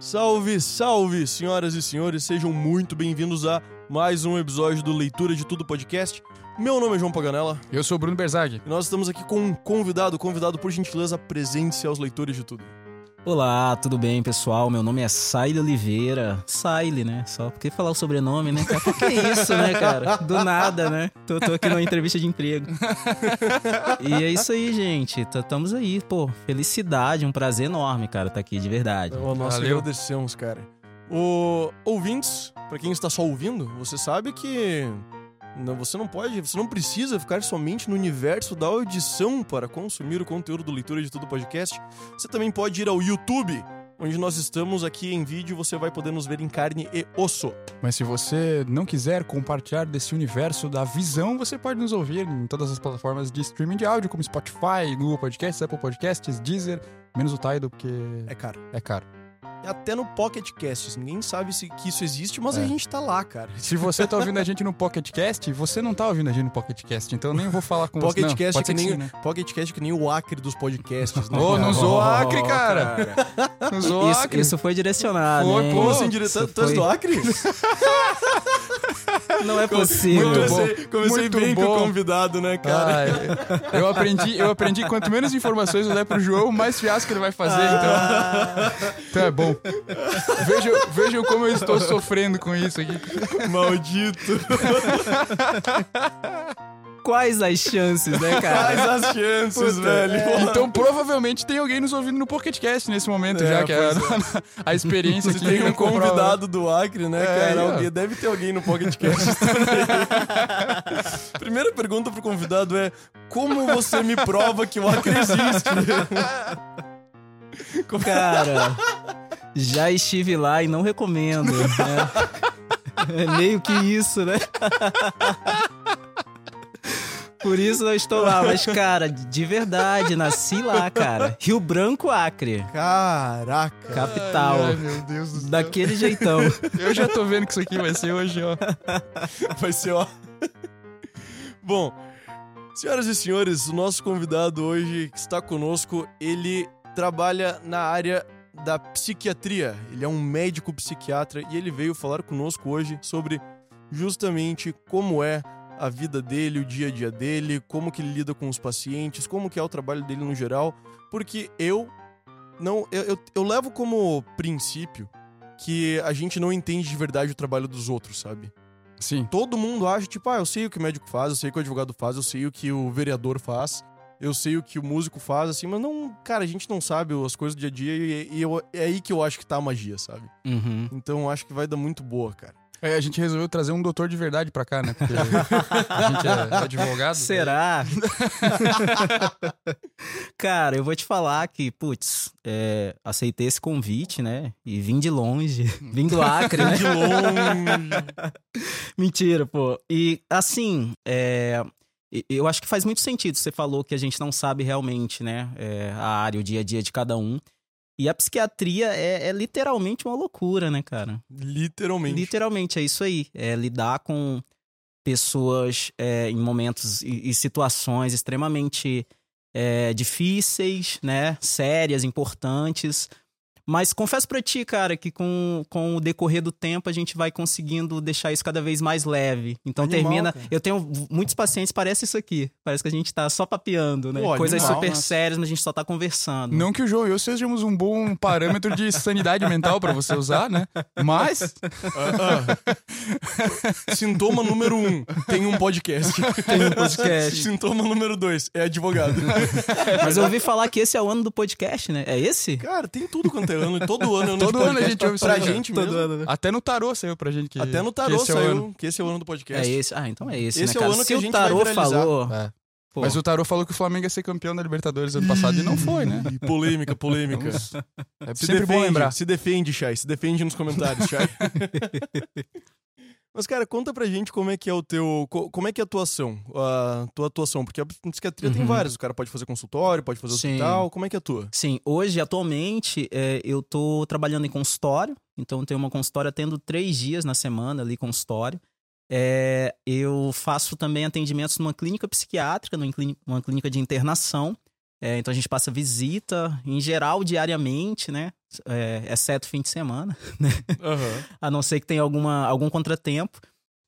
Salve, salve, senhoras e senhores, sejam muito bem-vindos a mais um episódio do Leitura de Tudo Podcast. Meu nome é João Paganella Eu sou o Bruno Berzag. e nós estamos aqui com um convidado. Convidado, por gentileza, apresente-se aos leitores de tudo. Olá, tudo bem, pessoal? Meu nome é Saile Oliveira. Saile, né? Só porque falar o sobrenome, né? cara? Por que isso, né, cara? Do nada, né? Tô, tô aqui numa entrevista de emprego. E é isso aí, gente. Estamos aí, pô. Felicidade, um prazer enorme, cara, tá aqui, de verdade. Então, nós Valeu. agradecemos, cara. O ouvintes, pra quem está só ouvindo, você sabe que não, você não pode, você não precisa ficar somente no universo da audição para consumir o conteúdo do Leitura de Tudo Podcast. Você também pode ir ao YouTube, onde nós estamos aqui em vídeo, você vai poder nos ver em carne e osso. Mas se você não quiser compartilhar desse universo da visão, você pode nos ouvir em todas as plataformas de streaming de áudio, como Spotify, Google Podcasts, Apple Podcasts, Deezer, menos o Tidal, porque É caro. é caro. E até no Pocket Casts, ninguém sabe se, que isso existe, mas É. a gente tá lá, cara. Se você tá ouvindo a gente no Pocket Cast, você não tá ouvindo a gente no Pocket Cast, então eu nem vou falar com Pocket você. Não, Cast pode que nem, sim, né? Pocket Cast que nem o Acre dos podcasts, né? Ô, não zoa Acre, cara. Não Isso, Acre. isso foi direcionado, Foi, pô, Como assim, és foi- do Acre? Não é possível. Muito bom. Comecei, comecei Muito bem com bom. o convidado, né, cara? Ah, eu aprendi, eu aprendi quanto menos informações eu der pro João, mais fiasco ele vai fazer, então. Então é bom. Vejam, vejam como eu estou sofrendo com isso aqui. Maldito. Quais as chances, né, Quais cara? as chances, Puta, velho? é, Então provavelmente tem alguém nos ouvindo no Pocket Cast nesse momento, É, já que a, a experiência Se aqui tem um convidado do Acre, né, É, cara? Alguém, deve ter alguém no Pocket Cast também. Primeira pergunta pro convidado é: Como você me prova que o Acre existe? Cara, já estive lá e não recomendo. Né? É meio que isso, né? Por isso eu estou lá. Mas, cara, de verdade, nasci lá, cara. Rio Branco, Acre. Caraca. Capital. Ai, meu Deus do céu. Daquele jeitão. Eu já tô vendo que isso aqui vai ser hoje, ó. Vai ser ó. Bom, senhoras e senhores, o nosso convidado hoje que está conosco, ele trabalha na área da psiquiatria. Ele é um médico psiquiatra e ele veio falar conosco hoje sobre justamente como é a vida dele, o dia a dia dele, como que ele lida com os pacientes, como que é o trabalho dele no geral, porque eu não eu, eu, eu levo como princípio que a gente não entende de verdade o trabalho dos outros, sabe? Sim. todo mundo acha, tipo, ah, eu sei o que o médico faz, eu sei o que o advogado faz, eu sei o que o vereador faz, eu sei o que o músico faz, assim, mas não, cara, a gente não sabe as coisas do dia a dia e, e eu- é aí que eu acho que tá a magia, sabe? Uhum. Então eu acho que vai dar muito boa, cara. É, a gente resolveu trazer um doutor de verdade pra cá, né? Porque a gente é advogado. Será? Cara, eu vou te falar que, putz, é, aceitei esse convite, né? E vim de longe. Vim do Acre, né? De longe. Mentira, pô. E assim, é, eu acho que faz muito sentido. Você falou que a gente não sabe realmente, né? é, a área, o dia a dia de cada um. E a psiquiatria é, é literalmente uma loucura, né, cara? Literalmente. Literalmente, é isso aí. É lidar com pessoas é, em momentos e, e situações extremamente é, difíceis, né? Sérias, importantes. Mas confesso pra ti, cara, que com, com o decorrer do tempo a gente vai conseguindo deixar isso cada vez mais leve. Então Animal, termina. cara. Eu tenho muitos pacientes, parece isso aqui. Parece que a gente tá só papeando, né? Pô, Coisas animal, super nossa. sérias, mas a gente só tá conversando. Não que o João e eu sejamos um bom parâmetro de sanidade mental pra você usar, né? Mas Ah, ah. Sintoma número um, tem um podcast. Tem um podcast. Sintoma número dois, é advogado. Mas eu ouvi falar que esse é o ano do podcast, né? É esse? Cara, tem tudo quanto é ano. Todo ano ano Todo ano a gente ouve isso pra gente Todo mesmo. ano, né? até no tarô saiu pra gente que. Até no que tarô esse é o saiu ano. que esse é o ano do podcast. É esse. Ah, então é esse, Esse né, é o ano Se que a o gente vai tarô viralizar. falou... É. pô, Mas o tarô falou que o Flamengo ia ser campeão da Libertadores ano passado e não foi, né? Polêmica, polêmica. É Se sempre defende, bom lembrar. Se defende, Chay. Se defende nos comentários, Chay. Mas, cara, conta pra gente como é que é o teu. co- Como é que é a atuação? A tua atuação? Porque a psiquiatria tem Uhum. várias. O cara pode fazer consultório, pode fazer Sim. hospital. Como é que é a tua? Sim, hoje, atualmente, é, eu tô trabalhando em consultório. Então, eu tenho uma consultória tendo três dias na semana ali, consultório. É, eu faço também atendimentos numa clínica psiquiátrica, numa clínica de internação. É, então a gente passa visita, em geral, diariamente, né? É, exceto fim de semana, né? Aham. A não ser que tenha alguma, algum contratempo.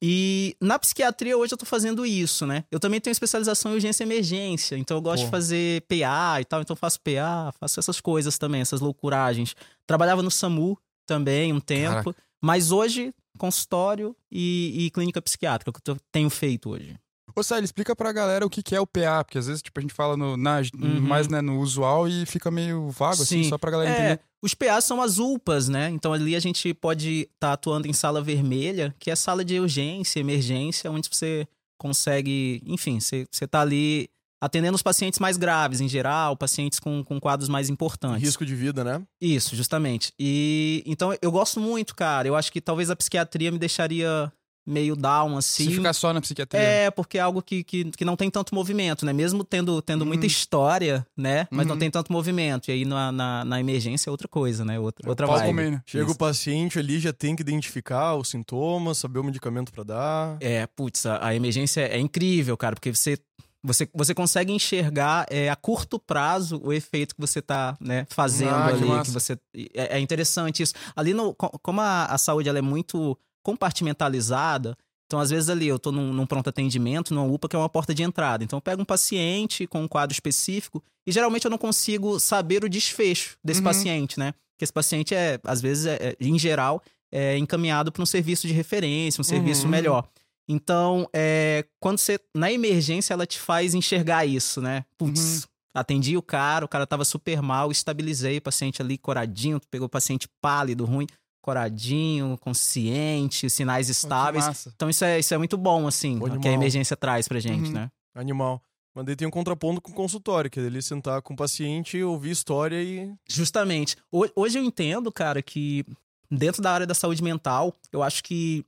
E na psiquiatria hoje eu tô fazendo isso, né? Eu também tenho especialização em urgência e emergência, então eu gosto de fazer PA e tal, então eu faço PA, faço essas coisas também, essas loucuragens. Trabalhava no SAMU também um tempo, mas hoje consultório e, e clínica psiquiátrica que eu tenho feito hoje. Ô, Sally, explica pra galera o que, que é o PA, porque às vezes, tipo, a gente fala no, na, Uhum. mais né, no usual e fica meio vago, assim, Sim. só pra galera É, entender. os PAs são as UPAs, né? Então ali a gente pode estar atuando em sala vermelha, que é sala de urgência, emergência, onde você consegue, enfim, você, você tá ali atendendo os pacientes mais graves em geral, pacientes com, com quadros mais importantes. Risco de vida, né? Isso, justamente. E então eu gosto muito, cara. Eu acho que talvez a psiquiatria me deixaria meio down, assim. Se ficar só na psiquiatria. É, porque é algo que, que, que não tem tanto movimento, né? Mesmo tendo, tendo Uhum. muita história, né? Mas não Uhum. tem tanto movimento. E aí na, na, na emergência é outra coisa, né? Outra, É, outra vibe. comendo. Chega Isso. o paciente ali, já tem que identificar os sintomas, saber o medicamento pra dar. É, putz, a, a emergência é incrível, cara, porque você, você, você consegue enxergar é, a curto prazo o efeito que você tá né, fazendo Ah, que ali. massa. Que você, é, é interessante isso. Ali, no, co- como a, a saúde ela é muito compartimentalizada, então às vezes ali eu tô num, num pronto atendimento, numa UPA, que é uma porta de entrada. Então eu pego um paciente com um quadro específico e geralmente eu não consigo saber o desfecho desse Uhum. paciente, né? Porque esse paciente é, às vezes, é, é, em geral, é encaminhado para um serviço de referência, um serviço Uhum. melhor. Então, é, quando você. Na emergência, ela te faz enxergar isso, né? Putz, atendi o cara, o cara tava super mal, estabilizei o paciente ali coradinho, pegou o paciente pálido, ruim, coradinho, consciente, sinais estáveis. Então, isso é, isso é muito bom, assim, que a emergência traz pra gente, Uhum. né? Animal. Mas daí tem um contraponto com o consultório, que é ele sentar com o paciente, ouvir história e. Justamente. Ho- Hoje eu entendo, cara, que dentro da área da saúde mental, eu acho que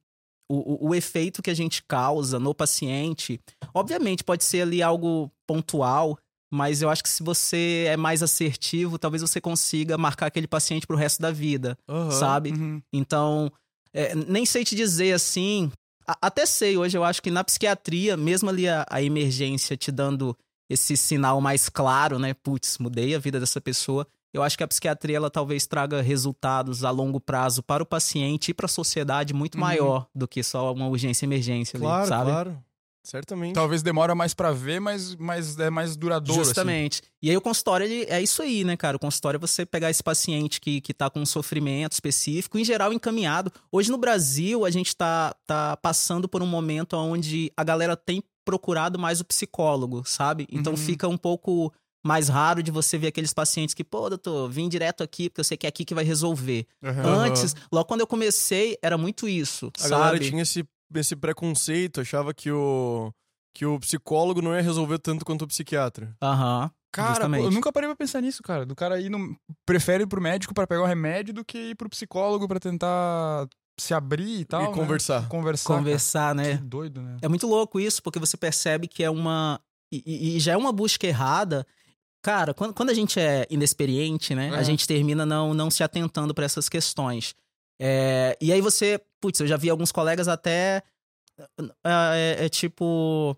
o, o, o efeito que a gente causa no paciente, obviamente pode ser ali algo pontual, mas eu acho que se você é mais assertivo, talvez você consiga marcar aquele paciente pro resto da vida, Aham. sabe? Uhum. Então, é, nem sei te dizer assim. a- até sei, hoje eu acho que na psiquiatria, mesmo ali a, a emergência te dando esse sinal mais claro, né? Putz, mudei a vida dessa pessoa. Eu acho que a psiquiatria ela talvez traga resultados a longo prazo para o paciente e para a sociedade muito Uhum. maior do que só uma urgência e emergência ali, Claro, sabe? claro. Certamente. Talvez demora mais pra ver, mas, mas é mais duradouro, assim. Justamente. E aí o consultório, ele, é isso aí, né, cara? O consultório é você pegar esse paciente que, que tá com um sofrimento específico, em geral encaminhado. Hoje no Brasil, a gente tá, tá passando por um momento onde a galera tem procurado mais o psicólogo, sabe? Então Uhum. fica um pouco mais raro de você ver aqueles pacientes que, pô, doutor, vim direto aqui porque eu sei que é aqui que vai resolver. Aham. Antes, logo quando eu comecei, era muito isso, A sabe? galera tinha esse, esse preconceito, achava que o, que o psicólogo não ia resolver tanto quanto o psiquiatra. Aham. Cara, pô, Justamente. eu nunca parei pra pensar nisso, cara. Do cara ir no. Prefere ir pro médico pra pegar o remédio do que ir pro psicólogo pra tentar se abrir e tal. e né? conversar. Conversar. Conversar, cara. né? Que doido, né? É muito louco isso, porque você percebe que é uma. E, e- e já é uma busca errada. Cara, quando, quando a gente é inexperiente, né? É. A gente termina não, não se atentando para essas questões. É, e aí você. Putz, eu já vi alguns colegas até. ah, É, é tipo.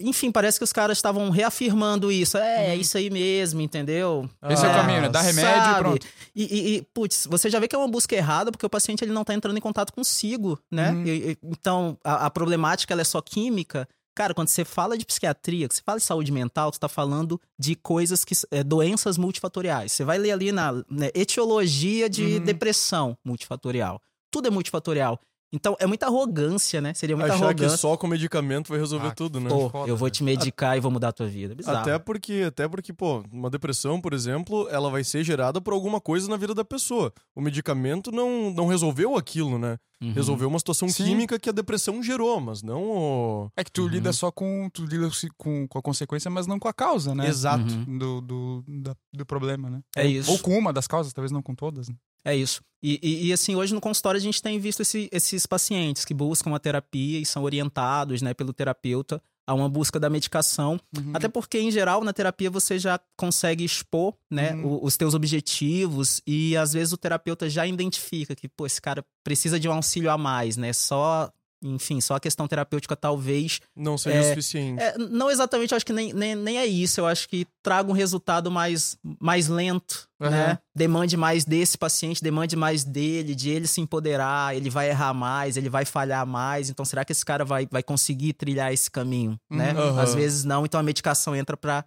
Enfim, parece que os caras estavam reafirmando isso. É, é Uhum. isso aí mesmo, entendeu? Esse é o Ah, caminho, né? Dá remédio e Sabe? pronto. E, e- e, putz, você já vê que é uma busca errada porque o paciente ele não tá entrando em contato consigo, né? Uhum. E- então, a, a problemática ela é só química. Cara, quando você fala de psiquiatria, que você fala de saúde mental, você tá falando de coisas que... É, doenças multifatoriais. Você vai ler ali na né, etiologia de Uhum. depressão multifatorial. Tudo é multifatorial. Então, é muita arrogância, né? Seria muita Achar arrogância. que só com medicamento vai resolver Ah, tudo, né? Pô, foda, eu vou né? te medicar e vou mudar a tua vida. Bizarro. Até porque, até porque, pô, uma depressão, por exemplo, ela vai ser gerada por alguma coisa na vida da pessoa. O medicamento não, não resolveu aquilo, né? Uhum. Resolveu uma situação Sim. química que a depressão gerou, mas não o. É que tu Uhum. lida só com. Tu lida com, com a consequência, mas não com a causa, né? Exato. Uhum. Do, do, da- do problema, né? É isso. Ou com uma das causas, talvez não com todas. né? É isso. E, e- e, assim, hoje no consultório a gente tem visto esse- esses pacientes que buscam a terapia e são orientados né, pelo terapeuta a uma busca da medicação. Uhum. Até porque, em geral, na terapia você já consegue expor né, Uhum. os teus objetivos e às vezes o terapeuta já identifica que, pô, esse cara precisa de um auxílio a mais, né? Só enfim, só a questão terapêutica talvez. Não seria É, o suficiente. é, não exatamente, eu acho que nem, nem, nem é isso. Eu acho que traga um resultado mais, mais lento, Aham. né? Demande mais desse paciente, demande mais dele, de ele se empoderar, ele vai errar mais, ele vai falhar mais. Então, será que esse cara vai, vai conseguir trilhar esse caminho, né? Uhum. Às vezes não, então a medicação entra pra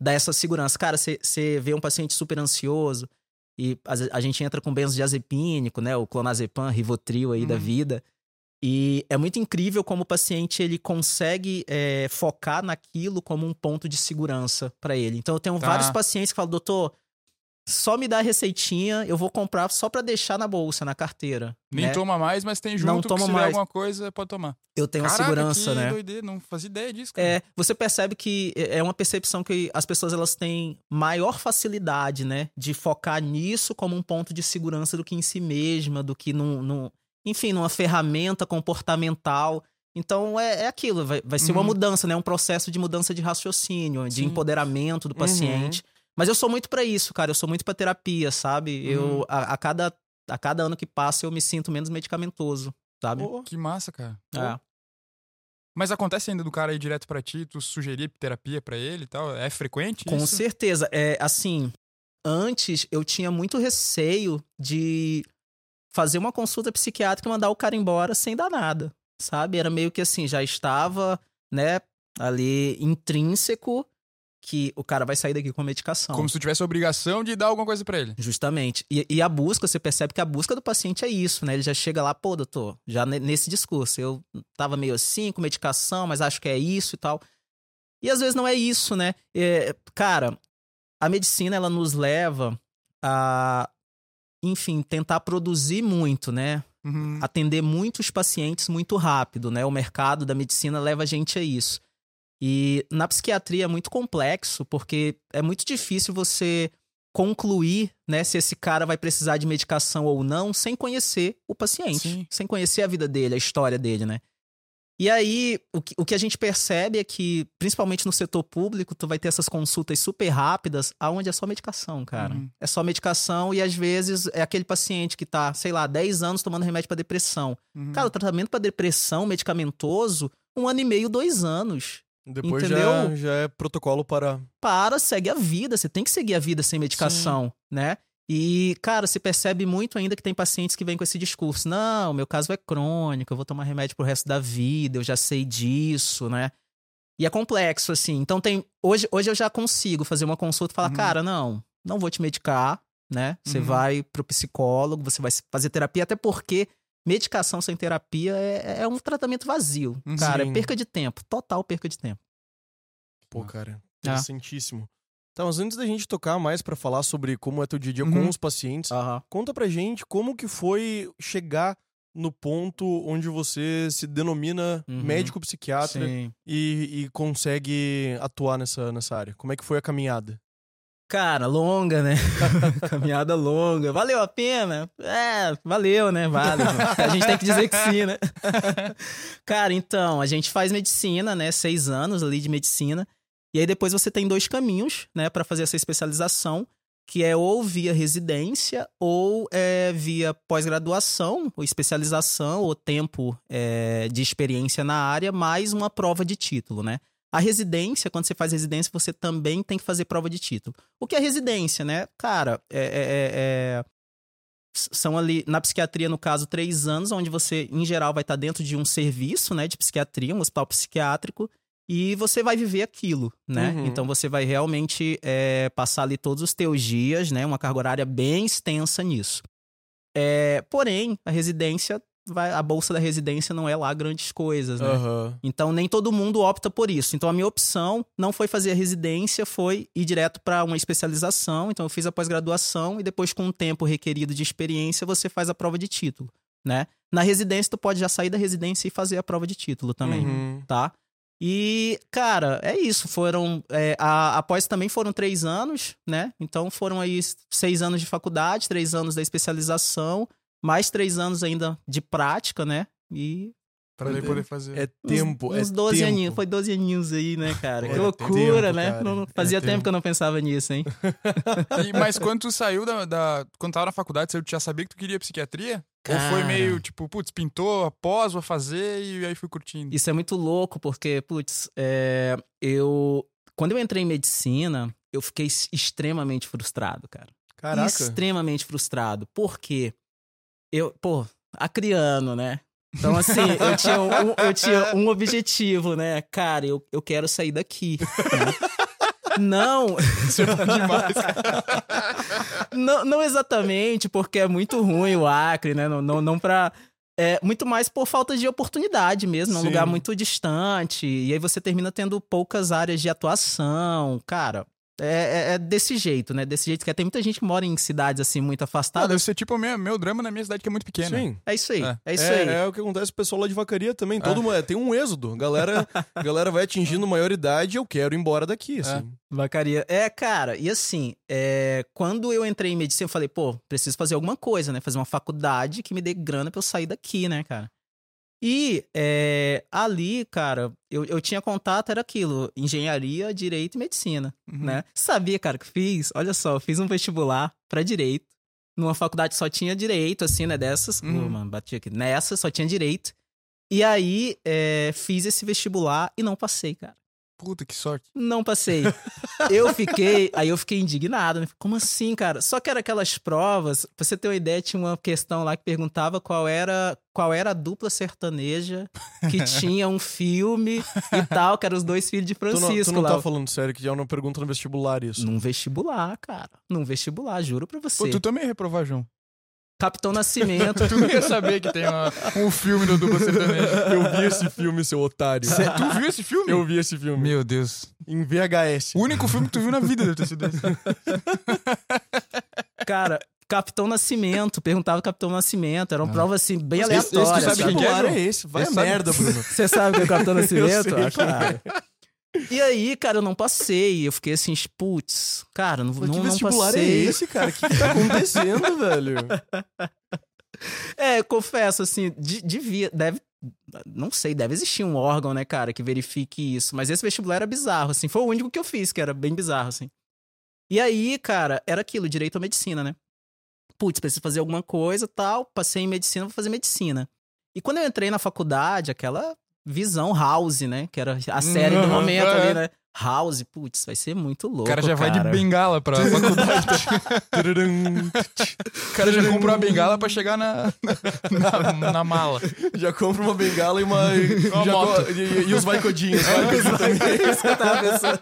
dar essa segurança. Cara, você vê um paciente super ansioso e vezes a gente entra com benzodiazepínico, né? O clonazepam, Rivotril aí da Uhum. vida. E é muito incrível como o paciente ele consegue é, focar naquilo como um ponto de segurança pra ele. Então eu tenho Tá. vários pacientes que falam, doutor, só me dá a receitinha, eu vou comprar só pra deixar na bolsa, na carteira. Nem né? toma mais, mas tem junto Não toma mais. alguma coisa, pode tomar. Eu tenho Caraca, a segurança, né? doideira, não fazia ideia disso, cara. É, você percebe que é uma percepção que as pessoas elas têm maior facilidade, né, de focar nisso como um ponto de segurança do que em si mesma, do que num, num- enfim, numa ferramenta comportamental. Então é, é aquilo, vai, vai ser uma Uhum. mudança, né, um processo de mudança de raciocínio, de Sim. empoderamento do Uhum. paciente. Mas eu sou muito pra isso, cara, eu sou muito pra terapia, sabe? Uhum. Eu a, a cada a cada ano que passa eu me sinto menos medicamentoso, sabe? Pô, Que massa, cara. É. Mas acontece ainda do cara ir direto pra ti, tu sugerir terapia pra ele e tal? É frequente Com isso? certeza. É, assim, antes eu tinha muito receio de fazer uma consulta psiquiátrica e mandar o cara embora sem dar nada, sabe? Era meio que assim, já estava, né, ali intrínseco que o cara vai sair daqui com a medicação. Como se tu tivesse a obrigação de dar alguma coisa pra ele. Justamente. E, e a busca, você percebe que a busca do paciente é isso, né? Ele já chega lá, pô, doutor, já ne- nesse discurso, eu tava meio assim, com medicação, mas acho que é isso e tal. E às vezes não é isso, né? É, cara, a medicina, ela nos leva a, enfim, tentar produzir muito, né? Uhum. atender muitos pacientes muito rápido, né? O mercado da medicina leva a gente a isso. E na psiquiatria é muito complexo, porque é muito difícil você concluir, né, se esse cara vai precisar de medicação ou não, sem conhecer o paciente, Sim. sem conhecer a vida dele, a história dele, né? E aí, o que, o que a gente percebe é que, principalmente no setor público, tu vai ter essas consultas super rápidas, aonde é só medicação, cara. Uhum. É só medicação e às vezes é aquele paciente que tá, sei lá, 10 anos tomando remédio pra depressão. Uhum. Cara, o tratamento pra depressão medicamentoso, um ano e meio, dois anos. depois já, Entendeu? já é protocolo para. Para, segue a vida. Você tem que seguir a vida sem medicação, né? E, cara, se percebe muito ainda que tem pacientes que vêm com esse discurso. Não, meu caso é crônico, eu vou tomar remédio pro resto da vida, eu já sei disso, né? E é complexo, assim. Então tem. Hoje, hoje eu já consigo fazer uma consulta e falar, Uhum. cara, não, não vou te medicar, né? Você Uhum. vai pro psicólogo, você vai fazer terapia, até porque medicação sem terapia é, é um tratamento vazio. Cara, Sim. é perca de tempo. Total perca de tempo. Pô, cara, Ah. interessantíssimo. Tá, mas antes da gente tocar mais pra falar sobre como é teu dia a dia Uhum. com os pacientes, Aham. conta pra gente como que foi chegar no ponto onde você se denomina Uhum. médico psiquiatra e, e consegue atuar nessa, nessa área. Como é que foi a caminhada? Cara, longa, né? Caminhada longa. Valeu a pena? É, valeu, né? Vale. a gente tem que dizer que sim, né? Cara, então, a gente faz medicina, né? Seis anos ali de medicina. E aí depois você tem dois caminhos, né, Pra fazer essa especialização, que é ou via residência ou é, via pós-graduação, ou especialização, ou tempo é, de experiência na área, mais uma prova de título, né? A residência, quando você faz residência, você também tem que fazer prova de título. O que é residência, né? Cara, é, é- é- é- são ali, na psiquiatria, no caso, três anos, onde você, em geral, vai estar dentro de um serviço, né, de psiquiatria, um hospital psiquiátrico, e você vai viver aquilo, né? Uhum. Então você vai realmente é, passar ali todos os teus dias, né? Uma carga horária bem extensa nisso. É, porém, a residência, vai, a bolsa da residência não é lá grandes coisas, né? Aham. Então nem todo mundo opta por isso. Então a minha opção não foi fazer a residência, foi ir direto para uma especialização. Então eu fiz a pós-graduação e depois com o tempo requerido de experiência você faz a prova de título, né? Na residência tu pode já sair da residência e fazer a prova de título também, Uhum. tá? E, cara, é isso. Foram. é, a, a pós também foram três anos, né? Então foram aí seis anos de faculdade, três anos da especialização, mais três anos ainda de prática, né? E Pra É- poder fazer. É tempo, uns, é uns 12 tempo. aninhos. Foi 12 aninhos aí, né, cara? É, que é loucura, tempo, né? cara. Não- não- fazia É tempo tempo. que eu não pensava nisso, hein? E- mas quando tu saiu da, da- Quando tava na faculdade, você já sabia que tu queria psiquiatria? Ou foi Cara. meio, tipo, putz, pintou após, vou fazer e aí fui curtindo. Isso é muito louco, porque, putz, é, eu. Quando eu entrei em medicina, eu fiquei extremamente frustrado, cara. Caraca. Extremamente frustrado. Por quê? Eu, pô, acriano, né? Então, assim, eu tinha um, eu tinha um objetivo, né? Cara, eu, eu quero sair daqui. né? Não, Isso é demais, cara. não, não exatamente porque é muito ruim o Acre, né? Não, não, não pra. É muito mais por falta de oportunidade mesmo, num Sim. lugar muito distante. E aí você termina tendo poucas áreas de atuação. Cara, é, é- é desse jeito, né? Desse jeito que tem muita gente que mora em cidades assim muito Ah, afastadas. deve ser tipo o meu, meu drama na minha cidade que é muito pequena. Sim. É isso aí, É. é, isso é, aí. é o que acontece com o pessoal lá de vacaria também. Todo mundo, é, tem um êxodo. Galera, galera vai atingindo maioridade e eu quero ir embora daqui, assim. Vacaria. É, cara, e assim, é, quando eu entrei em medicina, eu falei, pô, preciso fazer alguma coisa, né? Fazer uma faculdade que me dê grana pra eu sair daqui, né, cara? E é, ali, cara, eu, eu tinha contato, era aquilo: engenharia, direito e medicina, Uhum. né? Sabia, cara, que fiz? Olha só, eu fiz um vestibular pra direito. Numa faculdade só tinha direito, assim, né? Dessas. Uhum. mano, bati aqui. Nessa só tinha direito. E aí, é, fiz esse vestibular e não passei, cara. Puta, que sorte. Não passei. Eu fiquei, aí eu fiquei indignado, né? Como assim, cara? Só que era aquelas provas, pra você ter uma ideia, tinha uma questão lá que perguntava qual era, qual era a dupla sertaneja que tinha um filme e tal, que eram os dois filhos de Tu não, Francisco tu não lá. tá falando sério que já não pergunta no vestibular isso. Num vestibular, cara. Num vestibular, juro pra você. Pô, tu também ia reprovar, João. Capitão Nascimento. Tu ia saber que tem uma- um filme do dupla sertaneja. Eu vi esse filme, seu otário. Cê- tu viu esse filme? Eu vi esse filme. Meu Deus. Em VHS. O único filme que tu viu na vida deve ter sido esse. cara, Capitão Nascimento. Perguntava Capitão Nascimento. Eram provas, assim, bem Esse- esse tu aleatórias. sabe sabe? quem que é, é esse? Vai merda, Bruno. Você sabe que é o Capitão Nascimento? sei Ah, claro. E aí, cara, eu não passei. Eu fiquei assim, putz, cara, não, Mas não, que não vestibular passei. é esse, cara? O que, que tá acontecendo, velho? É, confesso, assim, de- devia, deve, não sei, deve existir um órgão, né, cara, que verifique isso. Mas esse vestibular era bizarro, assim, foi o único que eu fiz, que era bem bizarro, assim. E aí, cara, era aquilo, direito à medicina, né? Putz, preciso fazer alguma coisa, tal, passei em medicina, vou fazer medicina. E quando eu entrei na faculdade, aquela visão House, né, que era a série do momento é. ali, né? House, putz, vai ser muito louco, O cara já vai de bengala pra faculdade. O cara já comprou uma bengala pra chegar na, na, na mala. Já compra uma bengala e uma. e- Uma já moto. co- e, e os vaicodinhos. É isso que eu tava pensando.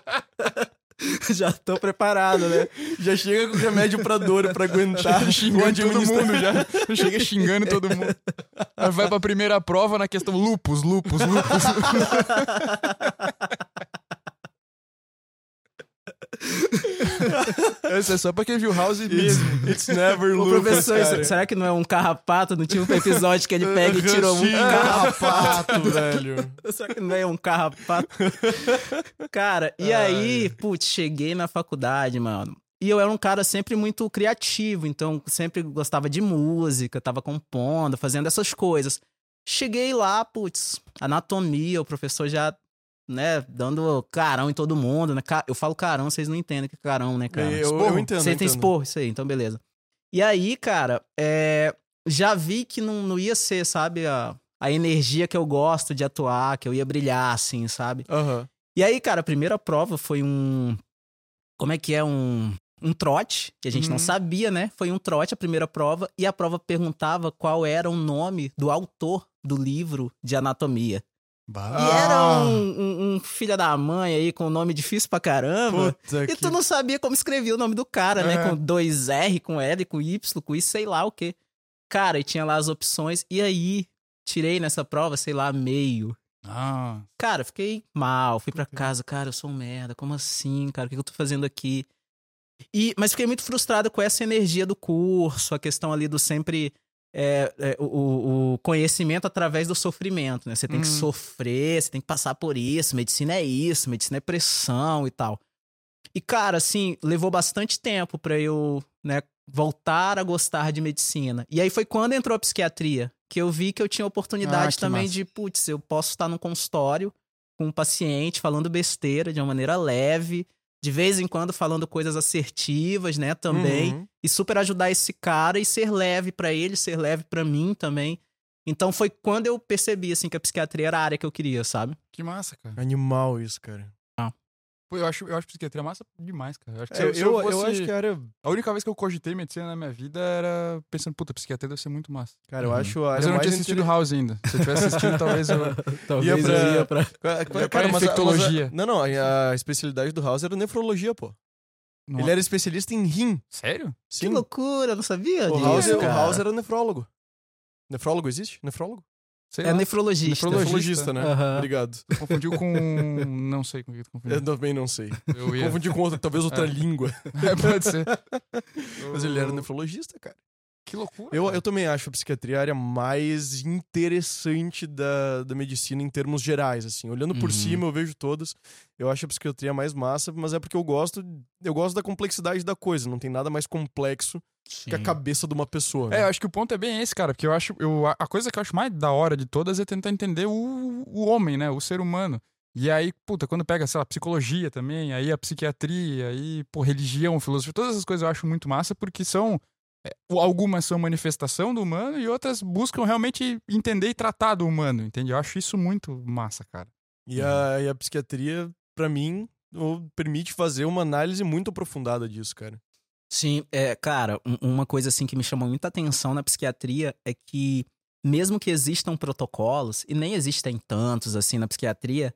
Já tô preparado, né? Já chega com remédio pra dor, pra aguentar. Xingando todo mundo já. Chega xingando todo mundo. Aí vai pra primeira prova na questão lupus, lupus, lupus. Essa é só pra quem viu House mesmo. It's never Ô, lupus, professor, cara. será que não é um carrapato? Não tinha um episódio que ele pega e tira um carrapato? carrapato, velho. Será que não é um carrapato? Cara, e aí, putz, cheguei na faculdade, mano. E eu era um cara sempre muito criativo, então sempre gostava de música, tava compondo, fazendo essas coisas. Cheguei lá, putz, anatomia, o professor já, né, dando carão em todo mundo, né? Eu falo carão, vocês não entendem o que é carão, né, cara? Eu, eu entendo. Você tem expor, isso aí, então beleza. E aí, cara, é, já vi que não, não ia ser, sabe, a, a energia que eu gosto de atuar, que eu ia brilhar, assim, sabe? Aham. E aí, cara, a primeira prova foi um. Como é que é? Um, um trote, que a gente não Uhum. sabia, né? Foi um trote a primeira prova, e a prova perguntava qual era o nome do autor do livro de anatomia. E era um, um, um filho da mãe aí com um nome difícil pra caramba. Puta E que... tu não sabia como escrevia o nome do cara, né? É. Com dois R, com L, com Y, com I, sei lá o quê. Cara, e tinha lá as opções. E aí, tirei nessa prova, sei lá, meio. Ah, Cara, fiquei mal, fui pra casa, cara, eu sou um merda, como assim, cara, o que eu tô fazendo aqui? E, mas fiquei muito frustrado com essa energia do curso, a questão ali do sempre é, é, o- o, conhecimento através do sofrimento, né? Você tem que Uhum. sofrer, você tem que passar por isso, medicina é isso, medicina é pressão e tal. E, cara, assim, levou bastante tempo pra eu, né, voltar a gostar de medicina. E aí foi quando entrou a psiquiatria, que eu vi que eu tinha oportunidade Ah, também massa. de, putz, eu posso estar num consultório com um paciente falando besteira de uma maneira leve, de vez em quando falando coisas assertivas, né, também, Uhum. e super ajudar esse cara e ser leve pra ele, ser leve pra mim também. Então foi quando eu percebi assim que a psiquiatria era a área que eu queria, sabe? Que massa, cara. Animal isso, cara. Pô, eu acho, eu acho psiquiatria massa demais, cara. Eu acho que se É, eu, eu, se eu eu fosse- acho que era. A única vez que eu cogitei medicina na minha vida era pensando, puta, psiquiatria deve ser muito massa. Cara, eu Uhum. acho Mas eu não tinha assistido inter- House ainda. Se eu tivesse assistido, talvez eu. Talvez pra- eu ia pra... Cara, pra cara, mas infectologia. mas a- Não, não, a, a especialidade do House era nefrologia, pô. Nossa. Ele era especialista em rim. Sério? Que Sim. loucura, eu não sabia O disso, House, o cara. House era nefrólogo. Nefrólogo existe? Nefrólogo? Sei É lá. nefrologista. Nefrologista. Nefrologista, né? Aham. Obrigado. Confundiu com. Não sei com o que tu Eu confundiu. também não sei. Eu ia. Confundi com outra, talvez outra É. língua. É, pode ser. Mas ele era nefrologista, cara. Que loucura. Eu, cara. eu também acho a psiquiatria a área mais interessante da, da medicina em termos gerais, assim. Olhando por Uhum. cima, eu vejo todas. Eu acho a psiquiatria mais massa, mas é porque eu gosto, eu gosto da complexidade da coisa. Não tem nada mais complexo que a Sim. cabeça de uma pessoa. É, né? eu acho que o ponto é bem esse, cara, porque eu acho. Eu, a- coisa que eu acho mais da hora de todas é tentar entender o, o homem, né? O ser humano. E aí, puta, quando pega, sei lá, psicologia também, aí a psiquiatria, aí, pô, religião, filosofia, todas essas coisas eu acho muito massa porque são. é, algumas são manifestação do humano e outras buscam realmente entender e tratar do humano, entende? Eu acho isso muito massa, cara. E, a, e a psiquiatria, pra mim, permite fazer uma análise muito aprofundada disso, cara. Sim, é, cara, um- uma coisa assim que me chamou muita atenção na psiquiatria é que mesmo que existam protocolos, e nem existem tantos assim na psiquiatria,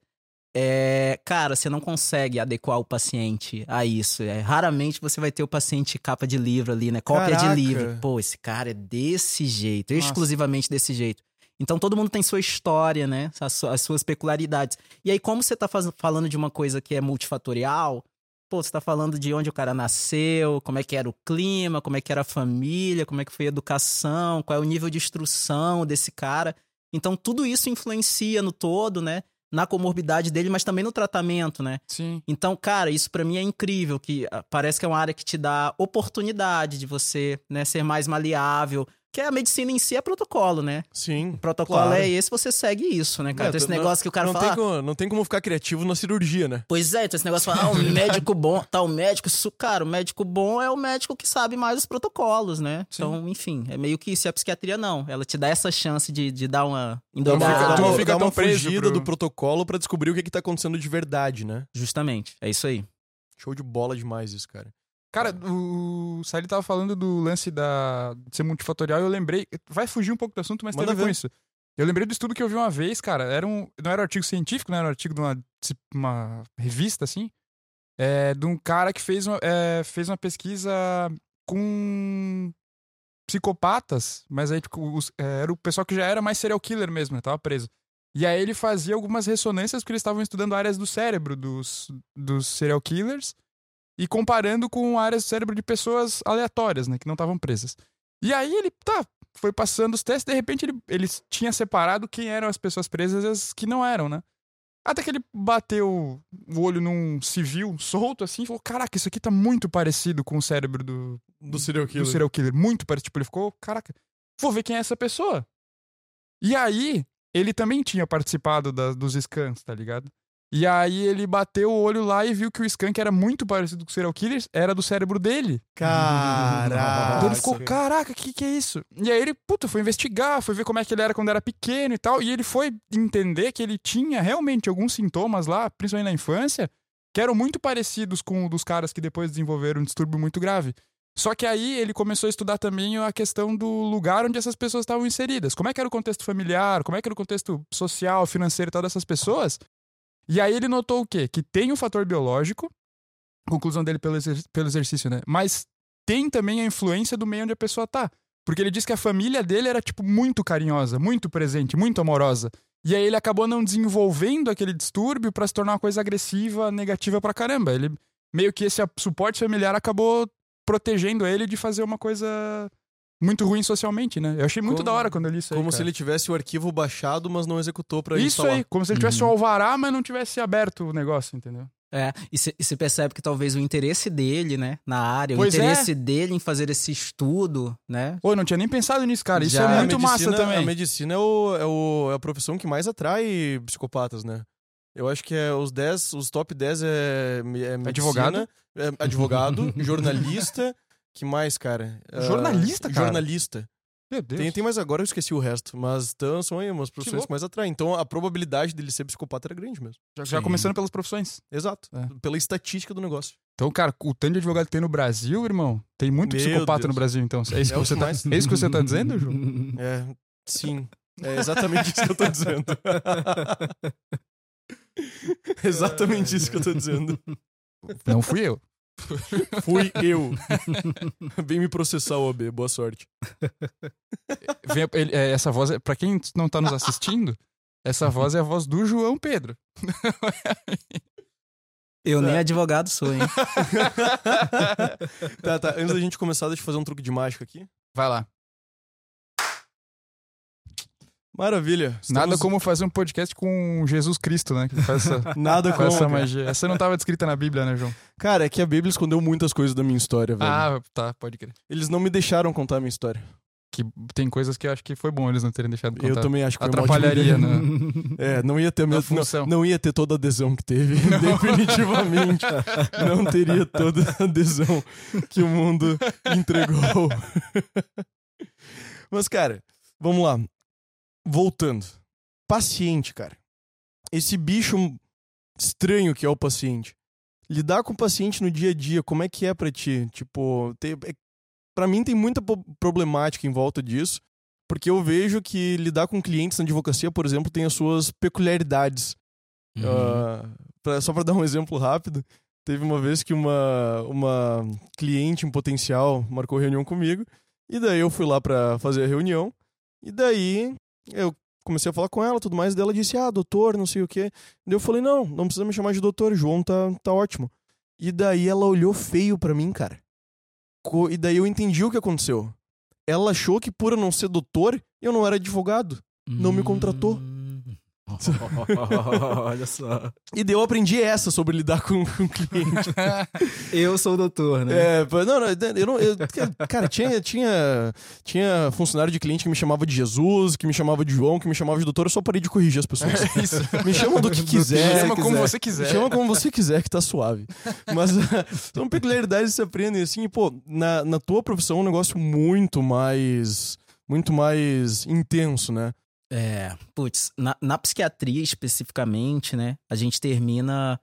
é, cara, você não consegue adequar o paciente a isso. É, raramente você vai ter o paciente capa de livro ali, né? Cópia Caraca. de livro. Pô, esse cara é desse jeito, Nossa. exclusivamente desse jeito. Então todo mundo tem sua história, né? As, su- as suas peculiaridades. E aí, como você tá faz- falando de uma coisa que é multifatorial, pô, você tá falando de onde o cara nasceu, como é que era o clima, como é que era a família, como é que foi a educação, qual é o nível de instrução desse cara. Então tudo isso influencia no todo, né? Na comorbidade dele, mas também no tratamento, né? Sim. Então, cara, isso pra mim é incrível, que ah, parece que é uma área que te dá oportunidade de você, né, ser mais maleável. Que a medicina em si é protocolo, né? Sim. O protocolo Claro. é esse, você segue isso, né, cara? É, então esse não- negócio que o cara não, fala, tem como, não tem como ficar criativo na cirurgia, né? Pois é, então esse negócio de falar, ah, um médico bom, tal médico, isso, cara, o médico bom é o médico que sabe mais os protocolos, né? Sim. Então, enfim, é meio que isso. E a psiquiatria não, ela te dá essa chance de, de dar uma uma, endoidada. dá tu não uma, fica tão preso fugida pro- do protocolo pra descobrir o que, que tá acontecendo de verdade, né? Justamente, é isso aí. Show de bola demais isso, cara. Cara, o Sally tava falando do lance da, de ser multifatorial e eu lembrei. Vai fugir um pouco do assunto, mas tem a Manda ver com isso. Eu lembrei do estudo que eu vi uma vez, cara. Era um, não era um artigo científico, não era um artigo de uma, uma revista, assim. É, de um cara que fez uma, é, fez uma pesquisa com psicopatas, mas aí tipo, os- é, era o pessoal que já era mais serial killer mesmo, né? Tava preso. E aí ele fazia algumas ressonâncias porque eles estavam estudando áreas do cérebro dos, dos serial killers e comparando com áreas do cérebro de pessoas aleatórias, né, que não estavam presas. E aí ele, tá, foi passando os testes, de repente ele, ele tinha separado quem eram as pessoas presas e as que não eram, né? Até que ele bateu o olho num civil solto assim e falou: Caraca, isso aqui tá muito parecido com o cérebro do, Do serial killer. do serial killer. Muito parecido. Tipo, ele ficou: Caraca, vou ver quem é essa pessoa. E aí, ele também tinha participado da- dos scans, tá ligado? E aí ele bateu o olho lá e viu que o que era muito parecido com o serial killer era do cérebro dele. Caraca. Então ele ficou, caraca, o que, que é isso? E aí ele, puta, foi investigar, foi ver como é que ele era quando era pequeno e tal. E ele foi entender que ele tinha realmente alguns sintomas lá, principalmente na infância, que eram muito parecidos com dos caras que depois desenvolveram um distúrbio muito grave. Só que aí ele começou a estudar também a questão do lugar onde essas pessoas estavam inseridas. Como é que era o contexto familiar, como é que era o contexto social, financeiro e tal dessas pessoas. E aí ele notou o quê? Que tem o fator biológico, conclusão dele pelo, exer- pelo exercício, né? Mas tem também a influência do meio onde a pessoa tá. Porque ele disse que a família dele era, tipo, muito carinhosa, muito presente, muito amorosa. E aí ele acabou não desenvolvendo aquele distúrbio pra se tornar uma coisa agressiva, negativa pra caramba. Ele meio que esse suporte familiar acabou protegendo ele de fazer uma coisa muito ruim socialmente, né? Eu achei muito Como- da hora quando eu li isso aí. Como se cara. ele tivesse o arquivo baixado, mas não executou pra Isso instalar. aí, como se ele tivesse Uhum. um alvará, mas não tivesse aberto o negócio, entendeu? É, e você percebe que talvez o interesse dele, né, na área, Pois o é. interesse dele em fazer esse estudo, né? Pô, eu não tinha nem pensado nisso, cara. Isso Já. é muito massa medicina- também. A medicina é, o, é, o- é a profissão que mais atrai psicopatas, né? Eu acho que é os 10, os top 10 é, é medicina, Advogado? é advogado, jornalista, que mais, cara? Ah, Jornalista, cara? Jornalista. Meu Deus. Tem, tem mais agora, eu esqueci o resto, mas então, são aí umas profissões louco. que mais atraem. Então a probabilidade dele ser psicopata era grande mesmo. Já, já começando pelas profissões. Exato. É. Pela estatística do negócio. Então, cara, o tanto de advogado que tem no Brasil, irmão, tem muito Meu psicopata Deus. no Brasil, então. É isso, É que, você que tá, é isso que você tá dizendo, Ju? É, sim. É exatamente isso que eu tô dizendo. exatamente isso que eu tô dizendo. Não fui eu. Fui eu. Vem me processar, OB. Boa sorte. Vem- ele- é, essa voz, é, pra quem não tá nos assistindo, essa voz é a voz do João Pedro. Eu nem advogado sou, hein? tá, tá. Antes da gente começar, deixa eu fazer um truque de mágica aqui. Vai lá. Maravilha. Nada Estamos- como fazer um podcast com Jesus Cristo, né? Que faz essa, Nada como. essa cara. magia. Essa não tava descrita na Bíblia, né, João? Cara, é que a Bíblia escondeu muitas coisas da minha história, velho. Ah, tá, pode crer. Eles não me deixaram contar a minha história. Que tem coisas que eu acho que foi bom eles não terem deixado contar. Eu também acho que Atrapalharia, né? É, não ia ter a Na mesma- função. não, não ia ter toda a adesão que teve, definitivamente. não teria toda a adesão que o mundo entregou. Mas, cara, vamos lá. Voltando. Paciente, cara. Esse bicho estranho que é o paciente. Lidar com o paciente no dia a dia, como é que é pra ti? Tipo, tem, é, pra mim tem muita problemática em volta disso. Porque eu vejo que lidar com clientes na advocacia, por exemplo, tem as suas peculiaridades. Uhum. Ah, pra- só para dar um exemplo rápido, teve uma vez que uma, uma cliente em potencial marcou reunião comigo, e daí eu fui lá para fazer a reunião, e daí eu comecei a falar com ela tudo mais, e daí ela disse, ah, doutor, não sei o quê. Daí eu falei, não, não precisa me chamar de doutor, João tá, tá ótimo. E daí ela olhou feio pra mim, cara. E daí eu entendi o que aconteceu. Ela achou que por eu não ser doutor, eu não era advogado. não me contratou. Olha só. E daí eu aprendi essa sobre lidar com, com cliente. Eu sou o doutor, né? É, não, não, eu não. eu- cara, tinha, tinha, tinha funcionário de cliente que me chamava de Jesus, que me chamava de João, que me chamava de doutor, eu só parei de corrigir as pessoas. Isso. Me chama do que quiser. Chama como você quiser. Chama como você quiser, que tá suave. Mas são peculiaridades que se aprendem assim, pô, na, na tua profissão é um negócio muito mais. Muito mais intenso, né? É, putz, na, na psiquiatria especificamente, né, a gente termina,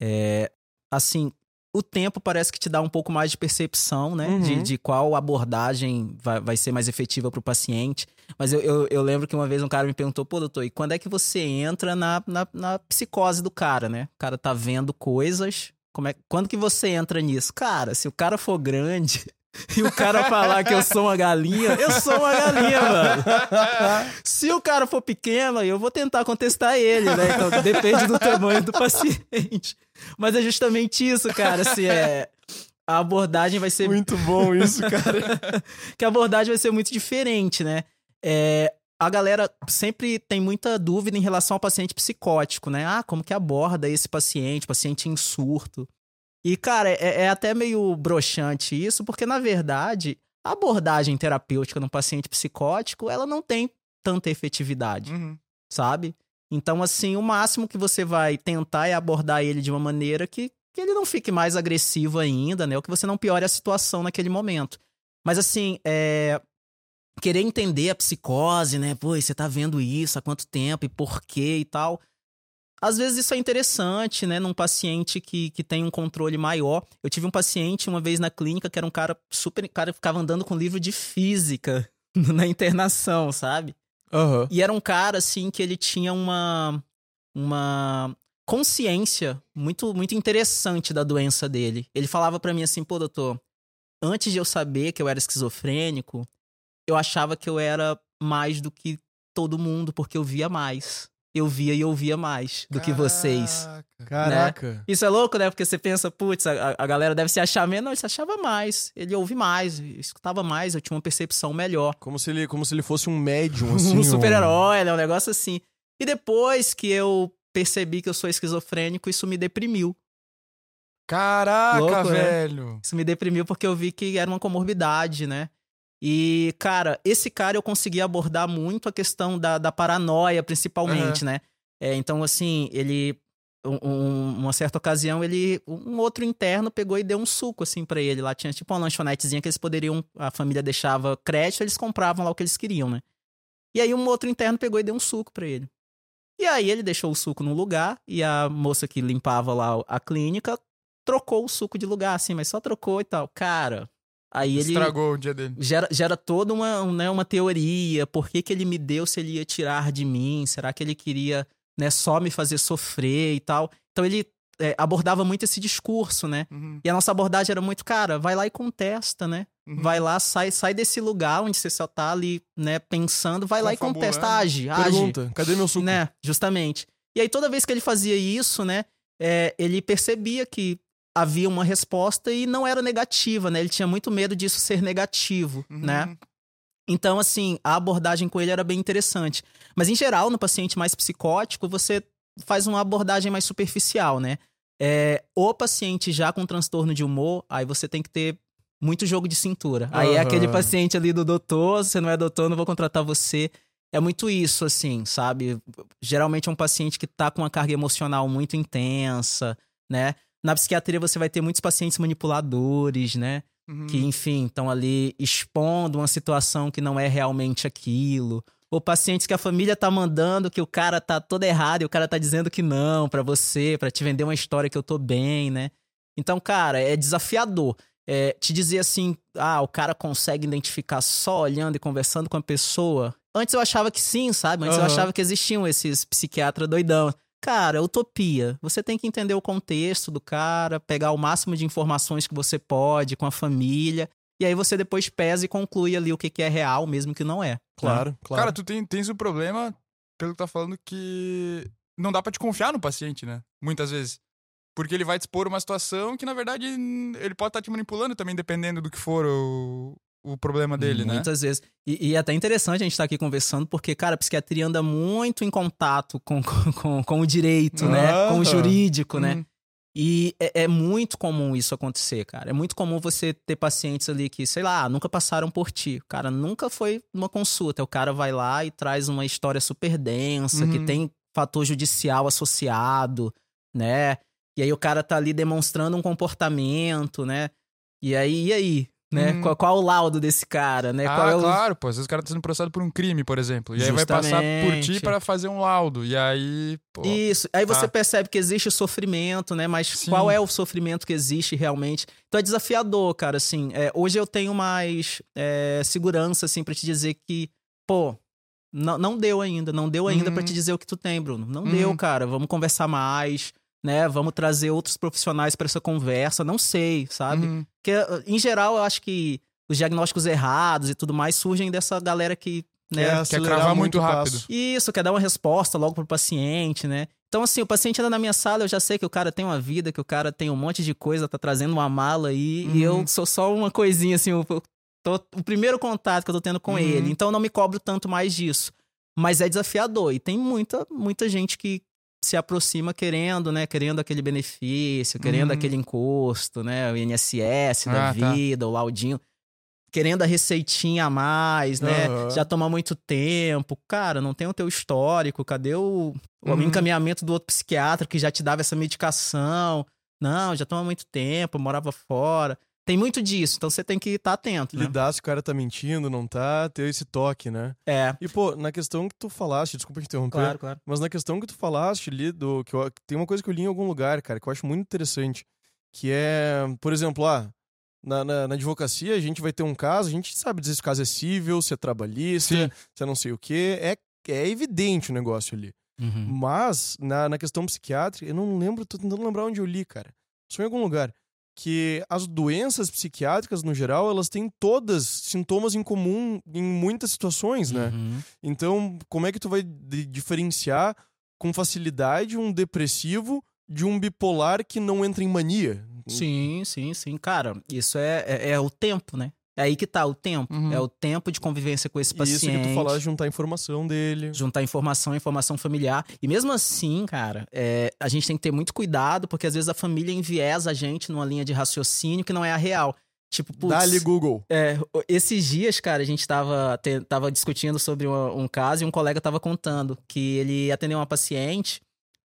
é, assim, o tempo parece que te dá um pouco mais de percepção, né, Uhum. de, de qual abordagem vai, vai ser mais efetiva pro paciente. Mas eu, eu, eu lembro que uma vez um cara me perguntou, pô, doutor, e quando é que você entra na, na, na psicose do cara, né? O cara tá vendo coisas, como é, quando que você entra nisso? Cara, se o cara for grande... E o cara falar que eu sou uma galinha, eu sou uma galinha, mano. Se o cara for pequeno, eu vou tentar contestar ele, né? Então depende do tamanho do paciente. Mas é justamente isso, cara. Se é. A abordagem vai ser. Muito bom isso, cara. que a abordagem vai ser muito diferente, né? É, a galera sempre tem muita dúvida em relação ao paciente psicótico, né? Ah, como que aborda esse paciente, paciente em surto. E, cara, é, é até meio broxante isso, porque, na verdade, a abordagem terapêutica no paciente psicótico, ela não tem tanta efetividade Uhum. sabe? Então, assim, o máximo que você vai tentar é abordar ele de uma maneira que, que ele não fique mais agressivo ainda, né? Ou que você não piore a situação naquele momento. Mas, assim, é... querer entender a psicose, né? Pô, você tá vendo isso há quanto tempo e por quê e tal. Às vezes isso é interessante, né? Num paciente que, que tem um controle maior. Eu tive um paciente uma vez na clínica que era um cara super. O cara ficava andando com livro de física na internação, sabe? Aham. E era um cara, assim, que ele tinha uma, uma consciência muito, muito interessante da doença dele. Ele falava pra mim assim, pô, doutor, antes de eu saber que eu era esquizofrênico, eu achava que eu era mais do que todo mundo, porque eu via mais. Eu via e ouvia mais do que vocês. Caraca. Isso é louco, né? Porque você pensa, putz, a, a galera deve se achar menos. Não, ele se achava mais. Ele ouve mais, escutava mais, eu tinha uma percepção melhor Como se ele, como se ele fosse um médium, assim. um super-herói, né? Um negócio assim. E depois que eu percebi que eu sou esquizofrênico, isso me deprimiu. Caraca, Louco, né? velho. Isso me deprimiu porque eu vi que era uma comorbidade, né? E, cara, esse cara eu consegui abordar muito a questão da, da paranoia, principalmente, né? É, então, assim, ele um- um- uma certa ocasião, ele. Um outro interno pegou e deu um suco, assim, pra ele. Lá tinha tipo uma lanchonetezinha que eles poderiam. A família deixava crédito, eles compravam lá o que eles queriam, né? E aí um outro interno pegou e deu um suco pra ele. E aí ele deixou o suco num lugar e a moça que limpava lá a clínica trocou o suco de lugar, assim, mas só trocou e tal. Cara, aí ele Estragou o dia dele. gera, gera toda uma, né, uma teoria. Por que, que ele me deu se ele ia tirar de mim? Será que ele queria né, só me fazer sofrer e tal? Então ele é, abordava muito esse discurso, né? Uhum, E a nossa abordagem era muito, cara, vai lá e contesta, né? uhum. Vai lá, sai, sai desse lugar onde você só tá ali, né, pensando, vai lá e contesta, age, age. Pergunta, cadê meu suco? Né, justamente. E aí toda vez que ele fazia isso, né, é, ele percebia que havia uma resposta e não era negativa, né? Ele tinha muito medo disso ser negativo, Uhum. né? Então, assim, a abordagem com ele era bem interessante. Mas, em geral, no paciente mais psicótico, você faz uma abordagem mais superficial, né? É, o paciente já com transtorno de humor, aí você tem que ter muito jogo de cintura. Aí é aquele paciente ali do doutor, você não é doutor, não vou contratar você. É muito isso, assim, sabe? Geralmente é um paciente que tá com uma carga emocional muito intensa, né? Na psiquiatria você vai ter muitos pacientes manipuladores, né? Uhum. que, enfim, estão ali expondo uma situação que não é realmente aquilo. Ou pacientes que a família tá mandando que o cara tá todo errado e o cara tá dizendo que não pra você, pra te vender uma história que eu tô bem, né? Então, cara, é desafiador. É, te dizer assim, ah, o cara consegue identificar só olhando e conversando com a pessoa. Antes eu achava que sim, sabe? Antes eu Aham. achava que existiam esses psiquiatras doidão. Cara, utopia. Você tem que entender o contexto do cara, pegar o máximo de informações que você pode com a família, e aí você depois pesa e conclui ali o que, que é real, mesmo que não é. Claro, claro. Cara, tu tem, tens o problema, pelo que tá falando, que não dá pra te confiar no paciente, né? Muitas vezes. Porque ele vai te expor uma situação que, na verdade, ele pode estar te manipulando também, dependendo do que for o, o problema dele, né? Muitas vezes. E, e é até interessante a gente estar aqui conversando, porque, cara, a psiquiatria anda muito em contato com, com, com, com o direito, né? Com o jurídico, né? Uhum. E é, é muito comum isso acontecer, cara. É muito comum você ter pacientes ali que, sei lá, nunca passaram por ti. Cara nunca foi numa consulta. O cara vai lá e traz uma história super densa, que Uhum. tem fator judicial associado, né? E aí o cara tá ali demonstrando um comportamento, né? E aí, e aí? Né? Uhum. Qual, qual o laudo desse cara, né? Ah, qual é o... claro, pô. Às vezes o cara tá sendo processado por um crime, por exemplo. E aí vai passar por ti Justamente. para fazer um laudo. E aí, pô. Isso. Aí você tá. percebe que existe o sofrimento, né? Mas Sim. qual é o sofrimento que existe realmente? Então é desafiador, cara, assim. É, hoje eu tenho mais é, segurança, assim, pra te dizer que, pô, não, não deu ainda. Não deu ainda Uhum. pra te dizer o que tu tem, Bruno. Não Uhum. deu, cara. Vamos conversar mais, né? Vamos trazer outros profissionais pra essa conversa. Não sei, sabe? Uhum. Porque, em geral, eu acho que os diagnósticos errados e tudo mais surgem dessa galera que, né? Quer Quer cravar muito rápido. Isso, quer dar uma resposta logo pro paciente, né? Então, assim, o paciente anda na minha sala, eu já sei que o cara tem uma vida, que o cara tem um monte de coisa, tá trazendo uma mala aí, e Uhum. eu sou só uma coisinha, assim, o, tô- o primeiro contato que eu tô tendo com Uhum. ele. Então, eu não me cobro tanto mais disso. Mas é desafiador, e tem muita, muita gente que se aproxima querendo, né? Querendo aquele benefício, querendo Uhum. aquele encosto, né? O INSS da Ah, tá. vida, o laudinho. Querendo a receitinha a mais, né? Aham. Já toma muito tempo. Cara, não tem o teu histórico. Cadê o, o Uhum. encaminhamento do outro psiquiatra que já te dava essa medicação? Não, já toma muito tempo, morava fora. Tem muito disso, então você tem que estar atento, né? Lidar se o cara tá mentindo, não tá, ter esse toque, né? É, E, pô, na questão que tu falaste, desculpa te interromper, claro, claro. mas na questão que tu falaste ali, do, que eu- tem uma coisa que eu li em algum lugar, cara, que eu acho muito interessante, que é, por exemplo, ah, na, na, na advocacia a gente vai ter um caso, a gente sabe dizer se o caso é cível, se é trabalhista, Sim. se é não sei o quê, é, é evidente o negócio ali. Uhum. Mas, na, na questão psiquiátrica, eu não lembro, tô tentando lembrar onde eu li, cara. Só em algum lugar. Que as doenças psiquiátricas, no geral, elas têm todas sintomas em comum em muitas situações, né? Uhum. Então, como é que tu vai di- diferenciar com facilidade um depressivo de um bipolar que não entra em mania? Sim, sim, sim. Cara, isso é, é, é o tempo, né? É aí que tá o tempo. Uhum. É o tempo de convivência com esse E paciente. Isso que tu falaste, juntar informação dele. juntar informação, informação familiar. E mesmo assim, cara, é, a gente tem que ter muito cuidado, porque às vezes a família enviesa a gente numa linha de raciocínio que não é a real. Tipo, putz, Dá-lhe Google. é, esses dias, cara, a gente tava, te- tava discutindo sobre uma- um caso e um colega tava contando que ele atendeu uma paciente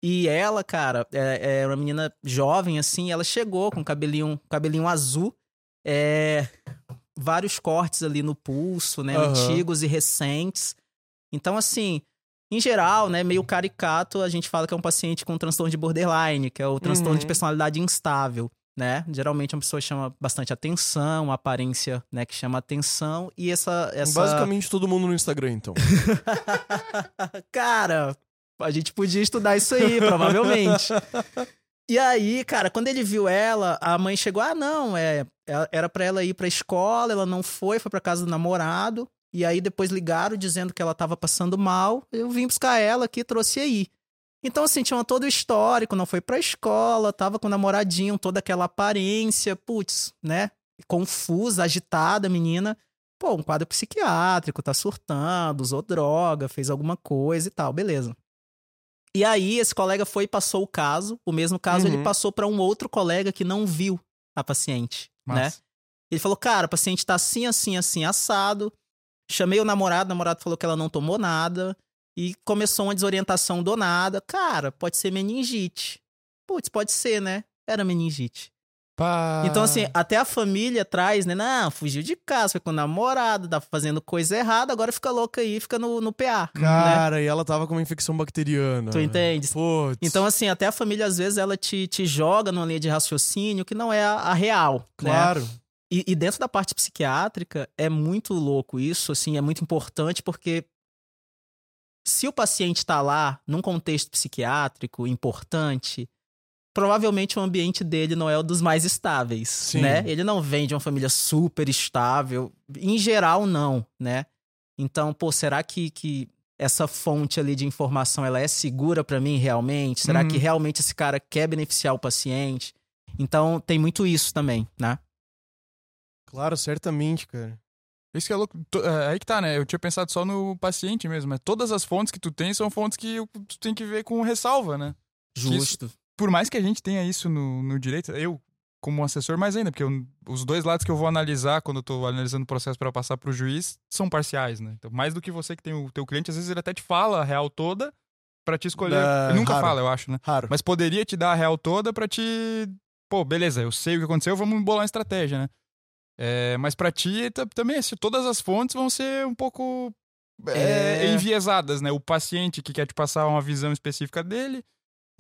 E ela, cara, é, é uma menina jovem, assim, ela chegou com cabelinho, cabelinho azul, é, vários cortes ali no pulso, né? Aham. Antigos e recentes. Então, assim, em geral, né, meio caricato, a gente fala que é um paciente com transtorno de borderline, que é o transtorno de Uhum. personalidade instável, né? Geralmente uma pessoa chama bastante atenção, uma aparência, né, que chama atenção e essa essa Basicamente todo mundo no Instagram, então. Cara, a gente podia estudar isso aí, provavelmente. E aí, cara, quando ele viu ela, a mãe chegou: "Ah, não, é, é- era pra ela ir pra escola, ela não foi, foi pra casa do namorado". E aí depois ligaram dizendo que ela tava passando mal. Eu vim buscar ela aqui, trouxe aí. Então, assim, tinha todo o histórico, não foi pra escola, tava com o namoradinho, toda aquela aparência, putz, né? Confusa, agitada, menina. Pô, um quadro psiquiátrico, tá surtando, usou droga, fez alguma coisa e tal, beleza. E aí, esse colega foi e passou o caso. O mesmo caso Uhum. ele passou pra um outro colega que não viu a paciente, né? Ele falou, cara, a paciente tá assim, assim, assim, assado. Chamei o namorado, o namorado falou que ela não tomou nada. E começou uma desorientação do nada. Cara, pode ser meningite. Putz, pode ser, né? Era meningite. Pá. Então, assim, até a família traz, né? Não, fugiu de casa, foi com o namorado, tá fazendo coisa errada, agora fica louca aí, fica no, no PA. né? Cara, e ela tava com uma infecção bacteriana. Tu entende? Putz. Então, assim, até a família, às vezes, ela te, te joga numa linha de raciocínio que não é a, a real. né? Claro. E, e dentro da parte psiquiátrica, é muito louco isso, assim, é muito importante, porque se o paciente tá lá num contexto psiquiátrico importante, provavelmente o ambiente dele não é o dos mais estáveis, Sim. né? Ele não vem de uma família super estável, em geral não, né? Então, pô, será que, que essa fonte ali de informação ela é segura pra mim realmente? Será Uhum. que realmente esse cara quer beneficiar o paciente? Então, tem muito isso também, né? Claro, certamente, cara. Isso que é louco. É, Aí que tá, né? Eu tinha pensado só no paciente mesmo, mas todas as fontes que tu tem são fontes que tu tem que ver com ressalva, né? Justo. Por mais que a gente tenha isso no, no direito, eu, como assessor, mais ainda, porque eu- os dois lados que eu vou analisar quando eu tô analisando o processo para passar pro juiz são parciais, né? Então, mais do que você que tem o teu cliente, às vezes ele até te fala a real toda pra te escolher. Ele nunca raro. fala, eu acho, né? Raro. Mas poderia te dar a real toda pra te. Pô, beleza, eu sei o que aconteceu, vamos bolar uma estratégia, né? É, mas pra ti ta- também, assim, todas as fontes vão ser um pouco é, É. enviesadas, né? O paciente que quer te passar uma visão específica dele.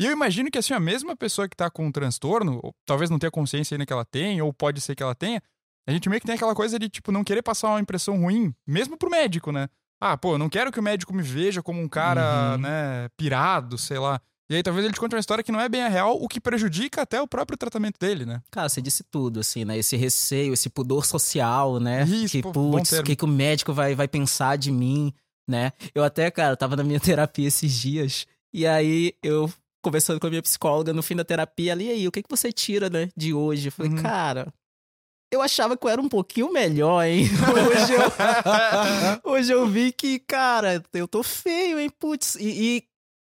E eu imagino que, assim, a mesma pessoa que tá com um transtorno, ou talvez não tenha consciência ainda que ela tem, ou pode ser que ela tenha, a gente meio que tem aquela coisa de, tipo, não querer passar uma impressão ruim, mesmo pro médico, né? Ah, pô, eu não quero que o médico me veja como um cara, Uhum. né, pirado, sei lá. E aí talvez ele te conte uma história que não é bem a real, o que prejudica até o próprio tratamento dele, né? Cara, você disse tudo, assim, né? Esse receio, esse pudor social, né? Isso, que, pô, putz, o que, que o médico vai, vai pensar de mim, né? Eu até, cara, tava na minha terapia esses dias, e aí eu conversando com a minha psicóloga no fim da terapia, ali, e aí, o que, que você tira, né, de hoje? Eu falei, Uhum. cara, eu achava que eu era um pouquinho melhor, hein? Hoje eu, hoje eu vi que, cara, eu tô feio, hein? Putz, e. e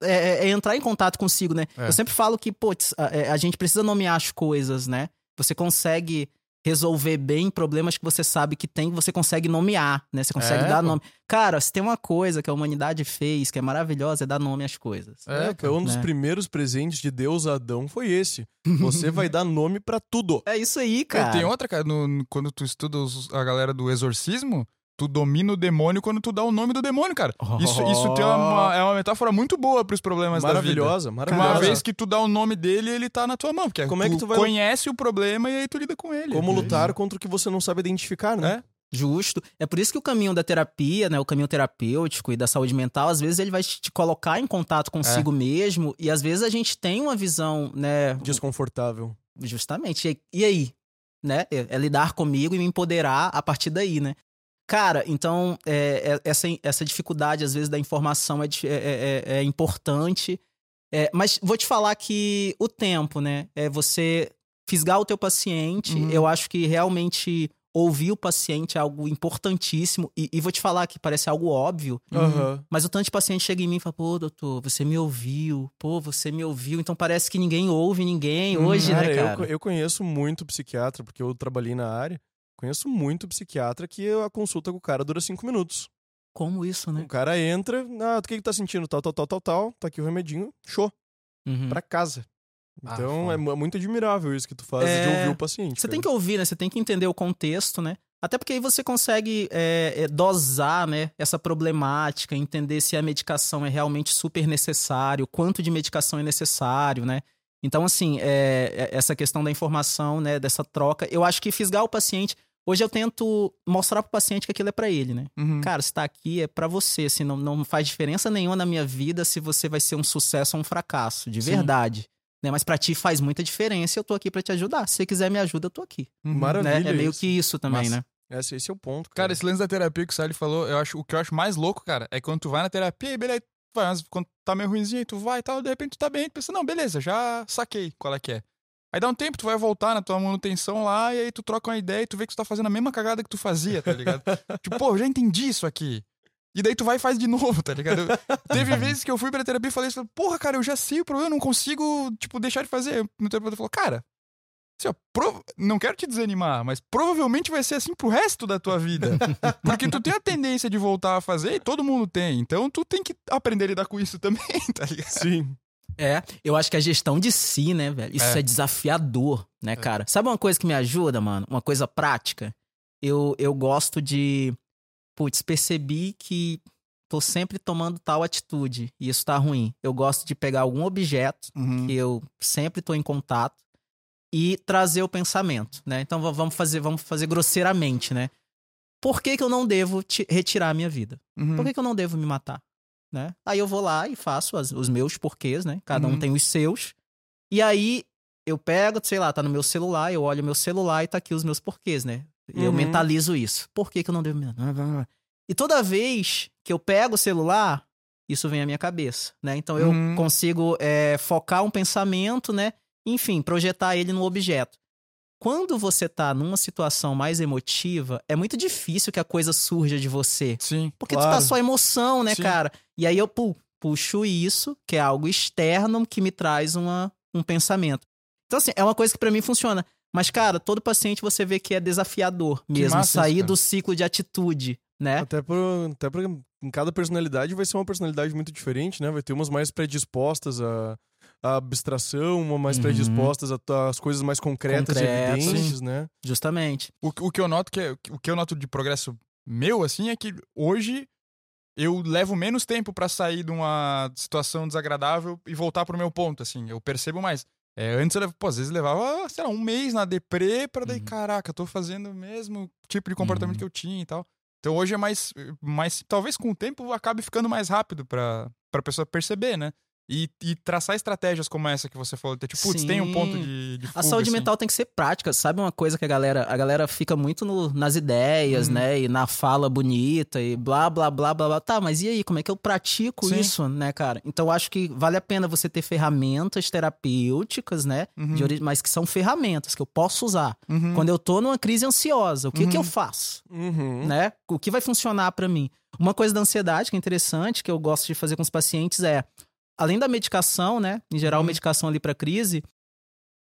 é, é entrar em contato consigo, né? É. Eu sempre falo que, putz, a, é, a gente precisa nomear as coisas, né? Você consegue resolver bem problemas que você sabe que tem, você consegue nomear, né? Você consegue É, dar pô. nome. Cara, se tem uma coisa que a humanidade fez, que é maravilhosa, é dar nome às coisas. É, cara, um dos né? primeiros presentes de Deus a Adão foi esse. Você vai dar nome pra tudo. É isso aí, Cara, tem outra, cara, no- no- quando tu estuda os- a galera do exorcismo, tu domina o demônio quando tu dá o nome do demônio, cara. Isso, isso tem uma, é uma metáfora muito boa pros problemas da vida. Maravilhosa, Uma maravilhosa. vez que tu dá o nome dele, ele tá na tua mão. Porque Como é que tu vai- conhece o problema e aí tu lida com ele. Como lutar contra o que você não sabe identificar, né? É. Justo. É por isso que o caminho da terapia, né, o caminho terapêutico e da saúde mental, às vezes ele vai te colocar em contato consigo mesmo e às vezes a gente tem uma visão, né, Desconfortável. justamente. E, e aí, né? É, é lidar comigo e me empoderar a partir daí, né? Cara, então é, é- essa, essa dificuldade às vezes da informação é, di- é- é- é importante. É, mas vou te falar que o tempo, né? É você fisgar o teu paciente. Uhum. Eu acho que realmente ouvir o paciente é algo importantíssimo. E, e vou te falar que parece algo óbvio, Aham. mas o tanto de paciente chega em mim e fala, pô, doutor, você me ouviu, pô, você me ouviu. Então parece que ninguém ouve ninguém hoje, Cara, né, Uhum. eu cara? co- Eu, conheço muito psiquiatra, porque eu trabalhei na área. Conheço muito psiquiatra que a consulta com o cara dura cinco minutos. Como isso, né? O cara entra, ah, o que que tá sentindo? Tal, tal, tal, tal, tal. Tá aqui o remedinho, show. Uhum. pra casa. Ah, Então foda. é mu- muito admirável isso que tu faz de É, ouvir o paciente. Você tem que ouvir, né? Você tem que entender o contexto, né? Até porque aí você consegue é, é, dosar, né? Essa problemática, entender se a medicação é realmente super necessário, quanto de medicação é necessário, né? Então, assim, é, é- essa questão da informação, né? Dessa troca, eu acho que fisgar o paciente. Hoje eu tento mostrar pro paciente que aquilo é pra ele, né? Uhum. Cara, se tá aqui é pra você, assim, não, não faz diferença nenhuma na minha vida se você vai ser um sucesso ou um fracasso, de Sim. verdade. Né? Mas pra ti faz muita diferença e eu tô aqui pra te ajudar. Se você quiser me ajuda, eu tô aqui Uhum. Maravilha. né? É meio isso. que isso também, Massa. né? Esse, esse é o ponto, Cara, cara. esse lance da terapia que o Sally falou, eu acho, o que eu acho mais louco, cara, é quando tu vai na terapia e beleza, mas quando tá meio ruimzinho, tu vai e tal, de repente tu tá bem, tu pensa, não, beleza, já saquei qual é que é. Aí dá um tempo, tu vai voltar na tua manutenção lá, e aí tu troca uma ideia e tu vê que tu tá fazendo a mesma cagada que tu fazia, tá ligado? tipo, pô, eu já entendi isso aqui. E daí tu vai e faz de novo, tá ligado? Teve vezes que eu fui pra terapia e falei isso, porra, cara, eu já sei o problema, eu não consigo, tipo, deixar de fazer. O terapeuta falou, cara, assim, ó, prov- não quero te desanimar, mas provavelmente vai ser assim pro resto da tua vida. Porque tu tem a tendência de voltar a fazer e todo mundo tem. Então tu tem que aprender a lidar com isso também, tá ligado? Sim. É, eu acho que a gestão de si, né, velho? Isso é, É. desafiador, né, cara? Sabe uma coisa que me ajuda, mano? Uma coisa prática? Eu, eu gosto de. Putz, percebi que tô sempre tomando tal atitude e isso tá ruim. Eu gosto de pegar algum objeto que eu sempre tô em contato e trazer o pensamento, né? Então va- vamos fazer, vamos fazer grosseiramente, né? Por que, que eu não devo ti- retirar a minha vida? Uhum. Por que, que eu não devo me matar? Né? Aí eu vou lá e faço as- os meus porquês, né? Cada um Uhum. tem os seus. E aí eu pego, sei lá, tá no meu celular, eu olho meu celular e tá aqui os meus porquês, né? E Eu Uhum. mentalizo isso. Por que, que eu não devo? E toda vez que eu pego o celular, isso vem à minha cabeça, né? Então eu Uhum. consigo é, focar um pensamento, né? Enfim, projetar ele no objeto. Quando você tá numa situação mais emotiva, é muito difícil que a coisa surja de você. Sim. Porque tu Claro. tá só emoção, né, Sim. cara? E aí eu pu- puxo isso, que é algo externo, que me traz uma, um pensamento. Então, assim, é uma coisa que pra mim funciona. Mas, cara, todo paciente você vê que é desafiador mesmo, massa isso, sair cara. do ciclo de atitude, né? Até, por, até porque em cada personalidade vai ser uma personalidade muito diferente, né? Vai ter umas mais predispostas à abstração, uma mais Uhum. predispostas às coisas mais concretas e Concretas. evidentes, né? Justamente. O, o que eu noto que é- o que eu noto de progresso meu assim é que hoje eu levo menos tempo pra sair de uma situação desagradável e voltar pro meu ponto, assim. Eu percebo mais. É, antes eu levo, pô, às vezes levava, sei lá, um mês na deprê pra daí, Uhum. caraca, tô fazendo o mesmo tipo de comportamento Uhum. que eu tinha e tal. Então hoje é mais, mais talvez com o tempo acabe ficando mais rápido pra, pra pessoa perceber, né? E, e traçar estratégias como essa que você falou. Tipo, putz, tem um ponto de, de A fuga, saúde assim. mental tem que ser prática. Sabe uma coisa que a galera, a galera fica muito no- nas ideias, Uhum. né? E na fala bonita e blá, blá, blá, blá, blá. Tá, mas e aí? Como é que eu pratico Sim. isso, né, cara? Então eu acho que vale a pena você ter ferramentas terapêuticas, né? Uhum. de mas que são ferramentas que eu posso usar. Uhum. Quando eu tô numa crise ansiosa, o que, que eu Uhum. faço? Uhum. Né? O que vai funcionar pra mim? Uma coisa da ansiedade que é interessante, que eu gosto de fazer com os pacientes é, além da medicação, né? Em geral, Uhum. medicação ali pra crise,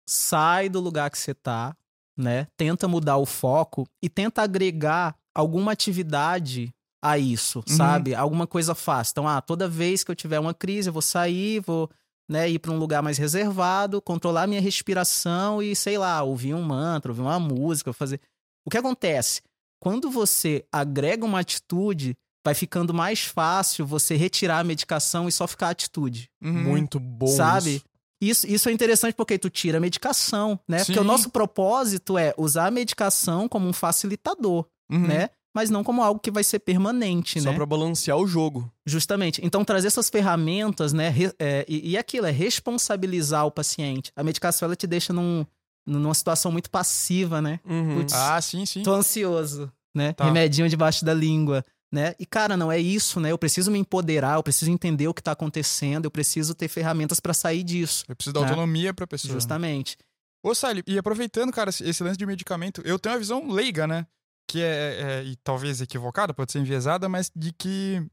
sai do lugar que você tá, né? Tenta mudar o foco e tenta agregar alguma atividade a isso, Uhum. sabe? Alguma coisa fácil. Então, ah, toda vez que eu tiver uma crise, eu vou sair, vou né, ir para um lugar mais reservado, controlar minha respiração e, sei lá, ouvir um mantra, ouvir uma música, fazer. O que acontece? Quando você agrega uma atitude, vai ficando mais fácil você retirar a medicação e só ficar a atitude. Uhum. Muito bom. Sabe? isso. Isso, isso é interessante porque tu tira a medicação, né? Porque o Sim. nosso propósito é usar a medicação como um facilitador, Uhum. né? Mas não como algo que vai ser permanente, Só né? pra balancear o jogo. Justamente. Então, trazer essas ferramentas, né? re- é, e, e aquilo, é responsabilizar o paciente. A medicação, ela te deixa num, numa situação muito passiva, né? Uhum. Putz, Ah, sim, sim. Tô ansioso, né? Tá. Remedinho debaixo da língua, né? E, cara, não é isso, né? Eu preciso me empoderar, eu preciso entender o que tá acontecendo, eu preciso ter ferramentas pra sair disso. Eu preciso dar né? autonomia pra pessoa. Justamente. Ô, Sally, e aproveitando, cara, esse lance de medicamento, eu tenho uma visão leiga, né? Que é, é- e talvez equivocada, pode ser enviesada, mas de que a-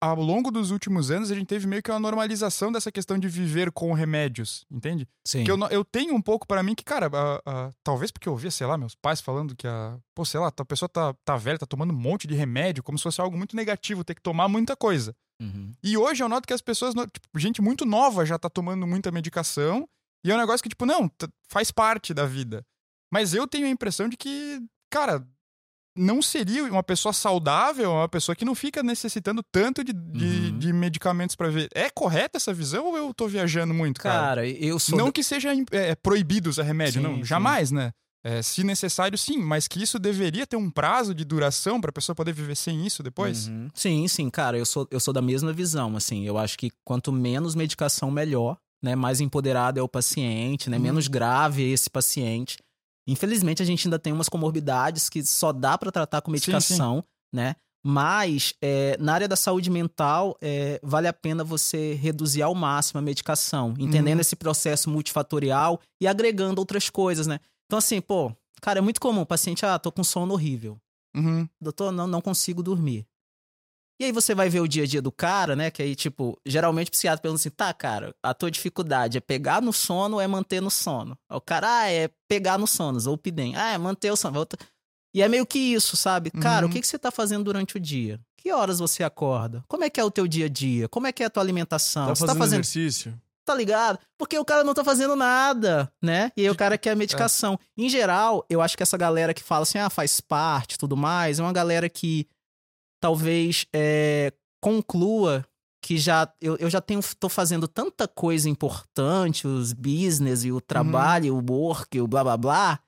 ao longo dos últimos anos a gente teve meio que uma normalização dessa questão de viver com remédios, entende? Sim. Que eu, eu tenho um pouco pra mim que, cara, a- a- talvez porque eu ouvia, sei lá, meus pais falando que a. Pô, sei lá, a pessoa tá, tá velha, tá tomando um monte de remédio, como se fosse algo muito negativo, ter que tomar muita coisa. Uhum. E hoje eu noto que as pessoas, tipo, gente muito nova já tá tomando muita medicação. E é um negócio que, tipo, não, faz parte da vida. Mas eu tenho a impressão de que, cara, não seria uma pessoa saudável, uma pessoa que não fica necessitando tanto de, de, Uhum. de medicamentos pra ver. É correta essa visão ou eu tô viajando muito, cara? Cara, eu sou. não que seja im- é, proibido usar remédio, Sim, não, sim. jamais, né? É, se necessário, sim, mas que isso deveria ter um prazo de duração pra pessoa poder viver sem isso depois. Uhum. Sim, sim, cara, eu sou, eu sou da mesma visão, assim, eu acho que quanto menos medicação, melhor, né, mais empoderado é o paciente, né, Uhum. menos grave é esse paciente. Infelizmente, a gente ainda tem umas comorbidades que só dá pra tratar com Sim, medicação, né, mas é, na área da saúde mental, é, vale a pena você reduzir ao máximo a medicação, entendendo Uhum. esse processo multifatorial e agregando outras coisas, né. Então, assim, pô, cara, é muito comum o paciente, ah, tô com sono horrível Uhum. doutor, não, não consigo dormir. E aí você vai ver o dia a dia do cara, né? Que aí, tipo, geralmente o psiquiatra pergunta assim, tá, cara, a tua dificuldade é pegar no sono ou é manter no sono? Aí o cara, ah, é pegar no sono, Zolpidem. Ah, é manter o sono. Volta- E é meio que isso, sabe? Cara, Uhum. o que, que você tá fazendo durante o dia? Que horas você acorda? Como é que é o teu dia a dia? Como é que é a tua alimentação? Tá você fazendo, tá fazendo exercício? tá ligado? Porque o cara não tá fazendo nada, né? E aí o cara quer a medicação. Em geral, eu acho que essa galera que fala assim, ah, faz parte tudo mais, é uma galera que talvez é, conclua que já eu, eu já tenho tô fazendo tanta coisa importante, os business e o trabalho, o work, o blá blá blá,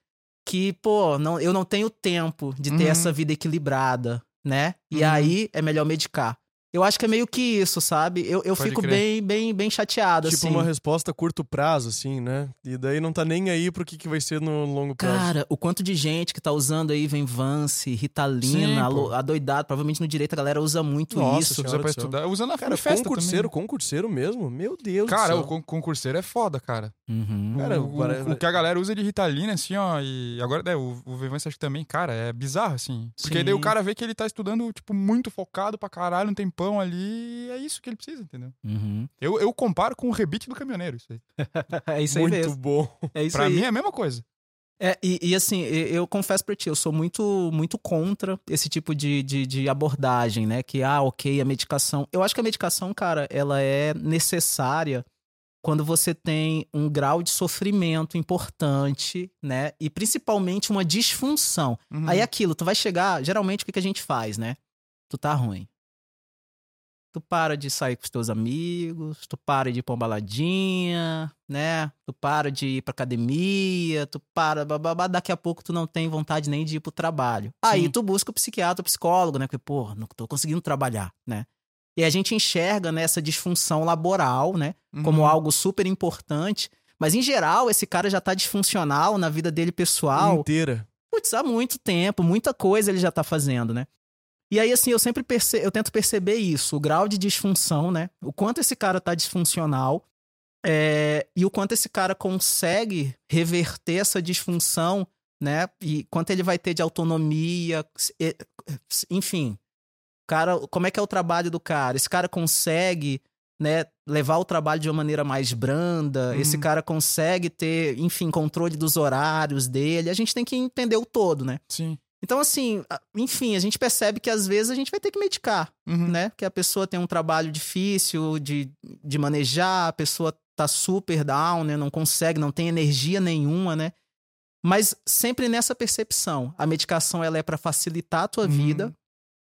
que, pô, não, eu não tenho tempo de ter Uhum. essa vida equilibrada, né? E Uhum. aí é melhor medicar. Eu acho que é meio que isso, sabe? Eu, eu Pode fico crer. bem, bem, bem chateado, Tipo assim. uma resposta a curto prazo, assim, né? E daí não tá nem aí pro que, que vai ser no longo prazo. Cara, o quanto de gente que tá usando aí Venvance, Sim, Ritalina, pô. alo- adoidado, provavelmente no direito a galera usa muito Nossa isso. Se você Senhora pra do céu. estudar, usando a Cara, festa concurseiro, também. concurseiro mesmo? Meu Deus Cara, do o céu. con- concurseiro é foda, cara. Uhum. Cara, o, o- o que a galera usa de Ritalina, assim, ó, e agora, é, o, o Vivance acho que também, cara, é bizarro, assim. Porque Sim. daí o cara vê que ele tá estudando, tipo, muito focado pra caralho, um ali, é isso que ele precisa, entendeu? Uhum. Eu, eu comparo com o rebite do caminhoneiro, isso aí. É isso aí Muito mesmo. bom. É isso pra aí. mim é a mesma coisa. É, e, e assim, eu confesso pra ti, eu sou muito, muito contra esse tipo de, de, de abordagem, né? Que, ah, ok, a medicação. Eu acho que a medicação, cara, ela é necessária quando você tem um grau de sofrimento importante, né? E principalmente uma disfunção. Uhum. Aí é aquilo, tu vai chegar, geralmente o que, que a gente faz, né? Tu tá ruim. Tu para de sair com os teus amigos, tu para de ir pra uma baladinha, né? Tu para de ir pra academia, tu para, bababá, daqui a pouco tu não tem vontade nem de ir pro trabalho. Aí Sim. tu busca o psiquiatra, o psicólogo, né? Porque, pô, não tô conseguindo trabalhar, né? E a gente enxerga nessa disfunção laboral, né? Como Uhum. algo super importante. Mas, em geral, esse cara já tá disfuncional na vida dele pessoal Inteira. putz, há muito tempo, muita coisa ele já tá fazendo, né? E aí, assim, eu sempre perce... eu tento perceber isso, o grau de disfunção, né? O quanto esse cara tá disfuncional é, e o quanto esse cara consegue reverter essa disfunção, né? E quanto ele vai ter de autonomia, enfim. Cara, como é que é o trabalho do cara? Esse cara consegue, né, levar o trabalho de uma maneira mais branda, Uhum. esse cara consegue ter, enfim, controle dos horários dele. A gente tem que entender o todo, né? Sim. Então, assim, enfim, a gente percebe que às vezes a gente vai ter que medicar, Uhum. né? Que a pessoa tem um trabalho difícil de, de manejar, a pessoa tá super down, né? Não consegue, não tem energia nenhuma, né? Mas sempre nessa percepção, a medicação ela é para facilitar a tua Uhum. vida,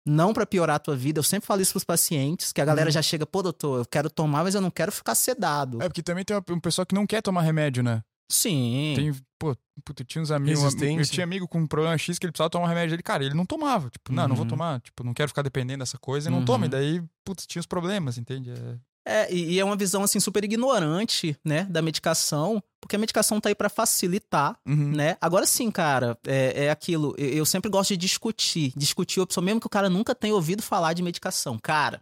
não para piorar a tua vida. Eu sempre falo isso pros pacientes, que a galera Uhum. já chega, pô, doutor, eu quero tomar, mas eu não quero ficar sedado. É porque também tem uma- um pessoal que não quer tomar remédio, né? Sim. Tem, pô, puta, tinha uns amigos. Eu tinha amigo com um problema X que ele precisava tomar remédio dele. Cara, ele não tomava. Tipo, não, não vou Uhum. tomar. Tipo, não quero ficar dependendo dessa coisa e não Uhum. toma. E daí, putz, tinha os problemas, entende? É... É, e, é uma visão, assim, super ignorante, né, da medicação, porque a medicação tá aí pra facilitar, Uhum. né? Agora sim, cara, é, é aquilo, eu, eu sempre gosto de discutir, discutir a opção, mesmo que o cara nunca tenha ouvido falar de medicação. Cara,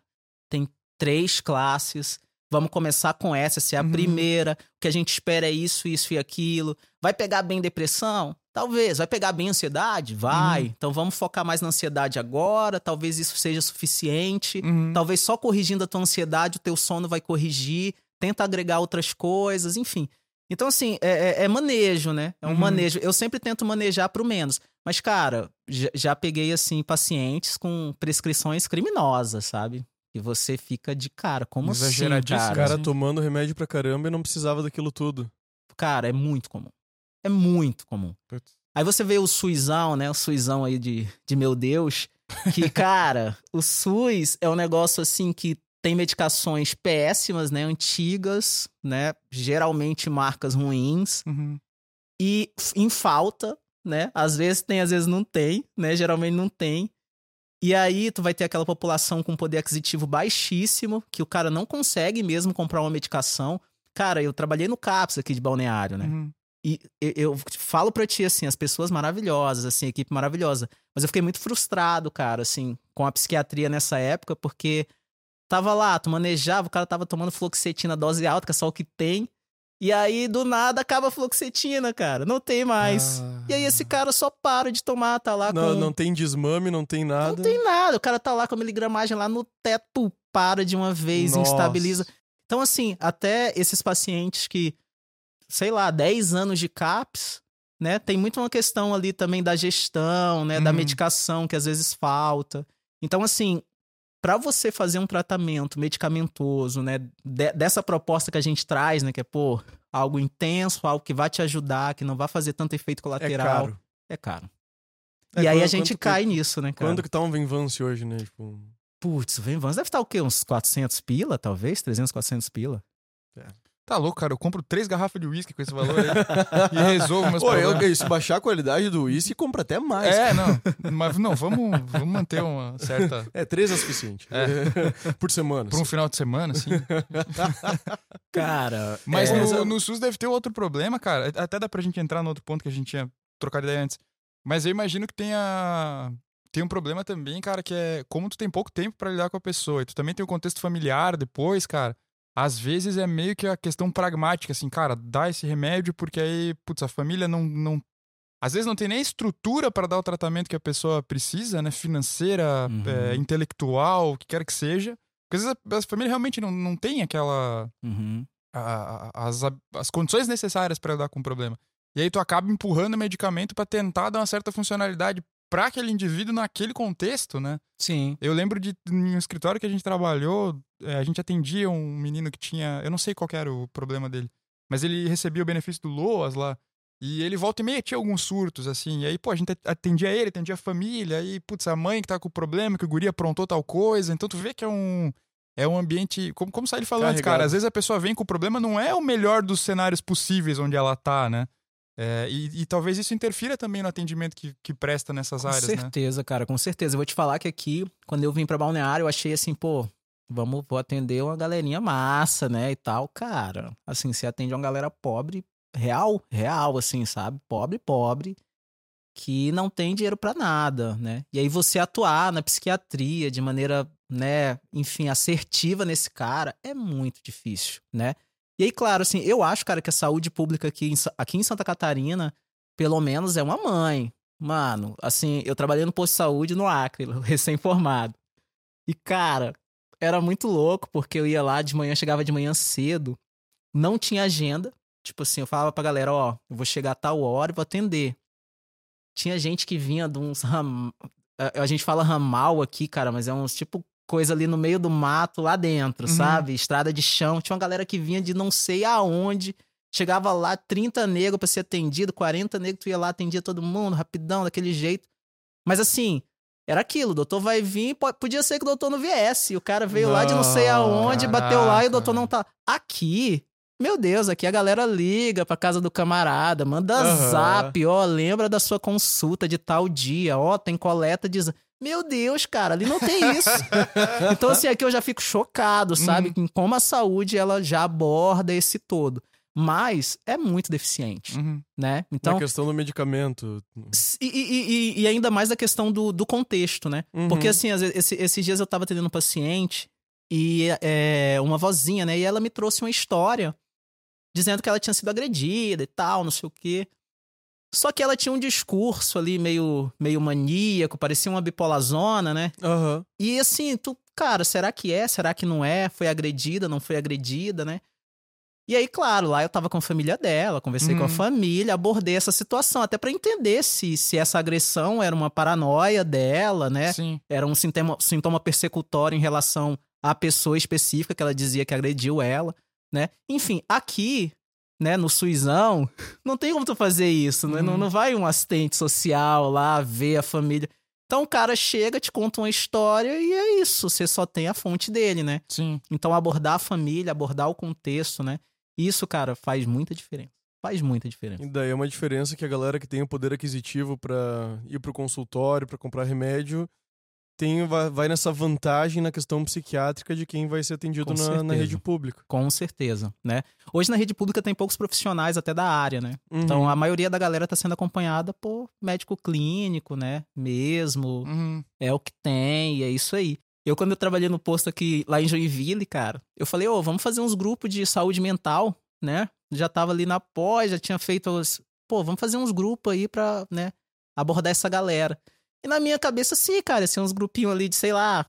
tem três classes, vamos começar com essa, essa é a Uhum. primeira, o que a gente espera é isso, isso e aquilo. Vai pegar bem depressão? Talvez. Vai pegar bem ansiedade? Vai. Uhum. Então vamos focar mais na ansiedade agora, talvez isso seja suficiente. Uhum. Talvez só corrigindo a tua ansiedade, o teu sono vai corrigir. Tenta agregar outras coisas, enfim. Então, assim, é, é- é manejo, né? É um Uhum. manejo. Eu sempre tento manejar pro menos. Mas, cara, já, já peguei, assim, pacientes com prescrições criminosas, sabe? E você fica de cara, como assim, cara? cara tomando remédio pra caramba e não precisava daquilo tudo. Cara, é muito comum. É muito comum. Putz. Aí você vê o SUSão, né? O SUSão aí de, de meu Deus. Que, cara, o SUS é um negócio assim que tem medicações péssimas, né? Antigas, né? Geralmente marcas ruins. Uhum. E em falta, né? Às vezes tem, às vezes não tem, né? Geralmente não tem. E aí tu vai ter aquela população com poder aquisitivo baixíssimo, que o cara não consegue mesmo comprar uma medicação. Cara, eu trabalhei no CAPS aqui de Balneário, né? Uhum. E eu, falo pra ti, assim, as pessoas maravilhosas, assim, a equipe maravilhosa. Mas eu fiquei muito frustrado, cara, assim, com a psiquiatria nessa época, porque tava lá, tu manejava, o cara tava tomando fluoxetina dose alta, que é só o que tem. E aí, do nada, acaba a fluoxetina, cara. Não tem mais. Ah. E aí, esse cara só para de tomar, tá lá Não, com. não tem desmame, não tem nada. Não tem nada. O cara tá lá com a miligramagem lá no teto, para de uma vez, Nossa. instabiliza. Então, assim, até esses pacientes que, sei lá, 10 anos de CAPS, né? Tem muito uma questão ali também da gestão, né? Da Uhum. medicação que às vezes falta. Então, assim, para você fazer um tratamento medicamentoso, né? de- dessa proposta que a gente traz, né? Que é, pô, algo intenso, algo que vai te ajudar, que não vai fazer tanto efeito É colateral. caro. É caro. É, e aí a gente cai nisso, né, cara? Quanto que tá um Venvance hoje, né? Tipo, Putz, o Venvance deve estar o quê? Uns 400 pila, talvez? 300, 400 pila? Tá louco, cara. Eu compro três garrafas de uísque com esse valor aí e resolvo meus Pô, eu, problemas. se baixar a qualidade do uísque, compra até mais. É, não. Mas não, vamos, vamos manter uma certa. É, três é suficiente. Por semana. Por um final de semana, assim. Cara, Mas é, no, no SUS deve ter outro problema, cara. Até dá pra gente entrar no outro ponto que a gente tinha trocado ideia antes. Mas eu imagino que tenha. Tem um problema também, cara, que é como tu tem pouco tempo pra lidar com a pessoa. E tu também tem o contexto familiar depois, cara. Às vezes é meio que a questão pragmática, assim, cara, dá esse remédio porque aí, putz, a família não. não às vezes não tem nem estrutura pra dar o tratamento que a pessoa precisa, né? Financeira, Uhum. é, intelectual, o que quer que seja. Porque às vezes a, a família realmente não, não tem aquela uhum. a- a- as, as condições necessárias para lidar com o problema. E aí tu acaba empurrando o medicamento para tentar dar uma certa funcionalidade para aquele indivíduo naquele contexto, né? Sim. Eu lembro de em um escritório que a gente trabalhou, eh, a gente atendia um menino que tinha, eu não sei qual era o problema dele, mas ele recebia o benefício do LOAS lá. E ele volta e meia tinha alguns surtos, assim. E aí, pô, a gente atendia ele, atendia a família. Aí, putz, a mãe que tá com o problema, que o guri aprontou tal coisa. Então tu vê que é um. É um ambiente. Como, como o Said falou antes, Carregado. cara. Às vezes a pessoa vem com o problema, não é o melhor dos cenários possíveis onde ela tá, né? É, e, e talvez isso interfira também no atendimento que, que presta nessas Com áreas, né? certeza, cara, com certeza. Eu vou te falar que aqui, quando eu vim pra Balneário, eu achei assim, pô, vamos, vou atender uma galerinha massa, né, e tal. Cara, assim, você atende uma galera pobre, real, real, assim, sabe? Pobre, pobre, que não tem dinheiro pra nada, né? E aí você atuar na psiquiatria de maneira, né, enfim, assertiva nesse cara é muito difícil, né? E aí, claro, assim, eu acho, cara, que a saúde pública aqui em, aqui em Santa Catarina, pelo menos, é uma mãe. Mano, assim, eu trabalhei no posto de saúde no Acre, recém-formado. E, cara, era muito louco, porque eu ia lá de manhã, chegava de manhã cedo, não tinha agenda. Tipo assim, eu falava pra galera, ó, eu vou chegar a tal hora e vou atender. Tinha gente que vinha de uns ram... A gente fala ramal aqui, cara, mas é uns tipo coisa ali no meio do mato, lá dentro, Uhum. sabe? Estrada de chão. Tinha uma galera que vinha de não sei aonde. Chegava lá, 30 negros pra ser atendido, 40 negros, tu ia lá, atendia todo mundo, rapidão, daquele jeito. Mas assim, era aquilo, o doutor vai vir, po- podia ser que o doutor não viesse. O cara veio lá de não sei Não, aonde, bateu lá e o doutor caraca. não tá. Aqui, meu Deus, aqui a galera liga pra casa do camarada, manda Aham. zap, ó, lembra da sua consulta de tal dia, ó, tem coleta de. Meu Deus, cara, ali não tem isso. então, assim, aqui eu já fico chocado, sabe? Em como a saúde ela já aborda esse todo. Mas é muito deficiente, Uhum. né? Na Então, questão do medicamento. e, e- e- e ainda mais a questão do, do contexto, né? Uhum. Porque assim, às vezes, esse- esses dias eu tava atendendo um paciente e é, uma vozinha, né? E ela me trouxe uma história dizendo que ela tinha sido agredida e tal, não sei o quê. Só que ela tinha um discurso ali meio, meio maníaco, parecia uma bipolazona, né? Aham. E assim, tu, cara, será que é? Será que não é? Foi agredida? Não foi agredida, né? E aí, claro, lá eu tava com a família dela, conversei com a Uhum. família, abordei essa situação, até pra entender se, se essa agressão era uma paranoia dela, né? Sim. Era um sintoma, sintoma persecutório em relação a pessoa específica que ela dizia que agrediu ela, né? Enfim, aqui, né, no Suizão, não tem como tu fazer isso, né? Não, Uhum. não vai um assistente social lá ver a família. Então o cara chega, te conta uma história e é isso, você só tem a fonte dele, né? Sim. Então abordar a família, abordar o contexto, né? Isso, cara, faz muita diferença. Faz muita diferença. E daí é uma diferença que a galera que tem o poder aquisitivo pra ir pro consultório, pra comprar remédio, tem, vai, nessa vantagem na questão psiquiátrica de quem vai ser atendido na, na rede pública. Com certeza, né? Hoje na rede pública tem poucos profissionais até da área, né? Uhum. Então a maioria da galera tá sendo acompanhada por médico clínico, né? Mesmo. Uhum. É o que tem, e é isso aí. Eu, quando eu trabalhei no posto aqui lá em Joinville, cara, eu falei, ô, vamos fazer uns grupos de saúde mental, né? Já tava ali na pós, já tinha feito os. Pô, vamos fazer uns grupos aí pra, né, abordar essa galera. E na minha cabeça, sim, cara, assim, uns grupinhos ali de, sei lá,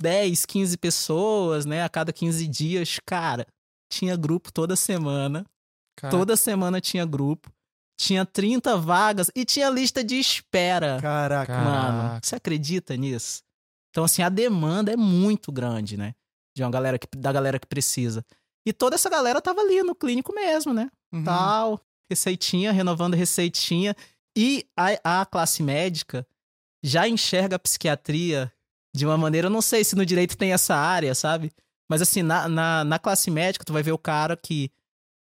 10, 15 pessoas, né? A cada 15 dias, cara, tinha grupo toda semana. Cara, Toda semana tinha grupo. Tinha 30 vagas e tinha lista de espera. Caraca. Cara. Mano, você acredita nisso? Então, assim, a demanda é muito grande, né? De uma galera que, da galera que precisa. E toda essa galera tava ali no clínico mesmo, né? uhum. Tal, receitinha, renovando receitinha. E a, a classe médica já enxerga a psiquiatria de uma maneira, eu não sei se no direito tem essa área, sabe? Mas assim, na, na, na classe médica, tu vai ver o cara que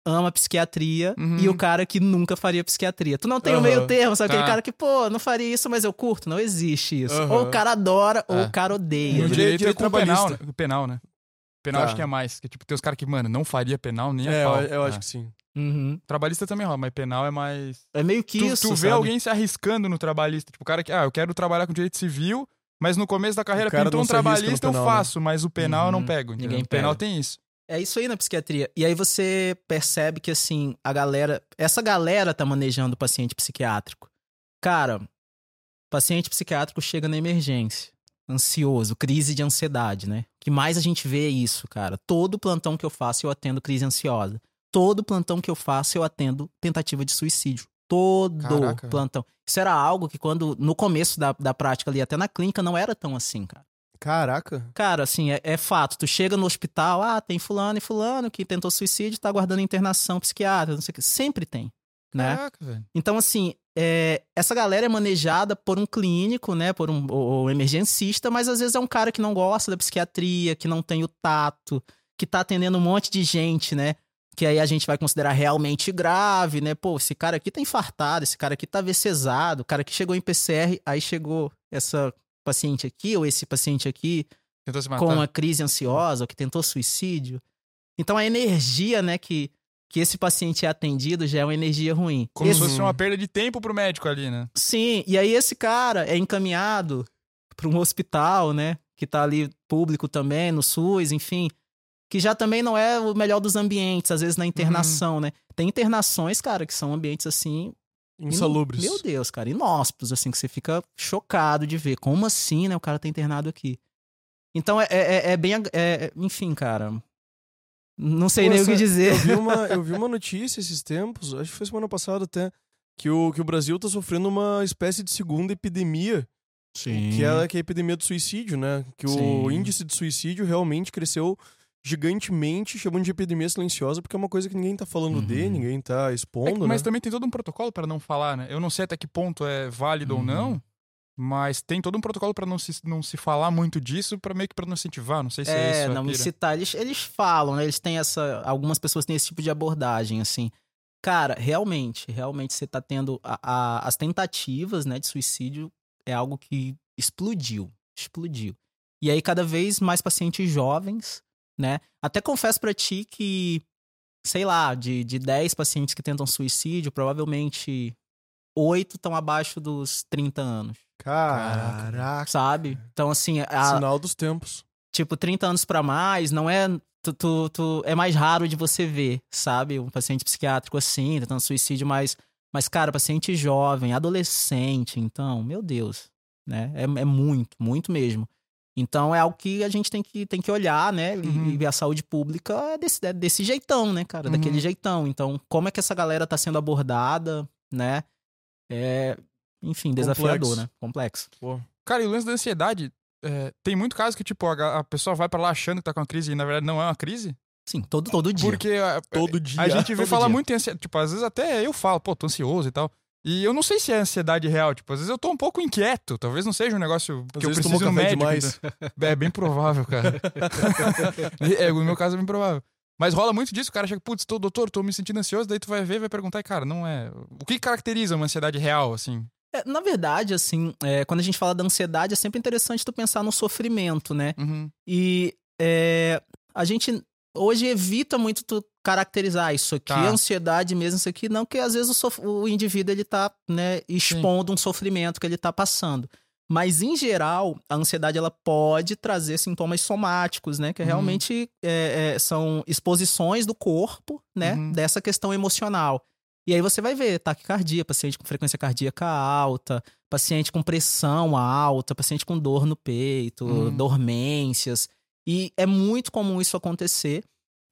ama psiquiatria Uhum. e o cara que nunca faria psiquiatria. Tu não tem o Aham. meio termo, sabe? Tá. Aquele cara que, pô, não faria isso, mas eu curto. Não existe isso. Aham. Ou o cara adora, ou É. o cara No odeia. No né? direito direito é é com penal, trabalhista. né? Penal, né? Penal Tá. acho que é mais. Que, tipo, tem os caras que, mano, não faria penal nem a É, eu, pau. eu acho É. que sim. Uhum. Trabalhista também rola, mas penal é mais... É meio que tu, isso, tu vê sabe? alguém se arriscando no trabalhista. Tipo, o cara que, ah, eu quero trabalhar com direito civil, mas no começo da carreira pintou um trabalhista, eu penal, né? faço, mas o penal eu não Uhum. pego. Entendeu? Ninguém O penal pega. tem isso. É isso aí na psiquiatria. E aí você percebe que, assim, a galera. Essa galera tá manejando o paciente psiquiátrico. Cara, paciente psiquiátrico chega na emergência. Ansioso, crise de ansiedade, né? O que mais a gente vê é isso, cara. Todo plantão que eu faço, eu atendo crise ansiosa. Todo plantão que eu faço, eu atendo tentativa de suicídio. Todo Caraca. plantão. Isso era algo que, quando, no começo da, da prática ali, até na clínica, não era tão assim, cara. Caraca. Cara, assim, é, é fato. Tu chega no hospital, ah, tem fulano e fulano que tentou suicídio, tá aguardando internação psiquiátrica, não sei o que. Sempre tem, né? Caraca, velho. Então, assim, é, essa galera é manejada por um clínico, né? Por um ou, ou emergencista, mas às vezes é um cara que não gosta da psiquiatria, que não tem o tato, que tá atendendo um monte de gente, né? Que aí a gente vai considerar realmente grave, né? Pô, esse cara aqui tá infartado, esse cara aqui tá VCesado, o cara que chegou em PCR, aí chegou essa paciente aqui, ou esse paciente aqui, Tentou se matar. com uma crise ansiosa, ou que tentou suicídio. Então a energia, né, que, que esse paciente é atendido já é uma energia ruim. Como Esse- se fosse uma perda de tempo pro médico ali, né? Sim, e aí esse cara é encaminhado para um hospital, né, que tá ali público também, no SUS, enfim, que já também não é o melhor dos ambientes, às vezes na internação, né? Tem internações, cara, que são ambientes assim Insalubres. Meu Deus, cara, inóspitos, assim, que você fica chocado de ver. Como assim, né? O cara tá internado aqui. Então é, é, é bem. é- enfim, cara. Não sei nem o que dizer. Eu vi, uma, eu vi uma notícia esses tempos, acho que foi semana passada até, que o, que o Brasil tá sofrendo uma espécie de segunda epidemia, Sim. que é, que é a epidemia do suicídio, né? Que o Sim. índice de suicídio realmente cresceu gigantemente, chamando de epidemia silenciosa, porque é uma coisa que ninguém tá falando de, Uhum. ninguém tá É que- expondo, mas né? também tem todo um protocolo pra não falar, né? Eu não sei até que ponto é válido ou Uhum. não, mas tem todo um protocolo pra não se, não se falar muito disso, pra meio que pra não incentivar. Não sei se é, É, isso. a não pira. incitar. Eles, eles falam, né? Eles têm essa. Algumas pessoas têm esse tipo de abordagem, assim. Cara, realmente, realmente você tá tendo. a- a- as tentativas, né, de suicídio é algo que explodiu. Explodiu. E aí, cada vez mais pacientes jovens, né? Até confesso pra ti que, sei lá, de, de 10 pacientes que tentam suicídio, provavelmente 8 estão abaixo dos 30 anos, Caraca. sabe? Então, assim, a, Sinal dos tempos. tipo, 30 anos pra mais, não é. Tu, tu- tu- é mais raro de você ver, sabe? Um paciente psiquiátrico assim, tentando suicídio, mas, mas, cara, paciente jovem, adolescente, então, meu Deus, né? É, é muito, muito mesmo. Então é algo que a gente tem que, tem que olhar, né? E, Uhum. e ver a saúde pública é desse, é desse jeitão, né, cara? Uhum. Daquele jeitão. Então, como é que essa galera tá sendo abordada, né? É, enfim, desafiador, Complexo. né? Complexo. Pô. Cara, e o lance da ansiedade, é, tem muito caso que, tipo, a, a pessoa vai pra lá achando que tá com uma crise e na verdade não é uma crise. Sim, todo, todo dia. Porque a, Todo dia. a gente vê falar dia. muito em ansiedade. Tipo, às vezes até eu falo, pô, tô ansioso e tal. E eu não sei se é ansiedade real. Tipo, às vezes eu tô um pouco inquieto. Talvez não seja um negócio que Às eu vezes preciso tomou um médico. demais. É bem provável, cara. é, no meu caso é bem provável. Mas rola muito disso, o cara chega, putz, tô, doutor, tô me sentindo ansioso, daí tu vai ver e vai perguntar, e, cara, não é. O que caracteriza uma ansiedade real, assim? É, na verdade, assim, é, quando a gente fala da ansiedade, é sempre interessante tu pensar no sofrimento, né? Uhum. E é, a gente hoje evita muito tu caracterizar isso aqui Tá. ansiedade mesmo, isso aqui não, porque às vezes o, sof- o indivíduo ele tá né, expondo um sofrimento que ele tá passando. Mas, em geral, a ansiedade ela pode trazer sintomas somáticos, né? Que Uhum. realmente é, é, são exposições do corpo, né? Uhum. Dessa questão emocional. E aí você vai ver taquicardia, paciente com frequência cardíaca alta, paciente com pressão alta, paciente com dor no peito, Uhum. dormências. E é muito comum isso acontecer.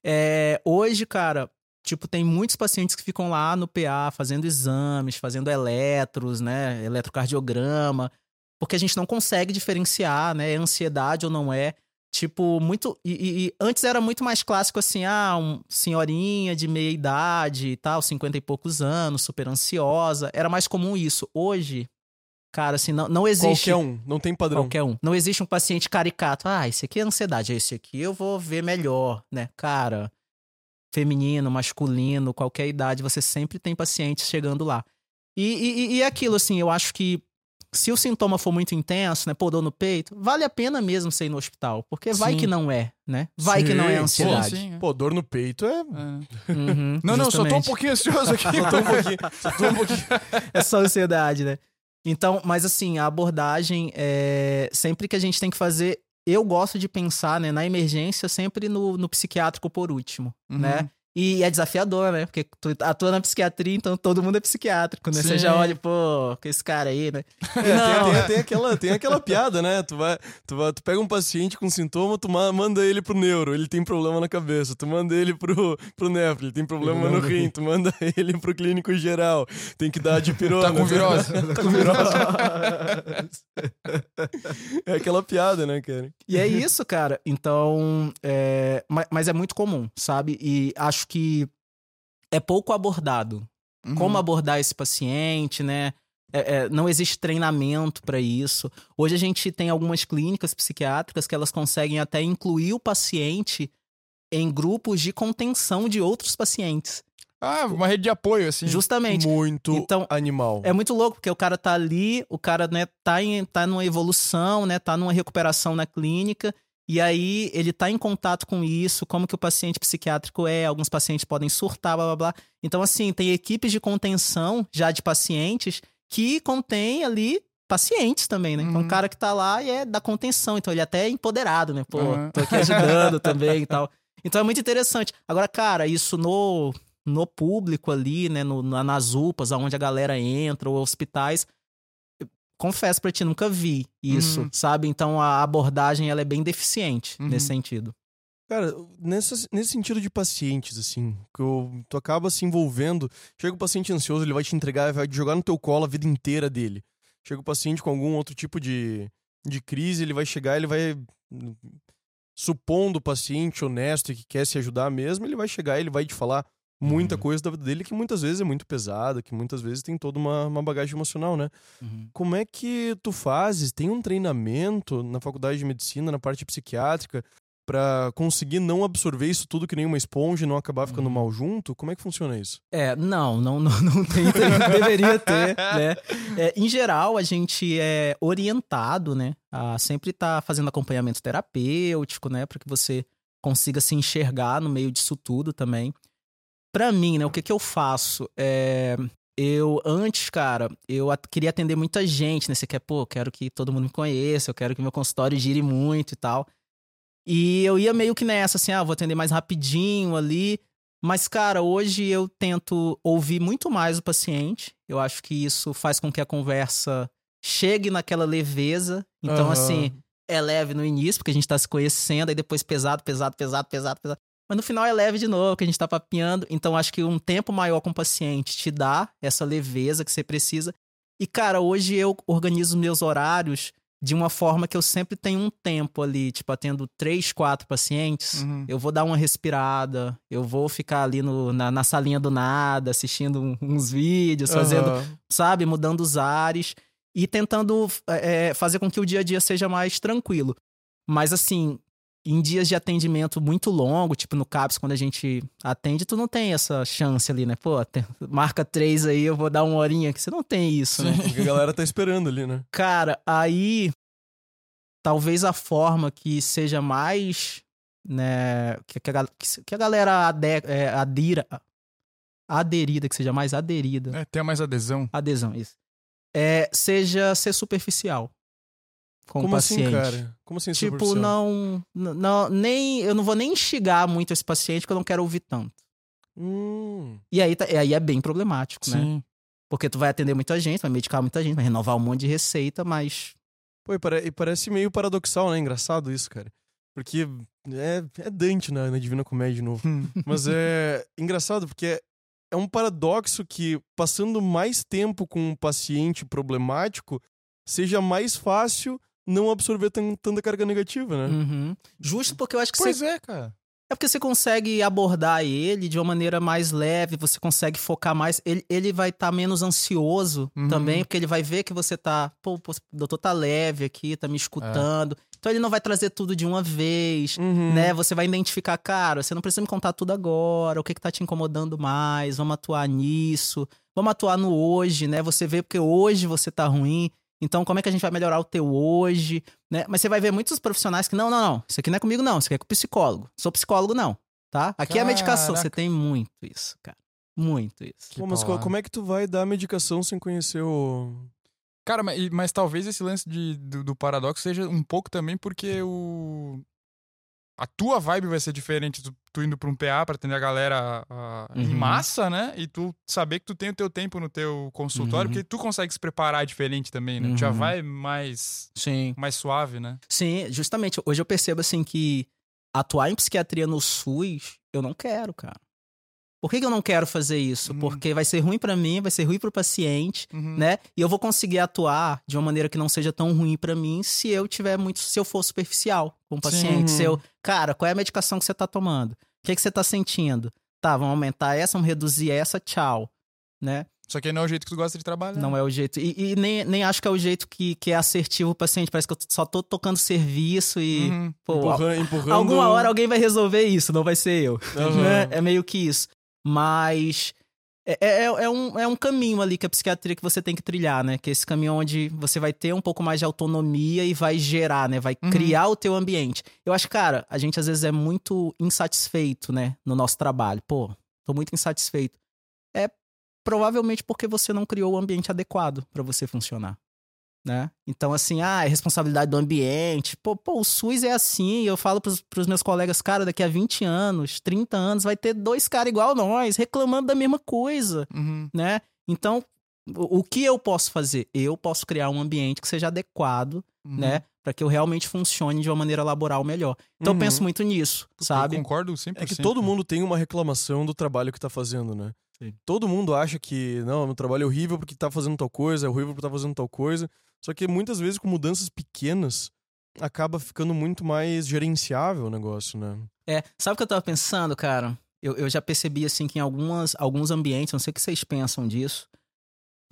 É, hoje, cara, tipo, tem muitos pacientes que ficam lá no PA fazendo exames, fazendo eletros, né? Eletrocardiograma, porque a gente não consegue diferenciar, né? É ansiedade ou não é. Tipo, muito. E, e- antes era muito mais clássico assim, ah, um senhorinha de meia idade e tal, 50 e poucos anos, super ansiosa. Era mais comum isso. Hoje, cara, assim, não, não existe. Qualquer um, não tem padrão. Qualquer um. Não existe um paciente caricato. Ah, esse aqui é ansiedade, esse aqui eu vou ver melhor, né? Cara, feminino, masculino, qualquer idade, você sempre tem pacientes chegando lá. E, e, e aquilo, assim, eu acho que se o sintoma for muito intenso, né? Pô, dor no peito, vale a pena mesmo você ir no hospital. Porque vai Sim. que não é, né? Vai que não é Sim, ansiedade. Sim, sim, é. Pô, dor no peito é. É. Uhum, Não, não, só tô um pouquinho ansioso aqui. Só tô um pouquinho. Só tô um pouquinho. é só ansiedade, né? Então, mas assim, a abordagem é sempre que a gente tem que fazer. Eu gosto de pensar, né, na emergência, sempre no, no psiquiátrico por último, Uhum. né? E é desafiador, né? Porque tu atua na psiquiatria, então todo mundo é psiquiátrico, né? Você Sim. já olha, pô, que esse cara aí, né? É, tem, tem- tem aquela, tem aquela piada, né? Tu, vai, tu, vai, tu pega um paciente com sintoma, tu ma- manda ele pro neuro, ele tem problema na cabeça. Tu manda ele pro, pro nefro, ele tem problema no rim. Tu manda ele pro clínico geral, tem que dar de pirona. Tá com virose. tá com virose. é aquela piada, né, cara? E é isso, cara. Então, é, ma- mas é muito comum, sabe? E acho que é pouco abordado. Uhum. como abordar esse paciente, né? É, é, não existe treinamento para isso. Hoje a gente tem algumas clínicas psiquiátricas que elas conseguem até incluir o paciente em grupos de contenção de outros pacientes. Ah, uma rede de apoio, assim. Justamente. Muito Então, animal. É muito louco, porque o cara tá ali, o cara, né, tá, em, tá numa evolução, né, tá numa recuperação na clínica, e aí ele tá em contato com isso, como que o paciente psiquiátrico é, alguns pacientes podem surtar, blá blá blá. Então, assim, tem equipes de contenção já de pacientes que contém ali pacientes também, né? Então, Uhum. o cara que tá lá e é da contenção, então ele até é empoderado, né? Pô, Uhum. tô aqui ajudando também e tal. Então é muito interessante. Agora, cara, isso no, no público ali, né? No, na- nas UPAs, onde a galera entra, ou hospitais. Confesso pra ti, nunca vi isso, Uhum. sabe? Então a abordagem ela é bem deficiente Uhum. nesse sentido. Cara, nessa, nesse sentido de pacientes, assim, que eu- tu acaba se envolvendo. Chega o paciente ansioso, ele vai te entregar, vai te jogar no teu colo a vida inteira dele. Chega o paciente com algum outro tipo de, de crise, ele vai chegar, ele vai. Supondo o paciente honesto e que quer se ajudar mesmo, ele vai chegar ele vai te falar muita Uhum. coisa da vida dele que muitas vezes é muito pesada, que muitas vezes tem toda uma, uma bagagem emocional, né? Como é que tu fazes? Tem um treinamento na faculdade de medicina, na parte psiquiátrica, pra conseguir não absorver isso tudo que nem uma esponja e não acabar ficando Uhum. mal junto? Como é que funciona isso? É, não, não, não, não tem, deveria ter, né? É, em geral, a gente é orientado, né, a sempre estar fazendo acompanhamento terapêutico, né, para que você consiga se enxergar no meio disso tudo também. Pra mim, né, o que que eu faço? É, eu, antes, cara, eu queria atender muita gente, né? Você quer, pô, eu quero que todo mundo me conheça, eu quero que meu consultório gire muito e tal. E eu ia meio que nessa, assim, ah, vou atender mais rapidinho ali. Mas, cara, hoje eu tento ouvir muito mais o paciente. Eu acho que isso faz com que a conversa chegue naquela leveza. Então, Aham. assim, é leve no início, porque a gente tá se conhecendo, aí depois pesado, pesado, pesado, pesado, pesado. Mas no final é leve de novo, que a gente tá papeando. Então, acho que um tempo maior com o paciente te dá essa leveza que você precisa. E, cara, hoje eu organizo meus horários de uma forma que eu sempre tenho um tempo ali, tipo, atendo três, quatro pacientes, Uhum. eu vou dar uma respirada, eu vou ficar ali no, na, na salinha do nada, assistindo um- uns vídeos, fazendo, Aham. sabe, mudando os ares e tentando é, fazer com que o dia a dia seja mais tranquilo. Mas assim, em dias de atendimento muito longo, tipo no CAPS, quando a gente atende, tu não tem essa chance ali, né? Pô, tem- marca três aí, eu vou dar uma horinha aqui. Você não tem isso, né? Porque a galera tá esperando ali, né? Cara, aí talvez a forma que seja mais, né, que, que a, que- que a galera ade, é, adira, aderida, que seja mais aderida, É, ter mais adesão. adesão, isso, é, seja ser superficial com Como o assim, paciente. cara? Como assim, Tipo, não, não, nem, eu não vou nem instigar muito esse paciente porque eu não quero ouvir tanto. Hum. E aí, tá- aí é bem problemático, né? Sim. Porque tu vai atender muita gente, vai medicar muita gente, vai renovar um monte de receita, mas Pô, e, pare- parece meio paradoxal, né? Engraçado isso, cara. Porque é, é Dante na, na Divina Comédia de novo. Mas é engraçado porque é um paradoxo que passando mais tempo com um paciente problemático seja mais fácil não absorver tan- tanta carga negativa, né? Uhum. Justo porque eu acho que Pois você. é, cara. É porque você consegue abordar ele de uma maneira mais leve, você consegue focar mais. Ele, ele vai estar menos ansioso Uhum. também, porque ele vai ver que você tá. Pô, pô, o doutor tá leve aqui, tá me escutando. Então ele não vai trazer tudo de uma vez. Uhum. Né? Você vai identificar, cara, você não precisa me contar tudo agora, o que que tá te incomodando mais, vamos atuar nisso, vamos atuar no hoje, né? Você vê porque hoje você tá ruim, então como é que a gente vai melhorar o teu hoje, né? Mas você vai ver muitos profissionais que, não, não, não, isso aqui não é comigo não, isso aqui é com o psicólogo. Sou psicólogo não, tá? Aqui é a medicação, Caraca. você tem muito isso, cara. Muito isso. Pô, mas co- como é que tu vai dar medicação sem conhecer o. Cara, mas, mas talvez esse lance de, do, do paradoxo seja um pouco também porque o. A tua vibe vai ser diferente, tu, tu indo pra um PA pra atender a galera em Uhum. massa, né? E tu saber que tu tem o teu tempo no teu consultório, Uhum. porque tu consegue se preparar diferente também, né? Tu já Uhum. vai mais, Sim. mais suave, né? Sim, justamente. Hoje eu percebo assim que atuar em psiquiatria no SUS, eu não quero, cara. Por que, que eu não quero fazer isso? Uhum. Porque vai ser ruim pra mim, vai ser ruim pro paciente, Uhum. né? E eu vou conseguir atuar de uma maneira que não seja tão ruim pra mim se eu tiver muito, se eu for superficial com o paciente, Sim. se eu, cara, qual é a medicação que você tá tomando? O que que você tá sentindo? Tá, vamos aumentar essa, vamos reduzir essa, tchau, né? Só que não é o jeito que tu gosta de trabalhar. Não é o jeito. E, e nem, nem acho que é o jeito que, que é assertivo o paciente. Parece que eu só tô tocando serviço e. Uhum. Pô, Empurra- empurrando. Alguma hora alguém vai resolver isso, não vai ser eu. Né? É meio que isso. Mas é, é, é um, é um caminho ali que a psiquiatria que você tem que trilhar, né? Que é esse caminho onde você vai ter um pouco mais de autonomia e vai gerar, né? Vai Uhum. criar o teu ambiente. Eu acho, cara, a gente às vezes é muito insatisfeito, né? No nosso trabalho. Pô, tô muito insatisfeito. É provavelmente porque você não criou o ambiente adequado para você funcionar. Né? Então, assim, ah, é responsabilidade do ambiente. Pô, pô, o SUS é assim. Eu falo pros, pros meus colegas, cara, daqui a 20 anos, 30 anos, vai ter dois caras igual nós, reclamando da mesma coisa, Uhum. né? Então, o, o que eu posso fazer? Eu posso criar um ambiente que seja adequado, Uhum. né? Para que eu realmente funcione de uma maneira laboral melhor. Então, Uhum. eu penso muito nisso, sabe? Eu concordo 100%. É que todo mundo tem uma reclamação do trabalho que tá fazendo, né? Sim. Todo mundo acha que, não, meu trabalho é horrível porque tá fazendo tal coisa, é horrível porque tá fazendo tal coisa. Só que muitas vezes com mudanças pequenas acaba ficando muito mais gerenciável o negócio, né? É, sabe o que eu tava pensando, cara? Eu, eu já percebi, assim, que em algumas, alguns ambientes, não sei o que vocês pensam disso,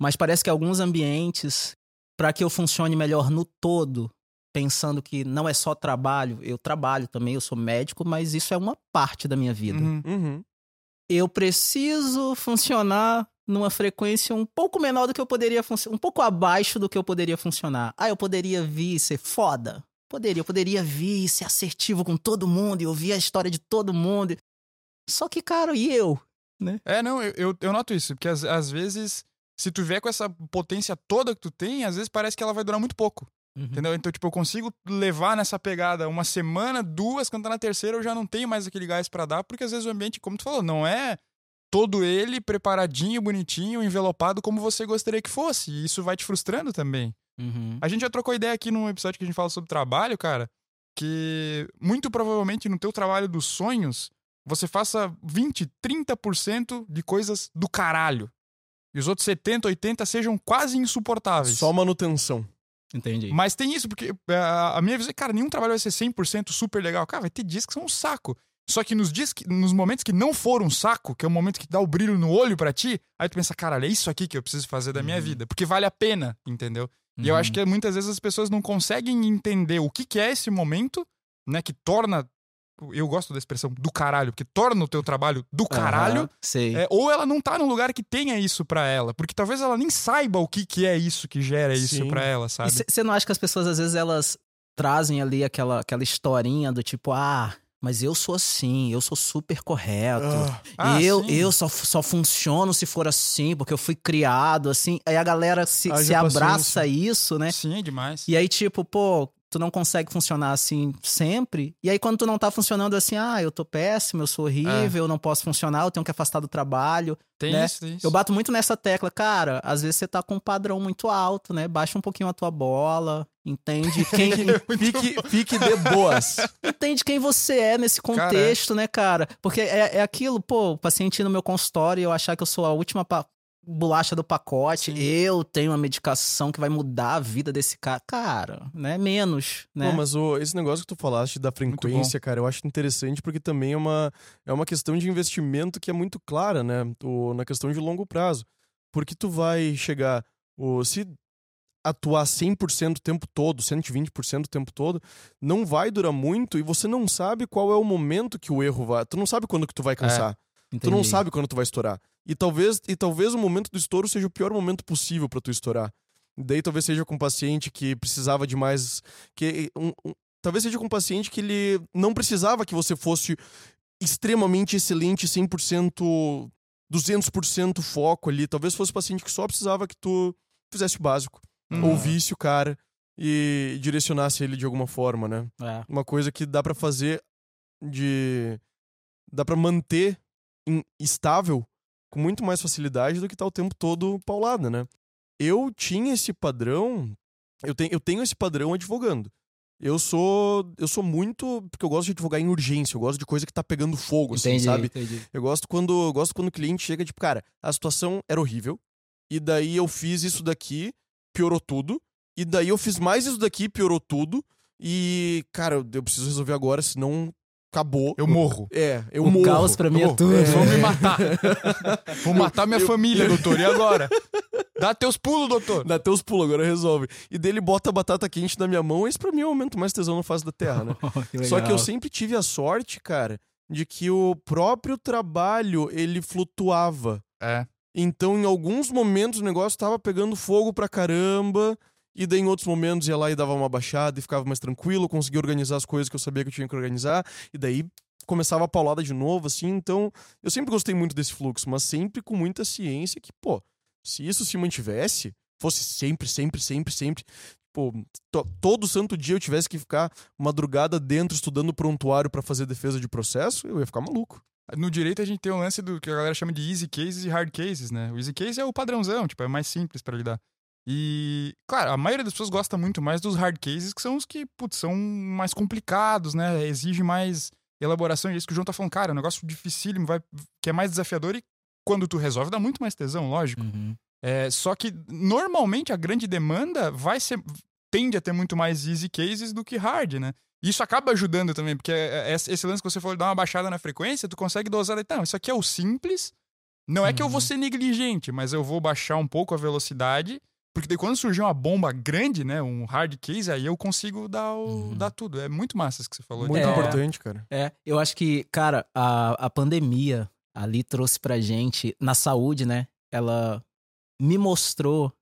mas parece que alguns ambientes, para que eu funcione melhor no todo, pensando que não é só trabalho, eu trabalho também, eu sou médico, mas isso é uma parte da minha vida. Uhum. Uhum. Eu preciso funcionar numa frequência um pouco menor do que eu poderia funcionar, um pouco abaixo do que eu poderia funcionar. Ah, eu poderia vir ser foda? Poderia, eu poderia vir ser assertivo com todo mundo e ouvir a história de todo mundo. Só que, cara, e eu? É, não, eu, eu, eu noto isso, porque às, às vezes, se tu vier com essa potência toda que tu tem, às vezes parece que ela vai durar muito pouco. Entendeu? Então, tipo, eu consigo levar nessa pegada uma semana, duas, quando tá na terceira eu já não tenho mais aquele gás pra dar, porque às vezes o ambiente, como tu falou, não é todo ele preparadinho, bonitinho, envelopado como você gostaria que fosse. E isso vai te frustrando também. Uhum. A gente já trocou ideia aqui num episódio que a gente fala sobre trabalho, cara, que muito provavelmente no teu trabalho dos sonhos, você faça 20, 30% de coisas do caralho. E os outros 70, 80 sejam quase insuportáveis. Só manutenção. Entendi. Mas tem isso, porque é, a minha visão é, cara, nenhum trabalho vai ser 100% super legal. Cara, vai ter dias que são um saco. Só que nos dias que, nos momentos que não foram um saco, que é o momento que dá o brilho no olho pra ti, aí tu pensa, caralho, é isso aqui que eu preciso fazer da minha Uhum. vida. Porque vale a pena, entendeu? E eu acho que muitas vezes as pessoas não conseguem entender o que, que é esse momento, né? Que torna. Eu gosto da expressão do caralho, porque torna o teu trabalho do caralho. Sei. É, ou ela não tá num lugar que tenha isso pra ela. Porque talvez ela nem saiba o que, que é isso que gera isso pra ela, sabe? Você não acha que as pessoas, às vezes, elas trazem ali aquela, aquela historinha do tipo, ah, mas eu sou assim, eu sou super correto. Ah, Ah, eu sim. eu só, só funciono se for assim, porque eu fui criado assim. Aí a galera se, Haja se abraça isso, né? Sim, é demais. E aí, tipo, pô, tu não consegue funcionar assim sempre. E aí, quando tu não tá funcionando assim, ah, eu tô péssimo, eu sou horrível, eu não posso funcionar, eu tenho que afastar do trabalho. Tem né? isso, tem isso. Eu bato muito nessa tecla, cara. Às vezes você tá com um padrão muito alto, né? Baixa um pouquinho a tua bola, entende quem, fique, fique de boas. entende quem você é nesse contexto, né, cara? Porque é, é aquilo, pô, o paciente ir no meu consultório e eu achar que eu sou a última bolacha do pacote, Sim. eu tenho uma medicação que vai mudar a vida desse cara. Cara, né? Menos, né? Pô, mas ô, esse negócio que tu falaste da frequência, cara, eu acho interessante porque também é uma, é uma questão de investimento que é muito clara, né? O, na questão de longo prazo. Porque tu vai chegar. O, se atuar 100% o tempo todo, 120% o tempo todo, não vai durar muito e você não sabe qual é o momento que o erro vai. Tu não sabe quando que tu vai cansar. Tu não Entendi. sabe quando tu vai estourar. E talvez, e talvez o momento do estouro seja o pior momento possível pra tu estourar. Daí talvez seja com um paciente que precisava de mais. Que, um- um- talvez seja com um paciente que ele não precisava que você fosse extremamente excelente, 100%, 200% foco ali. Talvez fosse um paciente que só precisava que tu fizesse o básico. Uhum. Ouvisse o cara e direcionasse ele de alguma forma, né? É. uma coisa que dá pra fazer de dá pra manter estável com muito mais facilidade do que tá o tempo todo paulada, né? Eu tinha esse padrão, eu tenho, eu tenho esse padrão advogando. Eu sou eu sou muito porque eu gosto de advogar em urgência, eu gosto de coisa que tá pegando fogo, assim, Entendi, sabe? entendi. Eu gosto quando eu gosto quando o cliente chega tipo, cara, a situação era horrível e daí eu fiz isso daqui, piorou tudo, e daí eu fiz mais isso daqui, piorou tudo. E, cara, eu preciso resolver agora, senão acabou. Eu morro. É, eu o morro. caos pra mim é tudo. É. Vão me matar. Vou matar minha Eu- família, doutor. E agora? Dá teus pulos, doutor. Dá teus pulos, agora resolve. E dele bota a batata quente na minha mão, esse pra mim é o momento mais tesão na face da terra, né? Que Só que eu sempre tive a sorte, cara, de que o próprio trabalho, ele flutuava. É. Então, em alguns momentos, o negócio tava pegando fogo pra caramba. E daí, em outros momentos, ia lá e dava uma baixada e ficava mais tranquilo, conseguia organizar as coisas que eu sabia que eu tinha que organizar. E daí começava a paulada de novo, assim. Então, eu sempre gostei muito desse fluxo, mas sempre com muita ciência que, pô, se isso se mantivesse, fosse sempre, sempre, sempre, sempre. Pô, to- todo santo dia eu tivesse que ficar madrugada dentro estudando prontuário pra fazer defesa de processo, eu ia ficar maluco. No direito a gente tem o lance do que a galera chama de easy cases e hard cases, né? O easy case é o padrãozão, tipo, é mais simples pra lidar. E, claro, a maioria das pessoas gosta muito mais dos hard cases, que são os que, putz, são mais complicados, né? Exige mais elaboração. E é isso que o João tá falando, cara, é um negócio dificílimo, vai, que é mais desafiador e quando tu resolve dá muito mais tesão, lógico. Uhum. É, só que normalmente a grande demanda vai ser tende a ter muito mais easy cases do que hard, né? Isso acaba ajudando também, porque é- é- esse lance que você falou dar uma baixada na frequência, tu consegue dosar, então, isso aqui é o simples. Não é que eu vou Uhum. ser negligente, mas eu vou baixar um pouco a velocidade, porque daí quando surgir uma bomba grande, né, um hard case, aí eu consigo dar, o, Uhum. dar tudo. É muito massa isso que você falou. Muito É. importante, cara. É, eu acho que, cara, a, a pandemia ali trouxe pra gente, na saúde, né? Ela me mostrou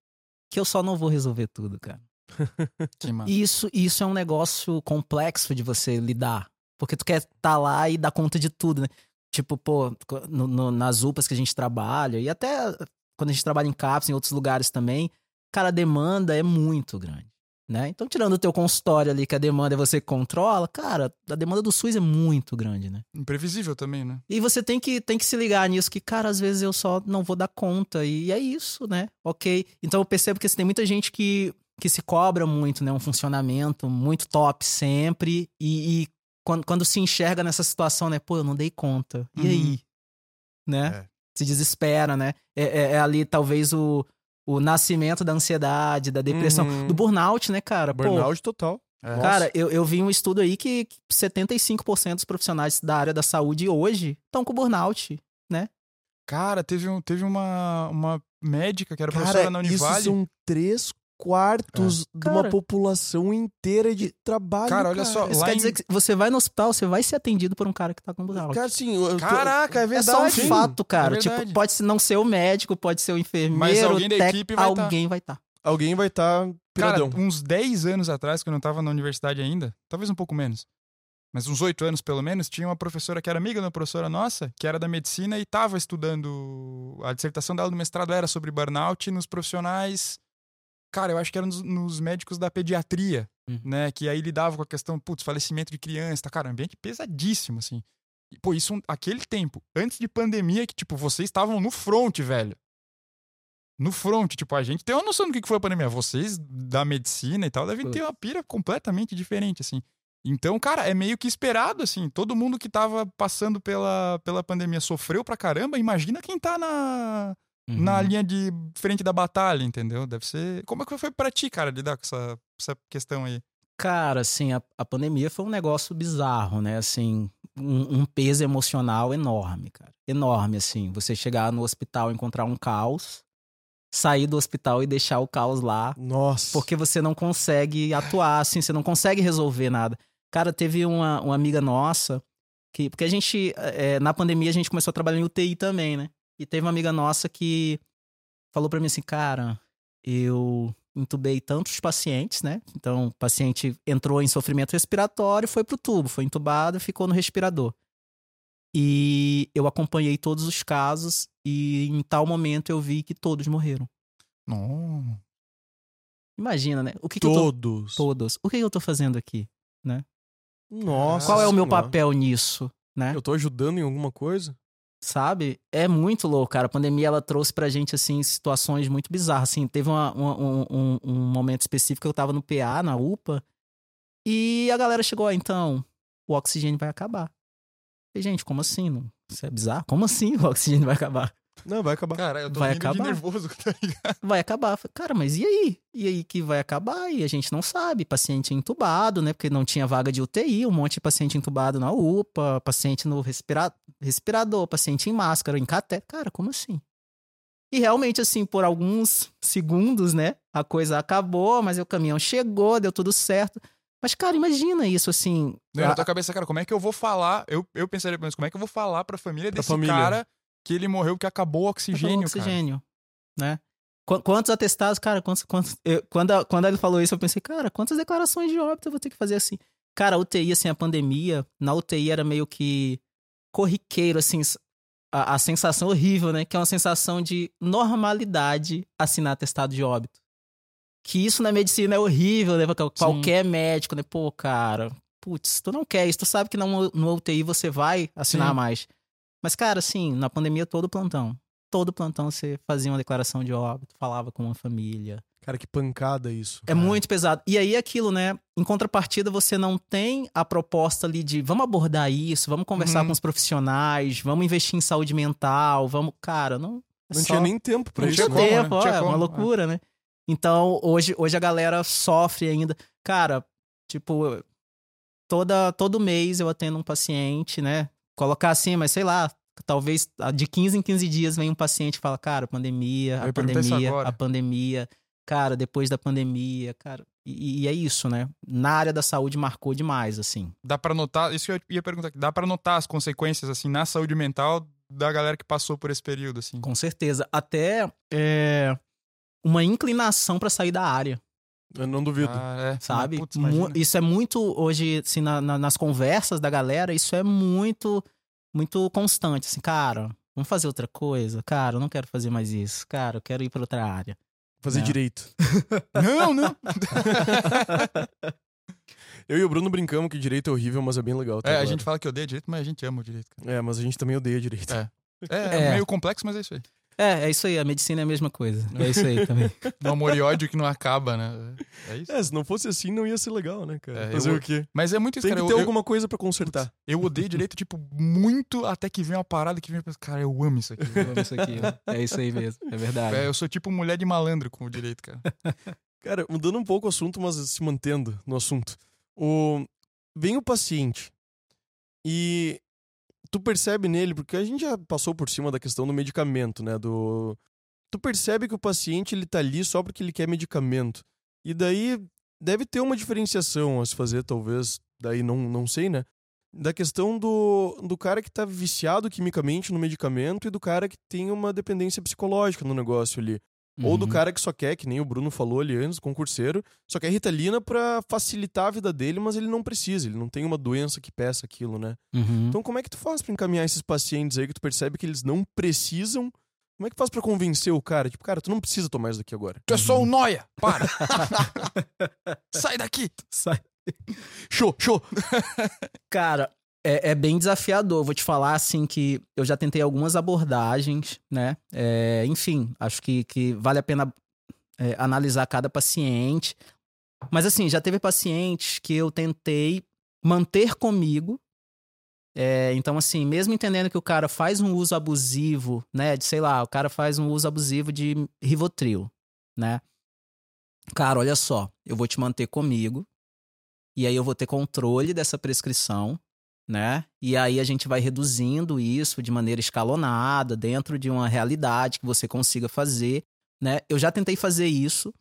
que eu só não vou resolver tudo, cara. Que massa. E isso, isso é um negócio complexo de você lidar. Porque tu quer estar lá e dar conta de tudo, né? Tipo, pô, no- no- nas UPAs que a gente trabalha, e até quando a gente trabalha em CAPS, em outros lugares também, cara, a demanda é muito grande. Né? Então, tirando o teu consultório ali, que a demanda você controla, cara, a demanda do SUS é muito grande, né? Imprevisível também, né? E você tem que, tem que se ligar nisso, que, cara, às vezes eu só não vou dar conta. E é isso, né? Ok. Então eu percebo que assim, tem muita gente que, que se cobra muito, né? Um funcionamento muito top sempre. E, e quando, quando se enxerga nessa situação, né? Pô, eu não dei conta. E Uhum. aí? Né? É. Se desespera, né? É, é- é ali talvez o, o nascimento da ansiedade, da depressão, Uhum. do burnout, né, cara? Pô, Burnout total. É. Cara, eu, eu vi um estudo aí que 75% dos profissionais da área da saúde hoje estão com burnout. Cara, teve, um, teve uma, uma médica que era Cara, professora na isso Univale. são três quartos de uma Cara. população inteira de trabalho. Cara, olha só, Isso quer em- dizer que você vai no hospital, você vai ser atendido por um cara que tá com burnout. Cara, eu tô- Caraca, é é verdade. só um hein? fato, cara. É tipo, pode não ser o médico, pode ser o enfermeiro, Mas alguém da equipe vai tá. alguém vai estar. alguém vai estar tá Cara, piradão. uns 10 anos atrás, quando eu tava na universidade ainda, talvez um pouco menos, mas uns 8 anos pelo menos, tinha uma professora que era amiga de uma professora nossa, que era da medicina e tava estudando. A dissertação dela do mestrado era sobre burnout nos profissionais. Cara, eu acho que era nos, nos médicos da pediatria, Uhum. né? Que aí lidava com a questão, putz, falecimento de criança, tá? Cara, um ambiente pesadíssimo, assim. E, pô, isso, aquele tempo, antes de pandemia, que, tipo, vocês estavam no front, velho. No front, tipo, a gente tem uma noção do que que foi a pandemia. Vocês da medicina e tal devem ter uma pira completamente diferente, assim. Então, cara, é meio que esperado, assim. Todo mundo que tava passando pela, pela pandemia sofreu pra caramba. Imagina quem tá na, Uhum. na linha de frente da batalha, entendeu? Deve ser. Como é que foi pra ti, cara, lidar com essa, essa questão aí? Cara, assim, a, a pandemia foi um negócio bizarro, né? Assim, um, um peso emocional enorme, cara. Enorme, assim. Você chegar no hospital e encontrar um caos, sair do hospital e deixar o caos lá, Nossa. porque você não consegue atuar, assim, você não consegue resolver nada. Cara, teve uma, uma amiga nossa que. Porque a gente, é, na pandemia, a gente começou a trabalhar em UTI também, né? E teve uma amiga nossa que falou pra mim assim, cara, eu entubei tantos pacientes, né? Então, o paciente entrou em sofrimento respiratório, foi pro tubo, foi entubado e ficou no respirador. E eu acompanhei todos os casos e em tal momento eu vi que todos morreram. Não. Imagina, né? O que, que eu tô Todos. todos. O que eu tô fazendo aqui? Nossa. Qual é o meu papel nisso, né? Eu tô ajudando em alguma coisa? Sabe? É muito louco, cara. A pandemia ela trouxe pra gente assim situações muito bizarras, assim. Teve uma- um, um- um momento específico que eu tava no PA, na UPA, e a galera chegou, "Ah, então, o oxigênio vai acabar. E, gente, como assim? Isso é bizarro? Como assim o oxigênio vai acabar? Não, vai acabar. Cara, eu tô Vai acabar. nervoso, tá ligado? Vai acabar. Cara, mas e aí? E aí que vai acabar? E a gente não sabe. Paciente entubado, né? Porque não tinha vaga de UTI, um monte de paciente entubado na UPA, paciente no respira... respirador, paciente em máscara, em caté. Cara, como assim? E realmente, assim, por alguns segundos, né? A coisa acabou, mas o caminhão chegou, deu tudo certo. Mas, cara, imagina isso, assim. Não, na a- tua cabeça, cara, como é que eu vou falar? Eu, eu pensaria, mas como é que eu vou falar pra família Pra desse família. cara que ele morreu porque acabou o oxigênio, Acabou o oxigênio, né? Qu- Quantos atestados, cara, quantos, quantos eu- quando, quando ele falou isso, eu pensei, cara, quantas declarações de óbito eu vou ter que fazer assim? Cara, a UTI, assim, a pandemia, na UTI era meio que corriqueiro, assim, a, a sensação horrível, né? Que é uma sensação de normalidade assinar atestado de óbito. Que isso na medicina é horrível, né? Qualquer médico, né? Pô, cara, putz, tu não quer isso, tu sabe que no, no UTI você vai assinar Sim. mais. Mas, cara, assim, na pandemia, todo plantão. Todo plantão você fazia uma declaração de óbito, falava com uma família. Cara, que pancada isso. É muito pesado. E aí, aquilo, né? Em contrapartida, você não tem a proposta ali de vamos abordar isso, vamos conversar Uhum. com os profissionais, vamos investir em saúde mental, vamos. Cara, não. é Não só- tinha nem tempo pra não isso, tinha né? como, tempo, né? ó, Tinha é uma como, loucura, né? Então, hoje, hoje a galera sofre ainda. Cara, tipo, toda, todo mês eu atendo um paciente, né? Colocar assim, mas sei lá, talvez de 15 em 15 dias vem um paciente e fala, cara, pandemia, a pandemia, a pandemia, cara, depois da pandemia, cara. E, e é isso, né? Na área da saúde marcou demais, assim. Dá pra notar, isso que eu ia perguntar aqui, dá pra notar as consequências, assim, na saúde mental da galera que passou por esse período, assim. Com certeza. Até é, uma inclinação pra sair da área. Eu não duvido. Ah, é. sabe? Putz, isso é muito hoje assim na- na- nas conversas da galera isso é muito muito constante assim cara vamos fazer outra coisa cara eu não quero fazer mais isso cara eu quero ir para outra área Fazer Não. direito. Não, não. Eu e o Bruno brincamos que direito é horrível, mas é bem legal. tá É, a agora. gente fala que odeia direito, mas a gente ama o direito, cara. É, mas a gente também odeia direito. É. É, É. meio complexo, mas é isso aí. É, é isso aí, a medicina é a mesma coisa. É isso aí também. No amor e ódio que não acaba, né? É isso. É, se não fosse assim, não ia ser legal, né, cara? É, Fazer eu- o quê? Mas é muito isso, Tem cara. que eu, ter eu- alguma coisa pra consertar. eu odeio direito, tipo, muito até que vem uma parada que vem e penso, cara, eu amo isso aqui. Eu amo isso aqui. É isso aí mesmo, é verdade. É, eu sou tipo mulher de malandro com o direito, cara. Cara, mudando um pouco o assunto, mas se mantendo no assunto. O... Vem o paciente e tu percebe nele, porque a gente já passou por cima da questão do medicamento, né? Do... Tu percebe que o paciente ele tá ali só porque ele quer medicamento. E daí deve ter uma diferenciação a se fazer, talvez. Daí não, não sei, né? Da questão do, do cara que tá viciado quimicamente no medicamento e do cara que tem uma dependência psicológica no negócio ali. Ou do Uhum. cara que só quer, que nem o Bruno falou ali antes, concurseiro, só quer Ritalina pra facilitar a vida dele, mas ele não precisa, ele não tem uma doença que peça aquilo, né? Uhum. Então como é que tu faz pra encaminhar esses pacientes aí que tu percebe que eles não precisam? Como é que faz pra convencer o cara? Tipo, cara, tu não precisa tomar isso daqui agora. Tu é só um noia! Para! Sai daqui! Sai. Show, show! Cara, é, é bem desafiador. Vou te falar assim que eu já tentei algumas abordagens, né? É, enfim, acho que, que vale a pena é, analisar cada paciente. Mas assim, já teve pacientes que eu tentei manter comigo. É, então, assim, mesmo entendendo que o cara faz um uso abusivo, né? De sei lá, o cara faz um uso abusivo de Rivotril, né? Cara, olha só, eu vou te manter comigo. E aí eu vou ter controle dessa prescrição, né? E aí a gente vai reduzindo isso de maneira escalonada, dentro de uma realidade que você consiga fazer, né? Eu já tentei fazer isso,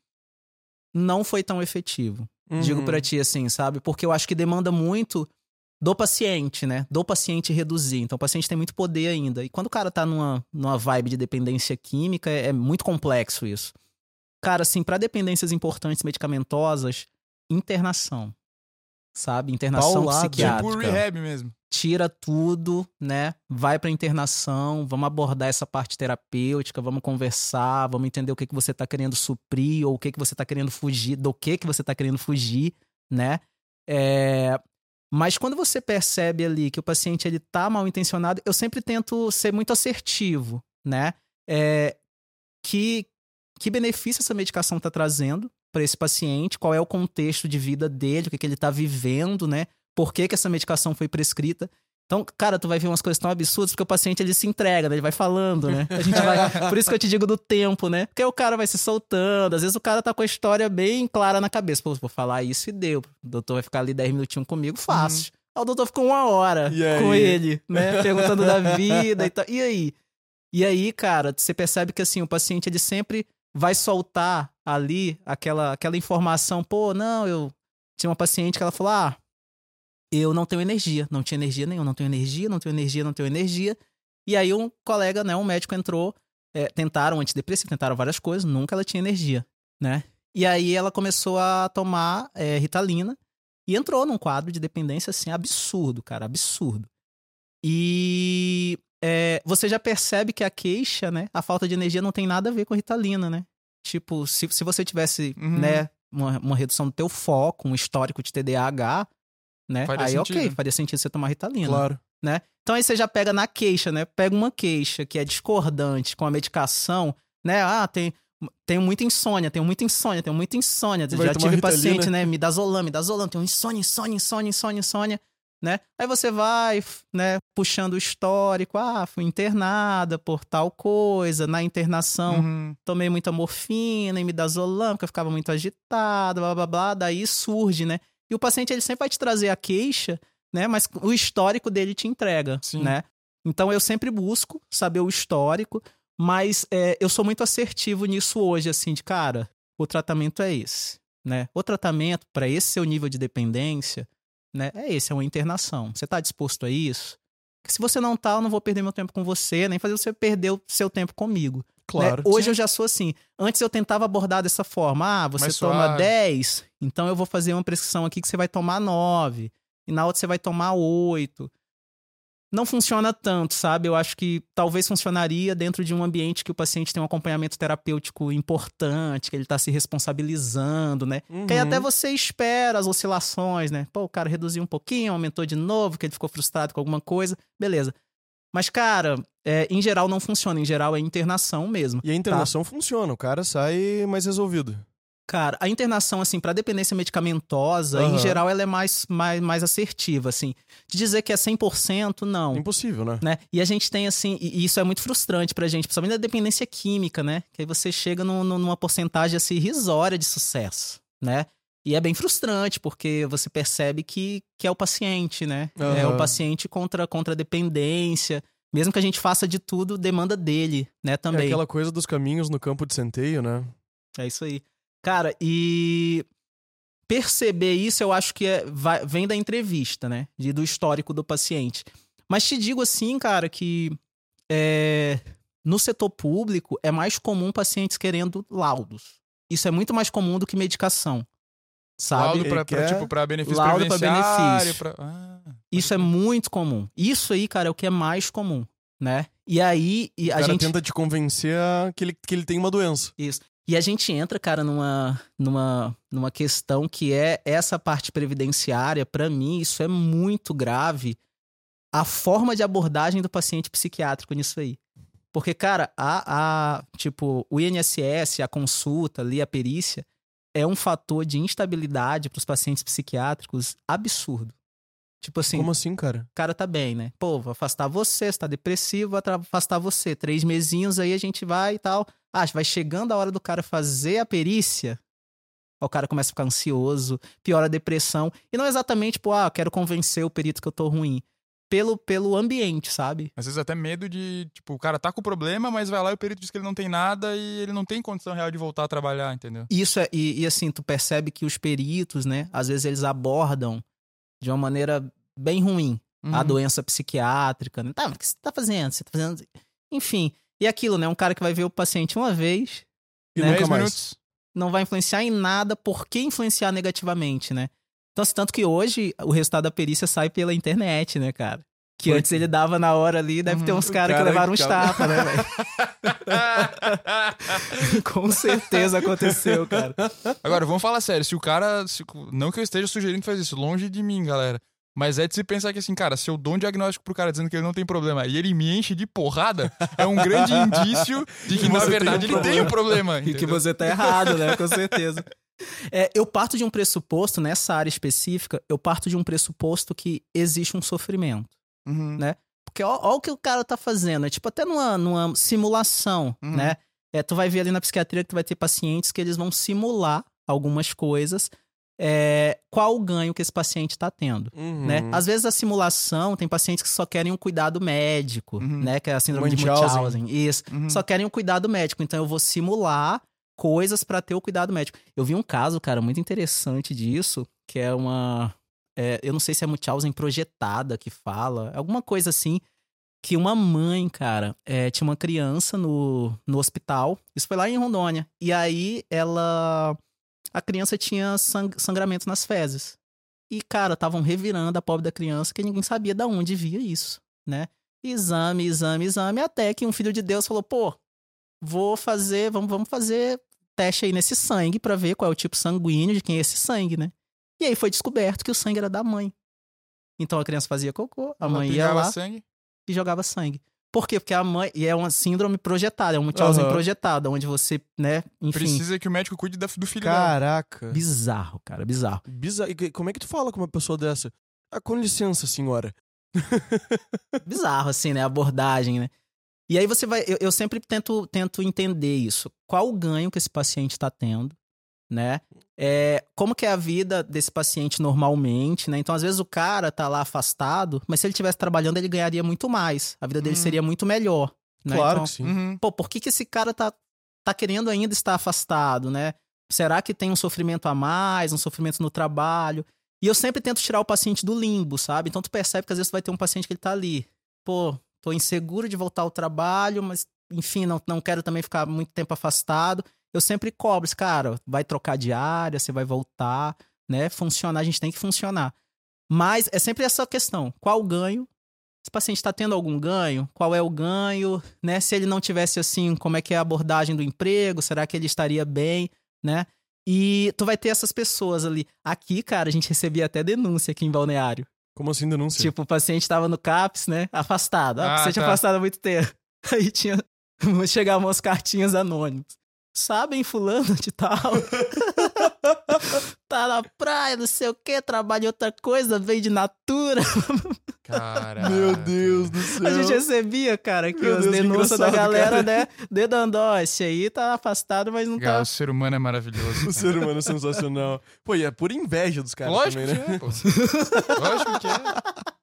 não foi tão efetivo. Digo Uhum. pra ti assim, sabe? Porque eu acho que demanda muito do paciente, né? Do paciente reduzir. Então o paciente tem muito poder ainda. E quando o cara tá numa, numa vibe de dependência química, é, é muito complexo isso. Cara, assim, pra dependências importantes medicamentosas, internação. Sabe? Internação Paulada. psiquiátrica Tipo rehab mesmo. tira tudo, né? Vai pra internação, vamos abordar essa parte terapêutica, vamos conversar, vamos entender o que, que você tá querendo suprir ou o que, que você tá querendo fugir, do que, que você tá querendo fugir, né? É, Mas quando você percebe ali que o paciente ele tá mal intencionado, eu sempre tento ser muito assertivo, né? É, Que, que benefício essa medicação tá trazendo para esse paciente, qual é o contexto de vida dele, o que, que ele tá vivendo, né? por que, que essa medicação foi prescrita. Então, cara, tu vai ver umas coisas tão absurdas porque o paciente ele se entrega, né? Ele vai falando, né? A gente vai. Por isso que eu te digo do tempo, né? Porque o cara vai se soltando. Às vezes o cara tá com a história bem clara na cabeça. Pô, vou falar isso e deu. O doutor vai ficar ali 10 minutinhos comigo, fácil. Aí o doutor ficou uma hora com ele, né? Perguntando da vida e tal. E aí? E aí, cara, você percebe que assim, o paciente ele sempre vai soltar ali aquela, aquela informação. Pô, não, eu tinha uma paciente que ela falou: ah, eu não tenho energia, não tinha energia nenhuma, não tenho energia, não tenho energia, não tenho energia. E aí um colega, né, um médico entrou, é, tentaram antidepressivo, tentaram várias coisas, nunca ela tinha energia, né? E aí ela começou a tomar é, Ritalina e entrou num quadro de dependência, assim, absurdo, cara, absurdo. E é, você já percebe que a queixa, né, a falta de energia não tem nada a ver com Ritalina, né? Tipo, se, se você tivesse, Uhum. né, uma, uma redução do teu foco, um histórico de TDAH, né? Faria aí ok, sentido. faria sentido você tomar Ritalina. Claro. Então aí você já pega na queixa, né? Pega uma queixa que é discordante com a medicação, né? Ah, tem tenho muita insônia, tenho muita insônia, tenho muita insônia. Vai já tive paciente, né? Me dá zolã, me dá zolã, tenho insônia, insônia, insônia, insônia, insônia, né? Aí você vai, né, puxando o histórico, ah, fui internada por tal coisa, na internação Uhum. tomei muita morfina e zolã, porque eu ficava muito agitada, blá blá blá, daí surge, né? E o paciente ele sempre vai te trazer a queixa, né? Mas o histórico dele te entrega, Sim. né? Então eu sempre busco saber o histórico, mas é, eu sou muito assertivo nisso hoje, assim, de cara, o tratamento é esse, né? O tratamento para esse seu nível de dependência, né? É esse, é uma internação. Você tá disposto a isso? Porque se você não tá, eu não vou perder meu tempo com você, nem fazer você perder o seu tempo comigo. Claro. Né? Hoje Sim. eu já sou assim. Antes eu tentava abordar dessa forma. Ah, você toma suave. 10, então eu vou fazer uma prescrição aqui que você vai tomar 9. E na outra você vai tomar 8. Não funciona tanto, sabe? Eu acho que talvez funcionaria dentro de um ambiente que o paciente tem um acompanhamento terapêutico importante, que ele tá se responsabilizando, né? Que aí Uhum. até você espera as oscilações, né? Pô, o cara reduziu um pouquinho, aumentou de novo, que ele ficou frustrado com alguma coisa. Beleza. Mas, cara, é, em geral não funciona. Em geral é internação mesmo. E a internação funciona, o cara sai mais resolvido. Cara, a internação, assim, pra dependência medicamentosa, em Aham. geral, ela é mais, mais, mais assertiva, assim. De dizer que é 100%, não. Impossível, né? Né? E a gente tem, assim, e isso é muito frustrante pra gente, principalmente da dependência química, né? Que aí você chega numa porcentagem, assim, irrisória de sucesso, né? E é bem frustrante, porque você percebe que, que é o paciente, né? É Aham. o paciente contra, contra a dependência. Mesmo que a gente faça de tudo, demanda dele, né? É Também. aquela coisa dos caminhos no campo de centeio, né? É isso aí. Cara, e perceber isso eu acho que é, vai- vem da entrevista, né? De, do histórico do paciente. Mas te digo assim, cara, que é, no setor público é mais comum pacientes querendo laudos. Isso é muito mais comum do que medicação. Sabe? Laudo pra, Ele pra, quer tipo, pra benefício laudo pra benefício. pra- Ah, Isso é muito comum. Isso aí, cara, é o que é mais comum, né? E aí e O a cara gente tenta te convencer que, ele, que ele tem uma doença. Isso. E a gente entra, cara, numa, numa, numa questão que é essa parte previdenciária. Pra mim, isso é muito grave. A forma de abordagem do paciente psiquiátrico nisso aí. Porque, cara, a, a tipo, o INSS, a consulta ali, a perícia, é um fator de instabilidade pros pacientes psiquiátricos absurdo. Tipo assim, Como assim, cara? o cara tá bem, né? Pô, vou afastar você, você tá depressivo, vou afastar você. Três mesinhos aí a gente vai e tal. Ah, vai chegando a hora do cara fazer a perícia. aí O cara começa a ficar ansioso, piora a depressão. E não exatamente, pô, ah, quero convencer o perito que eu tô ruim. Pelo, pelo ambiente, sabe? Às vezes até medo de, tipo, o cara tá com problema, mas vai lá e o perito diz que ele não tem nada e ele não tem condição real de voltar a trabalhar, entendeu? Isso é, e, e assim, tu percebe que os peritos, né, às vezes eles abordam de uma maneira bem ruim a Uhum. doença psiquiátrica. Né? Tá, mas o que você tá fazendo? Você tá fazendo. Enfim. E aquilo, né? Um cara que vai ver o paciente uma vez, E Né? nunca 10 mais. não vai influenciar em nada, por que influenciar negativamente, né? Então, assim, tanto que hoje o resultado da perícia sai pela internet, né, cara? Que antes ele dava na hora ali, deve ter Uhum. uns O caras que cara levaram uns que- tapas, né, velho? Com certeza aconteceu, cara. Agora, vamos falar sério. Se o cara. se- não que eu esteja sugerindo fazer isso, longe de mim, galera. Mas é de se pensar que assim, cara, se eu dou um diagnóstico pro cara dizendo que ele não tem problema e ele me enche de porrada, é um grande indício de que, na você tem verdade, um ele tem um problema. E que entendeu? você tá errado, né? Com certeza. É, eu parto de um pressuposto, nessa área específica, eu parto de um pressuposto que existe um sofrimento. Uhum. né? Porque ó, ó o que o cara tá fazendo. É tipo até numa, numa simulação, Uhum. né? É, tu vai ver ali na psiquiatria que tu vai ter pacientes que eles vão simular algumas coisas. É, qual o ganho que esse paciente tá tendo, Uhum. né? Às vezes a simulação tem pacientes que só querem um cuidado médico, Uhum. né? Que é a síndrome de Munchausen. Munchausen. Isso. Uhum. Só querem um cuidado médico. Então eu vou simular coisas pra ter o cuidado médico. Eu vi um caso, cara, muito interessante disso, que é uma. É, eu não sei se é Munchausen projetada que fala, alguma coisa assim. Que uma mãe, cara, é, tinha uma criança no, no hospital. Isso foi lá em Rondônia. E aí ela. A criança tinha sang- sangramento nas fezes. E, cara, estavam revirando a pobre da criança, que ninguém sabia de onde via isso, né? Exame, exame, exame, até que um filho de Deus falou: pô, vou fazer, vamos, vamos fazer teste aí nesse sangue pra ver qual é o tipo sanguíneo de quem é esse sangue, né? E aí foi descoberto que o sangue era da mãe. Então a criança fazia cocô, a Ela mãe ia lá sangue. e jogava sangue. Por quê? Porque a mãe. E é uma síndrome projetada, é um Munchausen Aham. projetada, onde você, né? Enfim. Precisa que o médico cuide da- do filho dela. Caraca. Bizarro, cara, bizarro. Bizarro. E como é que tu fala com uma pessoa dessa? Ah, com licença, senhora. bizarro, assim, né? A abordagem, né? E aí você vai. Eu, eu sempre tento, tento entender isso. Qual o ganho que esse paciente está tendo, né? É, como que é a vida desse paciente normalmente, né? Então, às vezes, o cara tá lá afastado, mas se ele estivesse trabalhando, ele ganharia muito mais. A vida dele Hum. seria muito melhor. Né? Claro Então, que sim. Uhum. pô, por que, que esse cara tá, tá querendo ainda estar afastado, né? Será que tem um sofrimento a mais, um sofrimento no trabalho? E eu sempre tento tirar o paciente do limbo, sabe? Então tu percebe que às vezes tu vai ter um paciente que ele tá ali. Pô, tô inseguro de voltar ao trabalho, mas enfim, não, não quero também ficar muito tempo afastado. Eu sempre cobro, esse cara, vai trocar de área, você vai voltar, né? Funcionar, a gente tem que funcionar. Mas é sempre essa questão: qual o ganho? Esse paciente está tendo algum ganho? Qual é o ganho? Né? Se ele não tivesse assim, como é que é a abordagem do emprego? Será que ele estaria bem? Né? E tu vai ter essas pessoas ali. Aqui, cara, a gente recebia até denúncia aqui em Balneário. Como assim denúncia? Tipo, o paciente tava no CAPS, né? Afastado. Ah, o Ah, paciente tá. afastado há muito tempo. Aí tinha. Chegavam umas cartinhas anônimas. Sabem, fulano de tal. tá na praia, não sei o quê, trabalha em outra coisa, vem de natura. Caraca. Meu Deus do céu. A gente recebia, cara, aqui Meu as Deus, que denúncias da galera, cara. né? Dedando, ó, esse aí tá afastado, mas não Cara, tá. o ser humano é maravilhoso. O ser humano é sensacional. Pô, e é pura inveja dos caras Lógico também, né? que é, pô. Lógico que é.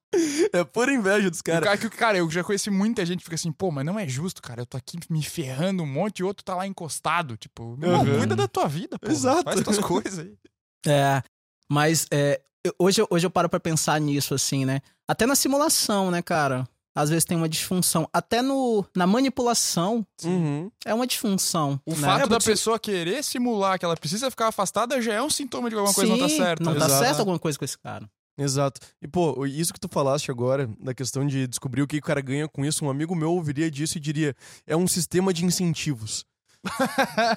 É pura inveja dos caras. cara, que, cara, eu já conheci muita gente que fica assim, pô, mas não é justo, cara. Eu tô aqui me ferrando um monte e outro tá lá encostado. Tipo, irmão, Uhum. cuida da tua vida, pô. Exato. Faz tuas coisas aí. É, mas é, hoje, eu- hoje eu paro pra pensar nisso, assim, né? Até na simulação, né, cara? Às vezes tem uma disfunção. Até no, na manipulação Uhum. é uma disfunção. O né? fato É, da pessoa querer simular que ela precisa ficar afastada já é um sintoma de que alguma coisa não tá certa. Não tá Exato. certo alguma coisa com esse cara. Exato. E, pô, isso que tu falaste agora, da questão de descobrir o que o cara ganha com isso, um amigo meu ouviria disso e diria: é um sistema de incentivos.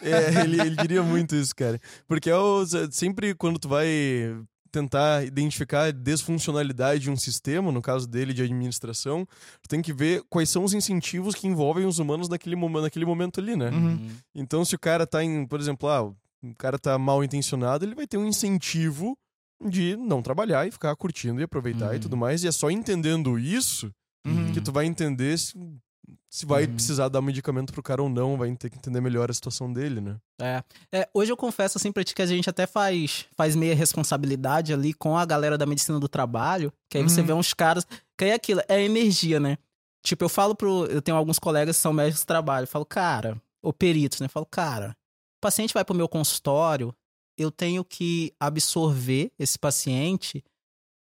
é, ele, ele diria muito isso, cara. Porque é o, sempre quando tu vai tentar identificar a desfuncionalidade de um sistema, no caso dele de administração, tu tem que ver quais são os incentivos que envolvem os humanos naquele, momen- naquele momento ali, né? Uhum. Então, se o cara tá em, por exemplo, ah, o cara tá mal intencionado, ele vai ter um incentivo de não trabalhar e ficar curtindo e aproveitar e Uhum. tudo mais. E é só entendendo isso Uhum. que tu vai entender se, se vai Uhum. precisar dar medicamento pro cara ou não, vai ter que entender melhor a situação dele, né? É. É, hoje eu confesso assim pra ti que a gente até faz, faz meia responsabilidade ali com a galera da medicina do trabalho, que aí você Uhum. vê uns caras, que é aquilo, é energia, né? Tipo, eu falo pro, eu tenho alguns colegas que são médicos do trabalho, eu falo, cara, ou peritos, né? Eu falo, cara, o paciente vai pro meu consultório, eu tenho que absorver esse paciente,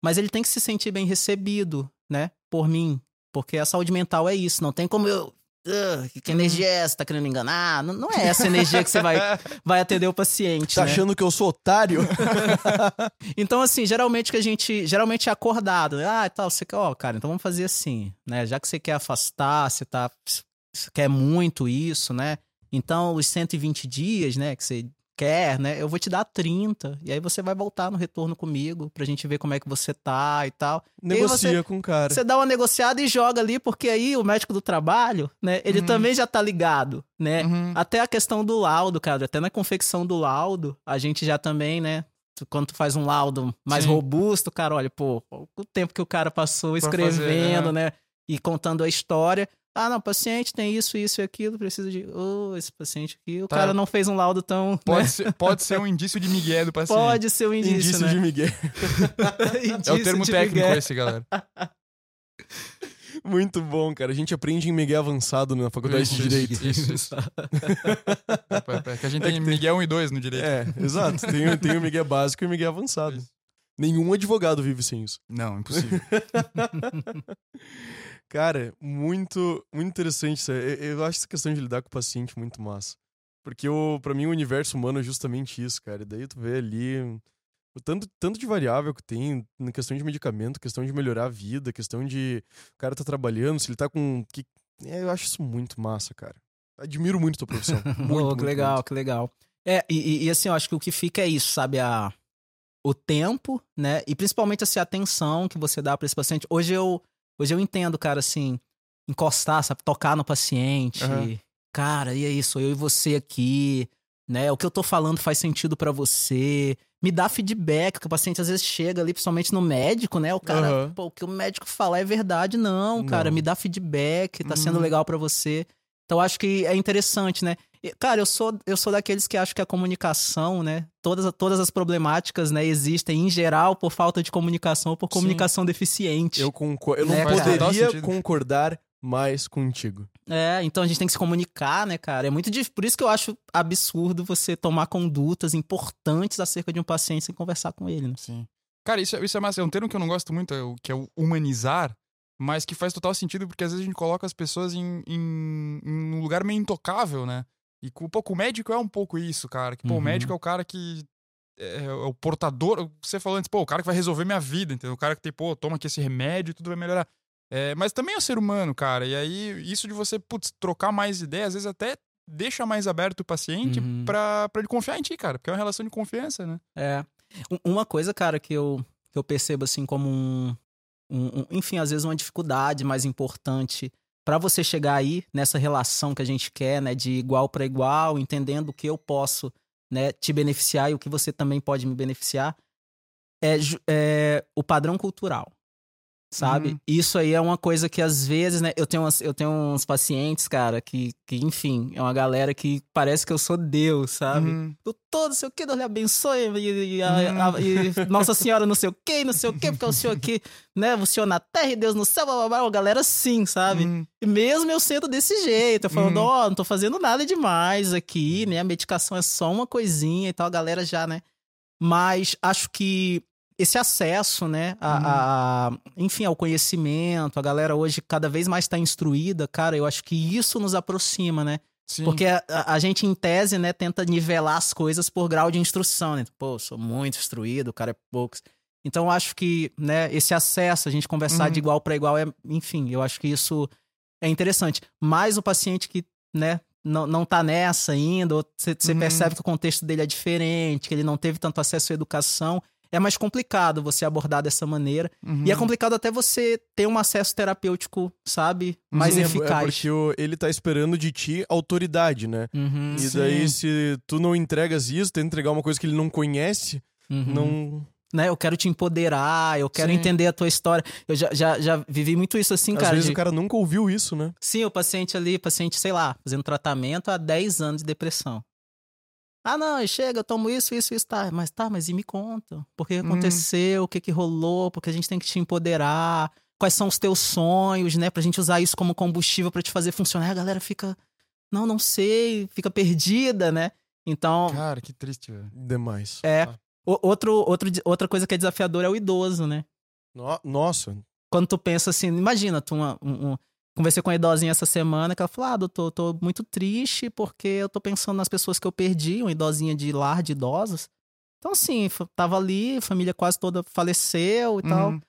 mas ele tem que se sentir bem recebido, né? Por mim, porque a saúde mental é isso, não tem como eu "Ugh, que energia é essa? Tá querendo me enganar? Não, não é essa energia que você vai, vai atender o paciente. Tá né? achando que eu sou otário? Então, assim, geralmente que a gente. Geralmente é acordado. Ah, tal, você quer, ó, cara, então vamos fazer assim, né? Já que você quer afastar, você tá. Você quer muito isso, né? Então, os 120 dias, né, que você quer, né? Eu vou te dar 30. E aí você vai voltar no retorno comigo pra gente ver como é que você tá e tal. Negocia você- com o cara. Você dá uma negociada e joga ali, porque aí o médico do trabalho, né, ele Uhum. também já tá ligado, né? Uhum. Até a questão do laudo, cara, até na confecção do laudo, a gente já também, né? Quando tu faz um laudo mais Sim. robusto, cara, olha, pô, o tempo que o cara passou Pra escrevendo, fazer, né? E contando a história. Ah, não, o paciente tem isso, isso e aquilo, precisa de. Oh, esse paciente aqui, o Tá. cara não fez um laudo tão. Pode, né? ser, pode ser um indício de migué do paciente. Pode ser um indício, Indício né? de Miguel. É o termo técnico Miguel. esse, galera. Muito bom, cara. A gente aprende em Miguel avançado na faculdade Isso, de Direito. Isso, isso. É, é que a gente É tem que tem- Miguel 1 e 2 no direito. É, exato. Tem, o- tem o Miguel básico e o Miguel avançado. Isso. Nenhum advogado vive sem isso. Não, impossível. Cara, muito, muito interessante isso. Eu, eu acho essa questão de lidar com o paciente muito massa. Porque o, pra mim o universo humano é justamente isso, cara. E daí tu vê ali o tanto, tanto de variável que tem na questão de medicamento, questão de melhorar a vida, questão de o cara tá trabalhando, se ele tá com. Que, é, eu acho isso muito massa, cara. Admiro muito tua profissão. Muito, Pô, muito, que legal, muito. que legal. É, e, e- assim, eu acho que o que fica é isso, sabe? A, o tempo, né? E principalmente assim, a atenção que você dá pra esse paciente. Hoje eu, hoje eu entendo, cara, assim, encostar, sabe? Tocar no paciente. Aham. Cara, e aí, sou eu e você aqui, né? O que eu tô falando faz sentido pra você. Me dá feedback, que o paciente às vezes chega ali, principalmente no médico, né? O cara, Aham. pô, o que o médico falar é verdade. Não, cara, Não. me dá feedback, tá sendo Uhum. legal pra você. Então acho que é interessante, né? E, Cara, eu sou, eu sou daqueles que acham que a comunicação, né? Todas, todas as problemáticas, né, existem em geral por falta de comunicação ou por Sim. comunicação deficiente. Eu, concor- eu não Né, poderia concordar mais contigo. É, então a gente tem que se comunicar, né, cara? É muito difícil. Por isso que eu acho absurdo você tomar condutas importantes acerca de um paciente sem conversar com ele, né? Sim. Cara, isso, é- isso é massa. É um termo que eu não gosto muito, é o- que é o humanizar, mas que faz total sentido porque às vezes a gente coloca as pessoas em, em, em um lugar meio intocável, né? E com, pô, o médico é um pouco isso, cara. Que, pô, Uhum. o médico é o cara que é, é o portador. Você falou antes, pô, o cara que vai resolver minha vida, entendeu? O cara que tem, pô, toma aqui esse remédio e tudo vai melhorar. É, mas também é o ser humano, cara. E aí, isso de você, putz, trocar mais ideias, às vezes até deixa mais aberto o paciente Uhum. pra, pra ele confiar em ti, cara. Porque é uma relação de confiança, né? É. Um- Uma coisa, cara, que eu, que eu percebo assim como um, um, um, enfim, às vezes uma dificuldade mais importante para você chegar aí nessa relação que a gente quer, né, de igual para igual, entendendo que eu posso, né, te beneficiar e o que você também pode me beneficiar, é, é o padrão cultural sabe? Uhum. Isso aí é uma coisa que às vezes, né? Eu tenho, umas, eu tenho uns pacientes, cara, que, que, enfim, é uma galera que parece que eu sou Deus, sabe? Uhum. todo sei o que, Deus lhe abençoe, e, e, a, a, e, Nossa Senhora não sei o que, não sei o que, porque o senhor aqui, né? O senhor na terra e Deus no céu, blá, blá, blá, a galera sim, sabe? Uhum. E mesmo eu sendo desse jeito, eu falando, ó, oh, não tô fazendo nada demais aqui, né? A medicação é só uma coisinha e tal, a galera já, né? Mas acho que esse acesso, né, a, uhum. a, enfim, ao conhecimento, a galera hoje cada vez mais está instruída, cara, eu acho que isso nos aproxima, né? Sim. Porque a, a, gente, em tese, né, tenta nivelar as coisas por grau de instrução, né? Pô, sou muito instruído, o cara é poucos. Então, eu acho que, né, esse acesso, a gente conversar uhum. de igual para igual, é, enfim, eu acho que isso é interessante. Mas o paciente que, né, não, não tá nessa ainda, você uhum. percebe que o contexto dele é diferente, que ele não teve tanto acesso à educação, é mais complicado você abordar dessa maneira. Uhum. E é complicado até você ter um acesso terapêutico, sabe? Mais Sim, é eficaz. É porque ele tá esperando de ti autoridade, né? Uhum, e sim. daí, se tu não entregas isso, tu entregar uma coisa que ele não conhece, uhum. não. Né, eu quero te empoderar, eu quero Sim. entender a tua história. Eu já, já, já vivi muito isso assim, Às cara. Às vezes de... o cara nunca ouviu isso, né? Sim, o paciente ali, paciente, sei lá, fazendo tratamento há 10 anos de depressão. Ah, não, chega, eu tomo isso, isso, isso, tá. Mas tá, mas e me conta? Por que hum. aconteceu? Hum. O que que rolou? Porque a gente tem que te empoderar. Quais são os teus sonhos, né? Pra gente usar isso como combustível para te fazer funcionar. A galera fica, não, não sei, fica perdida, né? Então. Cara, que triste, velho. Demais. É. Ah. Outro, outro, outra coisa que é desafiadora é o idoso, né? No, nossa. Quando tu pensa assim, imagina, tu uma, um, Conversei com a idosinha essa semana que ela falou: Ah, doutor, tô muito triste porque eu tô pensando nas pessoas que eu perdi, uma idosinha de lar de idosos. Então, assim, tava ali, a família quase toda faleceu e uhum. tal.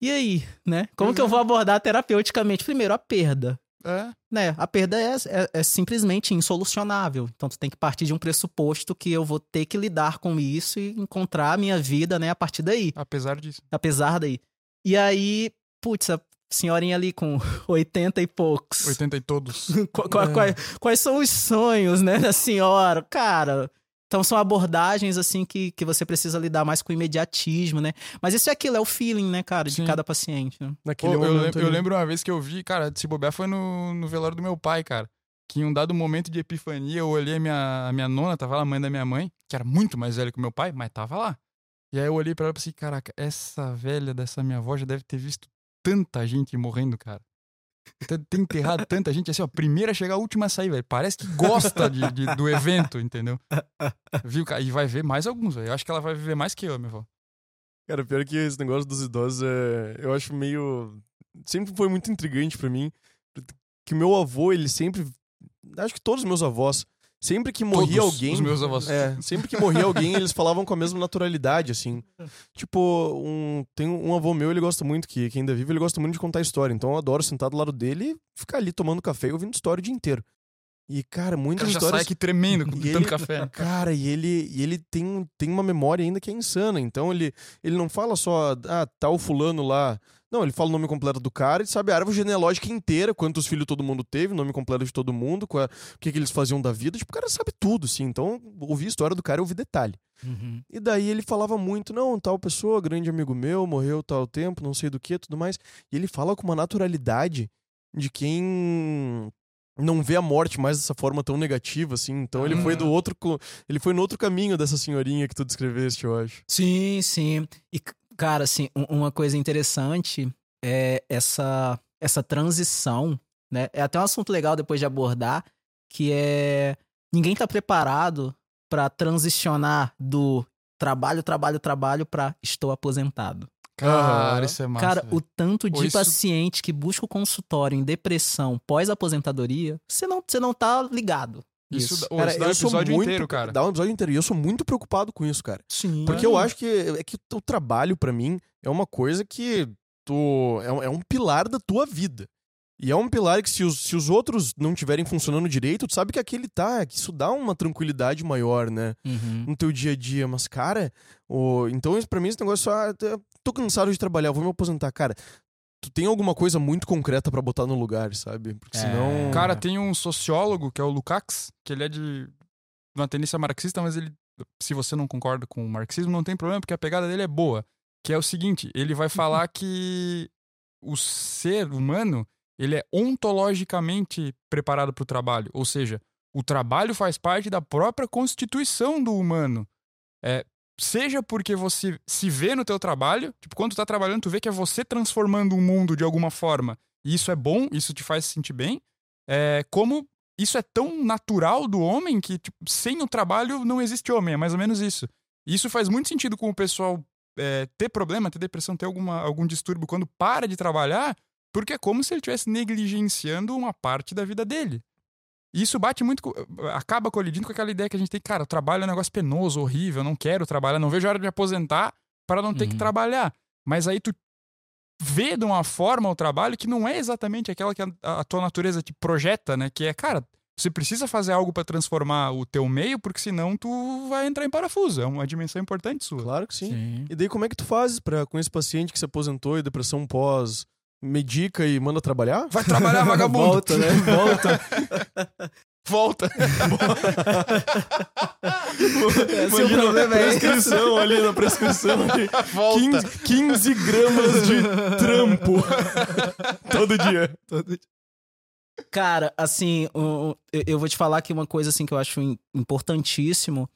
E aí, né? Como que eu vou abordar terapeuticamente? Primeiro, a perda. É. Né? A perda é, é, é, simplesmente insolucionável. Então, tu tem que partir de um pressuposto que eu vou ter que lidar com isso e encontrar a minha vida, né, a partir daí. Apesar disso. Apesar daí. E aí, putz, senhorinha ali com 80 e poucos. 80 e todos. quais, é. quais, quais, são os sonhos, né, da senhora? Cara, então são abordagens, assim, que, que você precisa lidar mais com imediatismo, né? Mas isso é aquilo, é o feeling, né, cara, de Sim. cada paciente. Né? Naquele Pô, eu, lembro, eu, lembro uma vez que eu vi, cara, se bobear foi no, no velório do meu pai, cara. Que em um dado momento de epifania, eu olhei a minha, a minha nona, tava lá, a mãe da minha mãe, que era muito mais velha que o meu pai, mas tava lá. E aí eu olhei pra ela e pensei, caraca, essa velha dessa minha avó já deve ter visto tanta gente morrendo, cara. Tem enterrado tanta gente, assim, ó, primeira a chegar, a última a sair, velho. Parece que gosta de, de, do evento, entendeu? Viu, cara? E vai ver mais alguns, velho. Eu acho que ela vai viver mais que eu, minha avó. Cara, pior que esse negócio dos idosos é. Eu acho meio. Sempre foi muito intrigante para mim. Que meu avô, ele sempre. Acho que todos os meus avós Sempre que morria Todos alguém. Os meus avós. É, sempre que morria alguém, eles falavam com a mesma naturalidade, assim. Tipo, um, tem um avô meu, ele gosta muito, que, que ainda vive, ele gosta muito de contar história. Então eu adoro sentar do lado dele e ficar ali tomando café e ouvindo história o dia inteiro. E, cara, muitas cara, já histórias. sai aqui tremendo com tanto ele, café. Cara, e ele, e ele tem, tem uma memória ainda que é insana. Então ele, ele não fala só, ah, tá o fulano lá não, ele fala o nome completo do cara e sabe a árvore genealógica inteira, quantos filhos todo mundo teve, o nome completo de todo mundo, a, o que, que eles faziam da vida. Tipo, o cara sabe tudo, assim. Então, ouvir a história do cara, eu ouvi detalhe. Uhum. E daí ele falava muito, não, tal pessoa, grande amigo meu, morreu tal tempo, não sei do que, tudo mais. E ele fala com uma naturalidade de quem não vê a morte mais dessa forma tão negativa, assim. Então ele foi do outro. Ele foi no outro caminho dessa senhorinha que tu descreveste, eu acho. Sim, sim. E Cara, assim, uma coisa interessante é essa, essa transição, né? É até um assunto legal depois de abordar, que é ninguém tá preparado para transicionar do trabalho, trabalho, trabalho para estou aposentado. Cara, isso é massa. Cara, o tanto de isso... paciente que busca o consultório em depressão pós-aposentadoria, você não, você não tá ligado. Isso, isso. cara, isso dá um episódio muito, inteiro, cara. Dá um episódio inteiro. E eu sou muito preocupado com isso, cara. Sim. Porque é. eu acho que, é que o trabalho, para mim, é uma coisa que tu, é, é um pilar da tua vida. E é um pilar que se os, se os outros não estiverem funcionando direito, tu sabe que aquele tá, que isso dá uma tranquilidade maior, né? Uhum. No teu dia a dia. Mas, cara, o, então para mim esse negócio só. tô cansado de trabalhar, vou me aposentar. Cara, tu tem alguma coisa muito concreta pra botar no lugar, sabe? Porque É. senão. Cara, tem um sociólogo, que é o Lukács, que ele é de uma tendência marxista, mas ele, se você não concorda com o marxismo, não tem problema, porque a pegada dele é boa. Que é o seguinte, ele vai falar que o ser humano, ele é ontologicamente preparado para o trabalho. Ou seja, o trabalho faz parte da própria constituição do humano. É, seja porque você se vê no teu trabalho, tipo, quando tu tá trabalhando, tu vê que é você transformando o mundo de alguma forma. E isso é bom, isso te faz se sentir bem. É, como isso é tão natural do homem que, tipo, sem o trabalho não existe homem, é mais ou menos isso. E isso faz muito sentido com o pessoal é, ter problema, ter depressão, ter alguma, algum distúrbio quando para de trabalhar, porque é como se ele estivesse negligenciando uma parte da vida dele. E isso bate muito, acaba colidindo com aquela ideia que a gente tem, cara, o trabalho é um negócio penoso, horrível, não quero trabalhar, não vejo a hora de me aposentar para não ter que Uhum. trabalhar. Mas aí tu vê de uma forma o trabalho que não é exatamente aquela que a, a tua natureza te projeta, né? Que é, cara, você precisa fazer algo para transformar o teu meio, porque senão tu vai entrar em parafuso. É uma dimensão importante sua. Claro que sim. E daí, como é que tu fazes pra, com esse paciente que se aposentou e depressão pós, medica e manda trabalhar? Vai trabalhar, vagabundo. Volta, né? Volta. Volta. Esse é o problema, a é prescrição ali, na prescrição ali. Volta. 15, 15 gramas de trampo. Todo dia. Cara, assim, o- o- eu- vou te falar que uma coisa assim que eu acho im- importantíssimo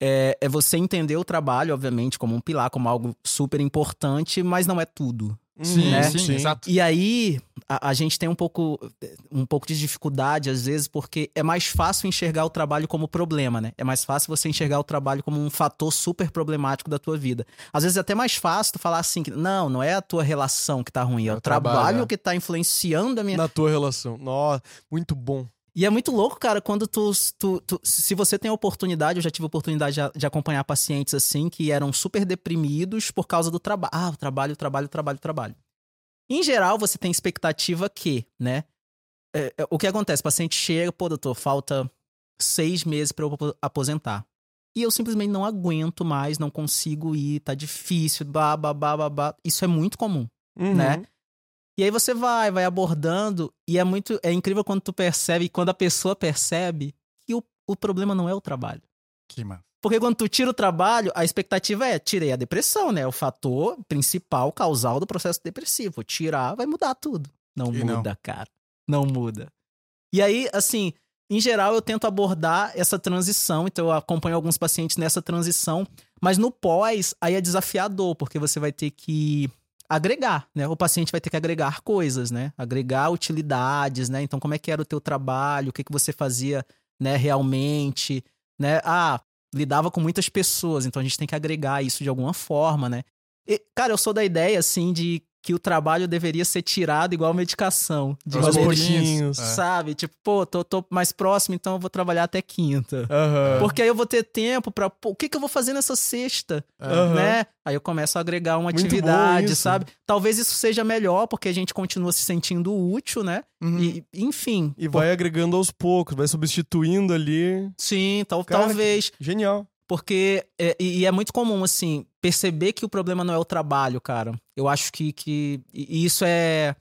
é, é você entender o trabalho, obviamente, como um pilar, como algo super importante, mas não é tudo. Sim, né? sim, exato. E aí, a, a gente tem um pouco, um pouco de dificuldade, às vezes, porque é mais fácil enxergar o trabalho como problema, né? É mais fácil você enxergar o trabalho como um fator super problemático da tua vida. Às vezes é até mais fácil tu falar assim, que, não, não é a tua relação que tá ruim, é É o o trabalho, trabalho é. que tá influenciando a minha... Na tua relação. Nossa, muito bom. E é muito louco, cara, quando tu, tu- tu- Se você tem a oportunidade, eu já tive a oportunidade de, de acompanhar pacientes assim que eram super deprimidos por causa do trabalho. Ah, o trabalho, o trabalho, o trabalho, o trabalho. Em geral, você tem expectativa que, né? é, é, o que acontece? O paciente chega, pô, doutor, falta seis meses pra eu apo- aposentar. E eu simplesmente não aguento mais, não consigo ir, tá difícil, blá, blá. Isso é muito comum. Uhum. Né? E aí você vai, vai abordando, e é muito. É incrível quando tu percebe, quando a pessoa percebe que o, o problema não é o trabalho. Que mano. Porque quando tu tira o trabalho, a expectativa é, tirei a depressão, né? O fator principal, causal do processo depressivo. Tirar vai mudar tudo. Não E não. muda, cara. Não muda. E aí, assim, em geral, eu tento abordar essa transição, então eu acompanho alguns pacientes nessa transição, mas no pós, aí é desafiador, porque você vai ter que agregar, né? O paciente vai ter que agregar coisas, né? Agregar utilidades, né? Então, como é que era o teu trabalho, o que, que você fazia, né, realmente, né? Ah, lidava com muitas pessoas, então a gente tem que agregar isso de alguma forma, né? E, cara, eu sou da ideia, assim, de que o trabalho deveria ser tirado igual medicação. De pouquinhos. É. Sabe? Tipo, pô, tô, tô mais próximo, então eu vou trabalhar até quinta. Aham. Porque aí eu vou ter tempo pra. Pô, o que, que eu vou fazer nessa sexta? Aham. Né? Aí eu começo a agregar uma Muito atividade, sabe? Talvez isso seja melhor, porque a gente continua se sentindo útil, né? Uhum. E, enfim. E pô, vai agregando aos poucos, vai substituindo ali. Sim, tal, Cara, talvez. Genial. Porque. É, e é muito comum, assim, perceber que o problema não é o trabalho, cara. Eu acho que. que e isso é.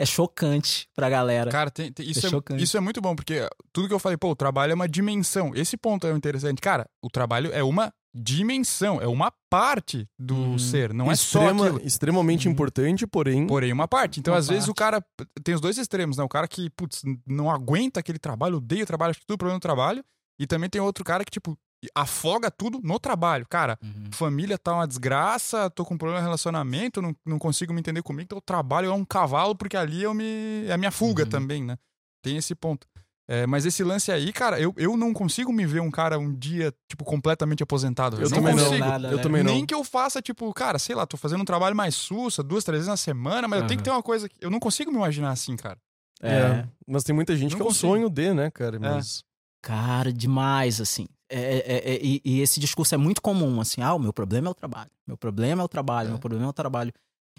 É chocante pra galera. Cara, tem- tem- isso, É é, isso é muito bom, porque tudo que eu falei, pô, o trabalho é uma dimensão. Esse ponto é o interessante. Cara, o trabalho é uma dimensão, é uma parte do Uhum. ser, não é só Extrema- aquilo. Extremamente Uhum. importante, porém. Porém, uma parte. Então, Uma às vezes, o parte. cara tem os dois extremos, né? O cara que, putz, não aguenta aquele trabalho, odeia o trabalho, acha que tudo é problema no trabalho. E também tem outro cara que, tipo, afoga tudo no trabalho. Cara, Uhum. família tá uma desgraça, tô com problema no relacionamento, não, não consigo me entender comigo, então o trabalho é um cavalo, porque ali eu me. É a minha fuga Uhum. também, né? Tem esse ponto. É, mas esse lance aí, cara, eu, eu não consigo me ver um cara um dia, tipo, completamente aposentado. Eu não também não. consigo. Nada, eu né? também não. Nem que eu faça, tipo, cara, sei lá, tô fazendo um trabalho mais sussa, duas, três vezes na semana, mas eu tenho que ter uma coisa que. Eu não consigo me imaginar assim, cara. É. Mas tem muita gente Não que é o consigo. sonho de, né, cara? Mas. Cara, demais, assim. É, é- é- e, e esse discurso é muito comum, assim. Ah, o meu problema é o trabalho. Meu problema é o trabalho, É. meu problema é o trabalho.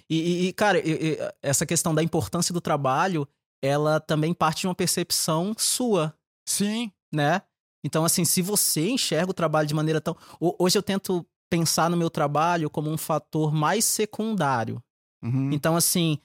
E, e- cara, e- essa questão da importância do trabalho, ela também parte de uma percepção sua, Sim. né? Então, assim, se você enxerga o trabalho de maneira tão. Ho- Hoje eu tento pensar no meu trabalho como um fator mais secundário. Uhum. Então, assim,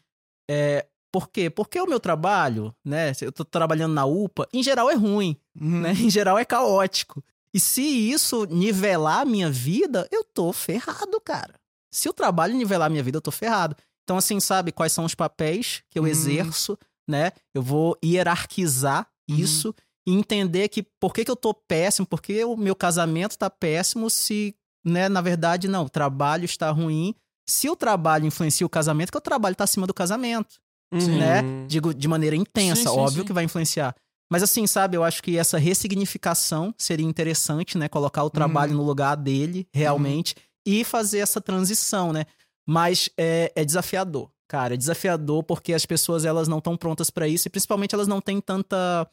é, por quê? Porque o meu trabalho, né? Eu tô trabalhando na UPA, em geral é ruim, Uhum. né? Em geral é caótico. E se isso nivelar a minha vida, eu tô ferrado, cara. Se o trabalho nivelar a minha vida, eu tô ferrado. Então, assim, sabe quais são os papéis que eu Uhum. exerço, né? Eu vou hierarquizar Uhum. isso e entender que por que, que eu tô péssimo, por que o meu casamento tá péssimo se, né, na verdade, não, o trabalho está ruim. Se o trabalho influencia o casamento, que o trabalho tá acima do casamento Uhum. né? Digo, de maneira intensa, Sim, sim, óbvio sim. que vai influenciar. Mas assim, sabe, eu acho que essa ressignificação seria interessante, né? Colocar o trabalho Uhum. no lugar dele, realmente, e fazer essa transição, né? Mas é, é desafiador, cara, é desafiador porque as pessoas elas não estão prontas para isso e principalmente elas não têm tanta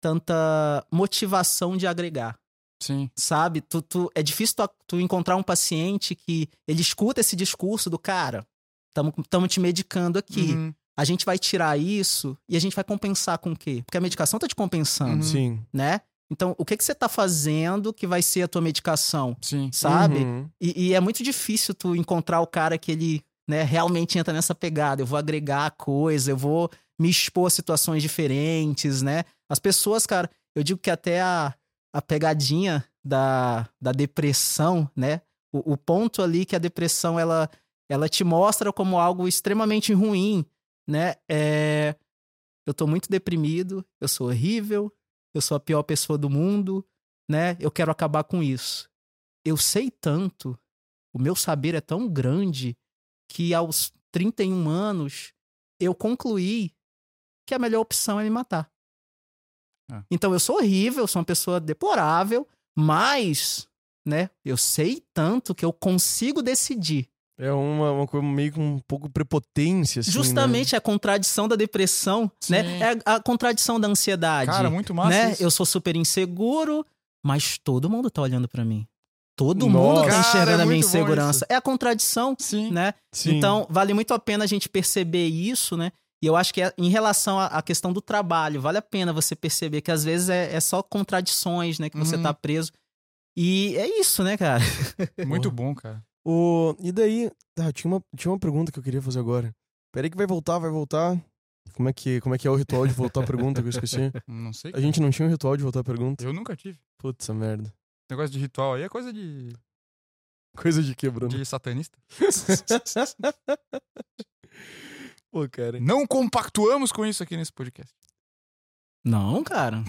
tanta motivação de agregar Sim. sabe? Tu, tu- é difícil tu, tu encontrar um paciente que ele escuta esse discurso do cara, estamos te medicando aqui. Uhum. A gente vai tirar isso e a gente vai compensar com o quê? Porque a medicação tá te compensando, Uhum. Sim. né? Então, o que, que você tá fazendo que vai ser a tua medicação, Sim. sabe? Uhum. E, e é muito difícil tu encontrar o cara que ele né, realmente entra nessa pegada. Eu vou agregar coisa, eu vou me expor a situações diferentes, né? As pessoas, cara, eu digo que até a, a pegadinha da, da depressão, né? O, o ponto ali que a depressão ela, ela te mostra como algo extremamente ruim, né? É, eu tô muito deprimido, eu sou horrível, eu sou a pior pessoa do mundo, né? Eu quero acabar com isso. Eu sei tanto, o meu saber é tão grande que aos 31 anos eu concluí que a melhor opção é me matar. Ah. Então eu sou horrível, sou uma pessoa deplorável, mas, né, eu sei tanto que eu consigo decidir. É uma, uma coisa meio com um pouco prepotência, assim, né? Justamente a contradição da depressão, né? Sim. É a, a contradição da ansiedade. Cara, muito massa né? isso. Eu sou super inseguro, mas todo mundo tá olhando pra mim. Todo Nossa. mundo tá Cara, enxergando é a minha insegurança. É a contradição, Sim. né? Sim. Então, vale muito a pena a gente perceber isso, né? E eu acho que é- em relação à à questão do trabalho, vale a pena você perceber que às vezes é, é só contradições, né? Que você Uhum. tá preso. E é isso, né, cara? Muito bom, cara. O... E daí, ah, tinha, uma, tinha uma pergunta que eu queria fazer agora. Peraí que vai voltar, vai voltar. Como é que, como é, que é o ritual de voltar a pergunta que eu esqueci? Não sei. A gente não tinha um ritual de voltar a pergunta? Eu nunca tive. Putz, merda. Negócio de ritual aí é coisa de, Coisa de que, Bruno? de satanista. Pô, cara. Não compactuamos com isso aqui nesse podcast. Não, cara.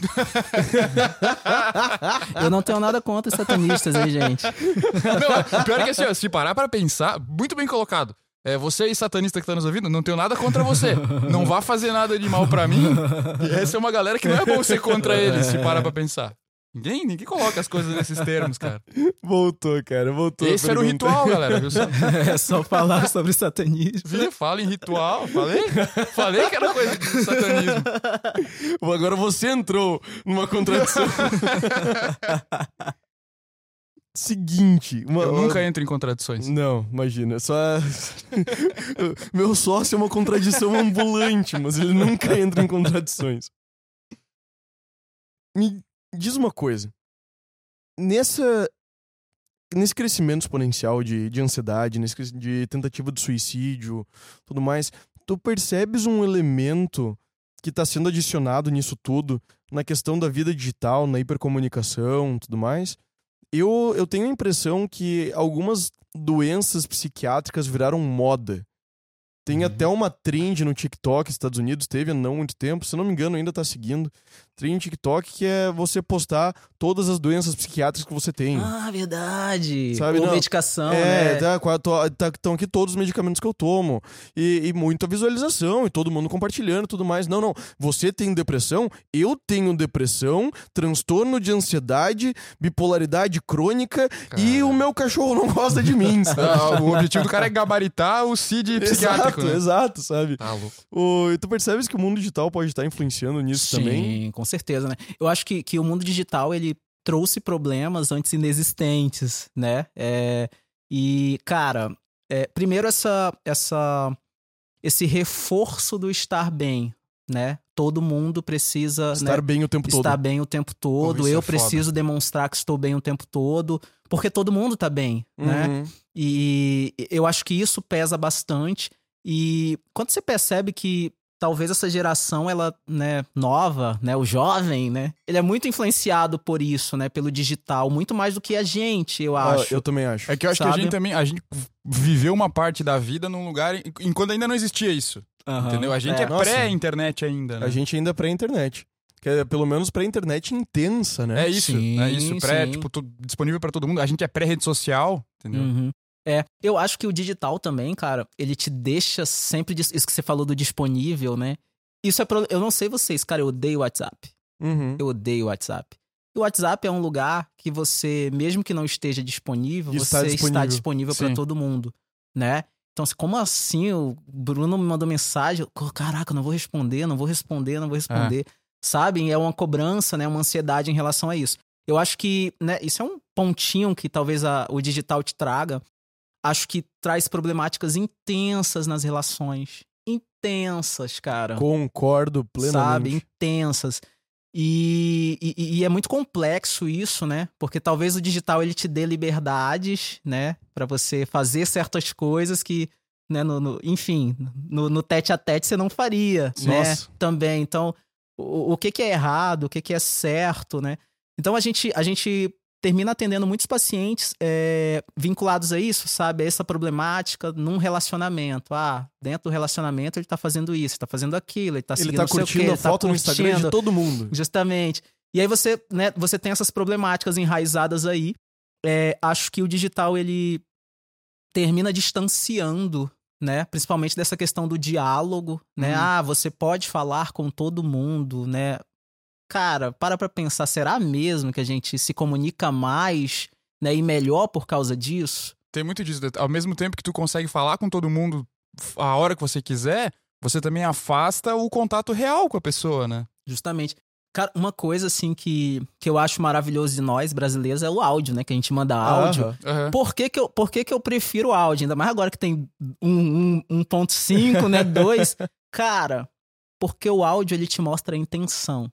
Eu não tenho nada contra os satanistas aí, gente. Não, pior que assim, se parar pra pensar, muito bem colocado. É, você satanista que tá nos ouvindo, não tenho nada contra você. Não vá fazer nada de mal pra mim. E essa é uma galera que não é bom ser contra eles, se parar pra pensar. Ninguém, ninguém coloca as coisas nesses termos, cara. Voltou, cara, voltou. Esse era o ritual, galera. Viu? Só- É só falar sobre satanismo. Viu? Fala em ritual. Falei? Falei que era coisa de satanismo. Agora você entrou numa contradição. Seguinte. Uma, Eu nunca entro em contradições. Não, imagina. Só. Meu sócio é uma contradição ambulante, mas ele nunca entra em contradições. Me diz uma coisa. Nessa. Nesse crescimento exponencial de, de ansiedade, nesse de tentativa de suicídio, tudo mais, tu percebes um elemento que está sendo adicionado nisso tudo, na questão da vida digital, na hipercomunicação tudo mais? Eu, eu tenho a impressão que algumas doenças psiquiátricas viraram moda. Tem Uhum. até uma trend no TikTok, Estados Unidos, teve há não muito tempo, se não me engano, ainda tá seguindo. Trend no TikTok que é você postar todas as doenças psiquiátricas que você tem. Ah, verdade. Sabe, Ou não. medicação, é, né? tá, tô- tá- estão aqui todos os medicamentos que eu tomo. E, e muita visualização, e todo mundo compartilhando e tudo mais. Não, não. Você tem depressão, eu tenho depressão, transtorno de ansiedade, bipolaridade crônica e o meu cachorro não gosta de mim, sabe? O objetivo do cara é gabaritar o CID psiquiátrico. exato, né? exato, sabe? Tá louco. O, e tu percebes que o mundo digital pode estar influenciando nisso Sim, também? com certeza, né? Eu acho que, que o mundo digital, ele trouxe problemas antes inexistentes, né? É, e, cara, é, primeiro essa, essa, esse reforço do estar bem, né? Todo mundo precisa Estar né, bem o tempo todo. estar bem o tempo todo. isso Eu é foda. preciso demonstrar que estou bem o tempo todo, porque todo mundo tá bem, né? Uhum. E eu acho que isso pesa bastante. E quando você percebe que talvez essa geração, ela, né, nova, né, o jovem, né, ele é muito influenciado por isso, né, pelo digital, muito mais do que a gente, eu Ah, acho. eu também acho. É que eu acho que a Sabe? gente também. A gente viveu uma parte da vida num lugar em- enquanto ainda não existia isso. Aham. Entendeu? A gente é, Nossa. pré-internet ainda. Né? A gente ainda é pré-internet. Que é pelo menos pré-internet intensa, né? É isso, Sim, é isso. Pré, sim. tipo, disponível pra todo mundo. A gente é pré-rede social, entendeu? Uhum. É, eu acho que o digital também, cara, ele te deixa sempre. dis- Isso que você falou do disponível, né? Isso é. Pro... Eu não sei vocês, cara, eu odeio o WhatsApp. Uhum. Eu odeio o WhatsApp. O WhatsApp é um lugar que você, mesmo que não esteja disponível, Está você está disponível. disponível para todo mundo, né? Então, assim, como assim? O Bruno me mandou mensagem, eu, caraca, eu não vou responder, não vou responder, não vou responder. Sabe? É uma cobrança, né? Uma ansiedade em relação a isso. Eu acho que, né, isso é um pontinho que talvez a- o digital te traga. Acho que traz problemáticas intensas nas relações. Intensas, cara Concordo plenamente. sabe? Intensas. E, e, e é muito complexo isso, né? Porque talvez o digital ele te dê liberdades, né? Pra você fazer certas coisas que, né? No, no- enfim, no, no tete a tete você não faria, né? Nossa. Também. Então, o, o que que é errado, o que que é certo, né? Então a gente, a gente termina atendendo muitos pacientes é, vinculados a isso, sabe? A essa problemática num relacionamento. Ah, dentro do relacionamento ele tá fazendo isso, tá fazendo aquilo, ele tá Ele seguindo tá não sei o quê, curtindo a ele tá foto no Instagram de curtindo. todo mundo. Justamente. E aí você, né, você tem essas problemáticas enraizadas aí. É, acho que o digital ele termina distanciando, né, principalmente dessa questão do diálogo, né? Uhum. Ah, você pode falar com todo mundo, né? Cara, para pra pensar, será mesmo que a gente se comunica mais, né, e melhor por causa disso? Tem muito disso. Ao mesmo tempo que tu consegue falar com todo mundo a hora que você quiser, você também afasta o contato real com a pessoa, né? Justamente. Cara, uma coisa assim que, que eu acho maravilhoso de nós brasileiros é o áudio, né? Que a gente manda áudio. Aham. Por que que, eu, por que que eu prefiro o áudio? Ainda mais agora que tem um, um, 1.5, né? 2. Cara, porque o áudio ele te mostra a intenção.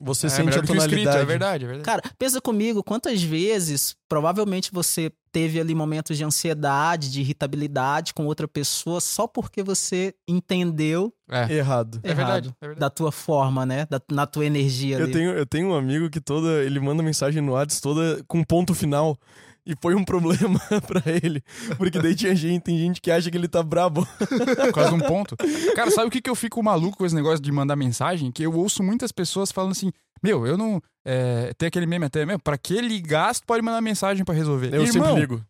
Você é sente a escrito, tonalidade. é verdade, é verdade. Cara, pensa comigo, quantas vezes provavelmente você teve ali momentos de ansiedade, de irritabilidade com outra pessoa só porque você entendeu é. Errado. É verdade, errado é verdade. da tua forma, né? Da, na tua energia Eu ali. tenho, eu tenho um amigo que toda. Ele manda mensagem no WhatsApp toda com ponto final. E foi um problema pra ele. Porque daí tinha gente, tem gente que acha que ele tá brabo. Por causa de um ponto. Cara, sabe o que, que eu fico maluco com esse negócio de mandar mensagem? Que eu ouço muitas pessoas falando assim: Meu, eu não. É, tem aquele meme até, meu, pra que ligar se pode mandar mensagem pra resolver? Eu Irmão, sempre ligo.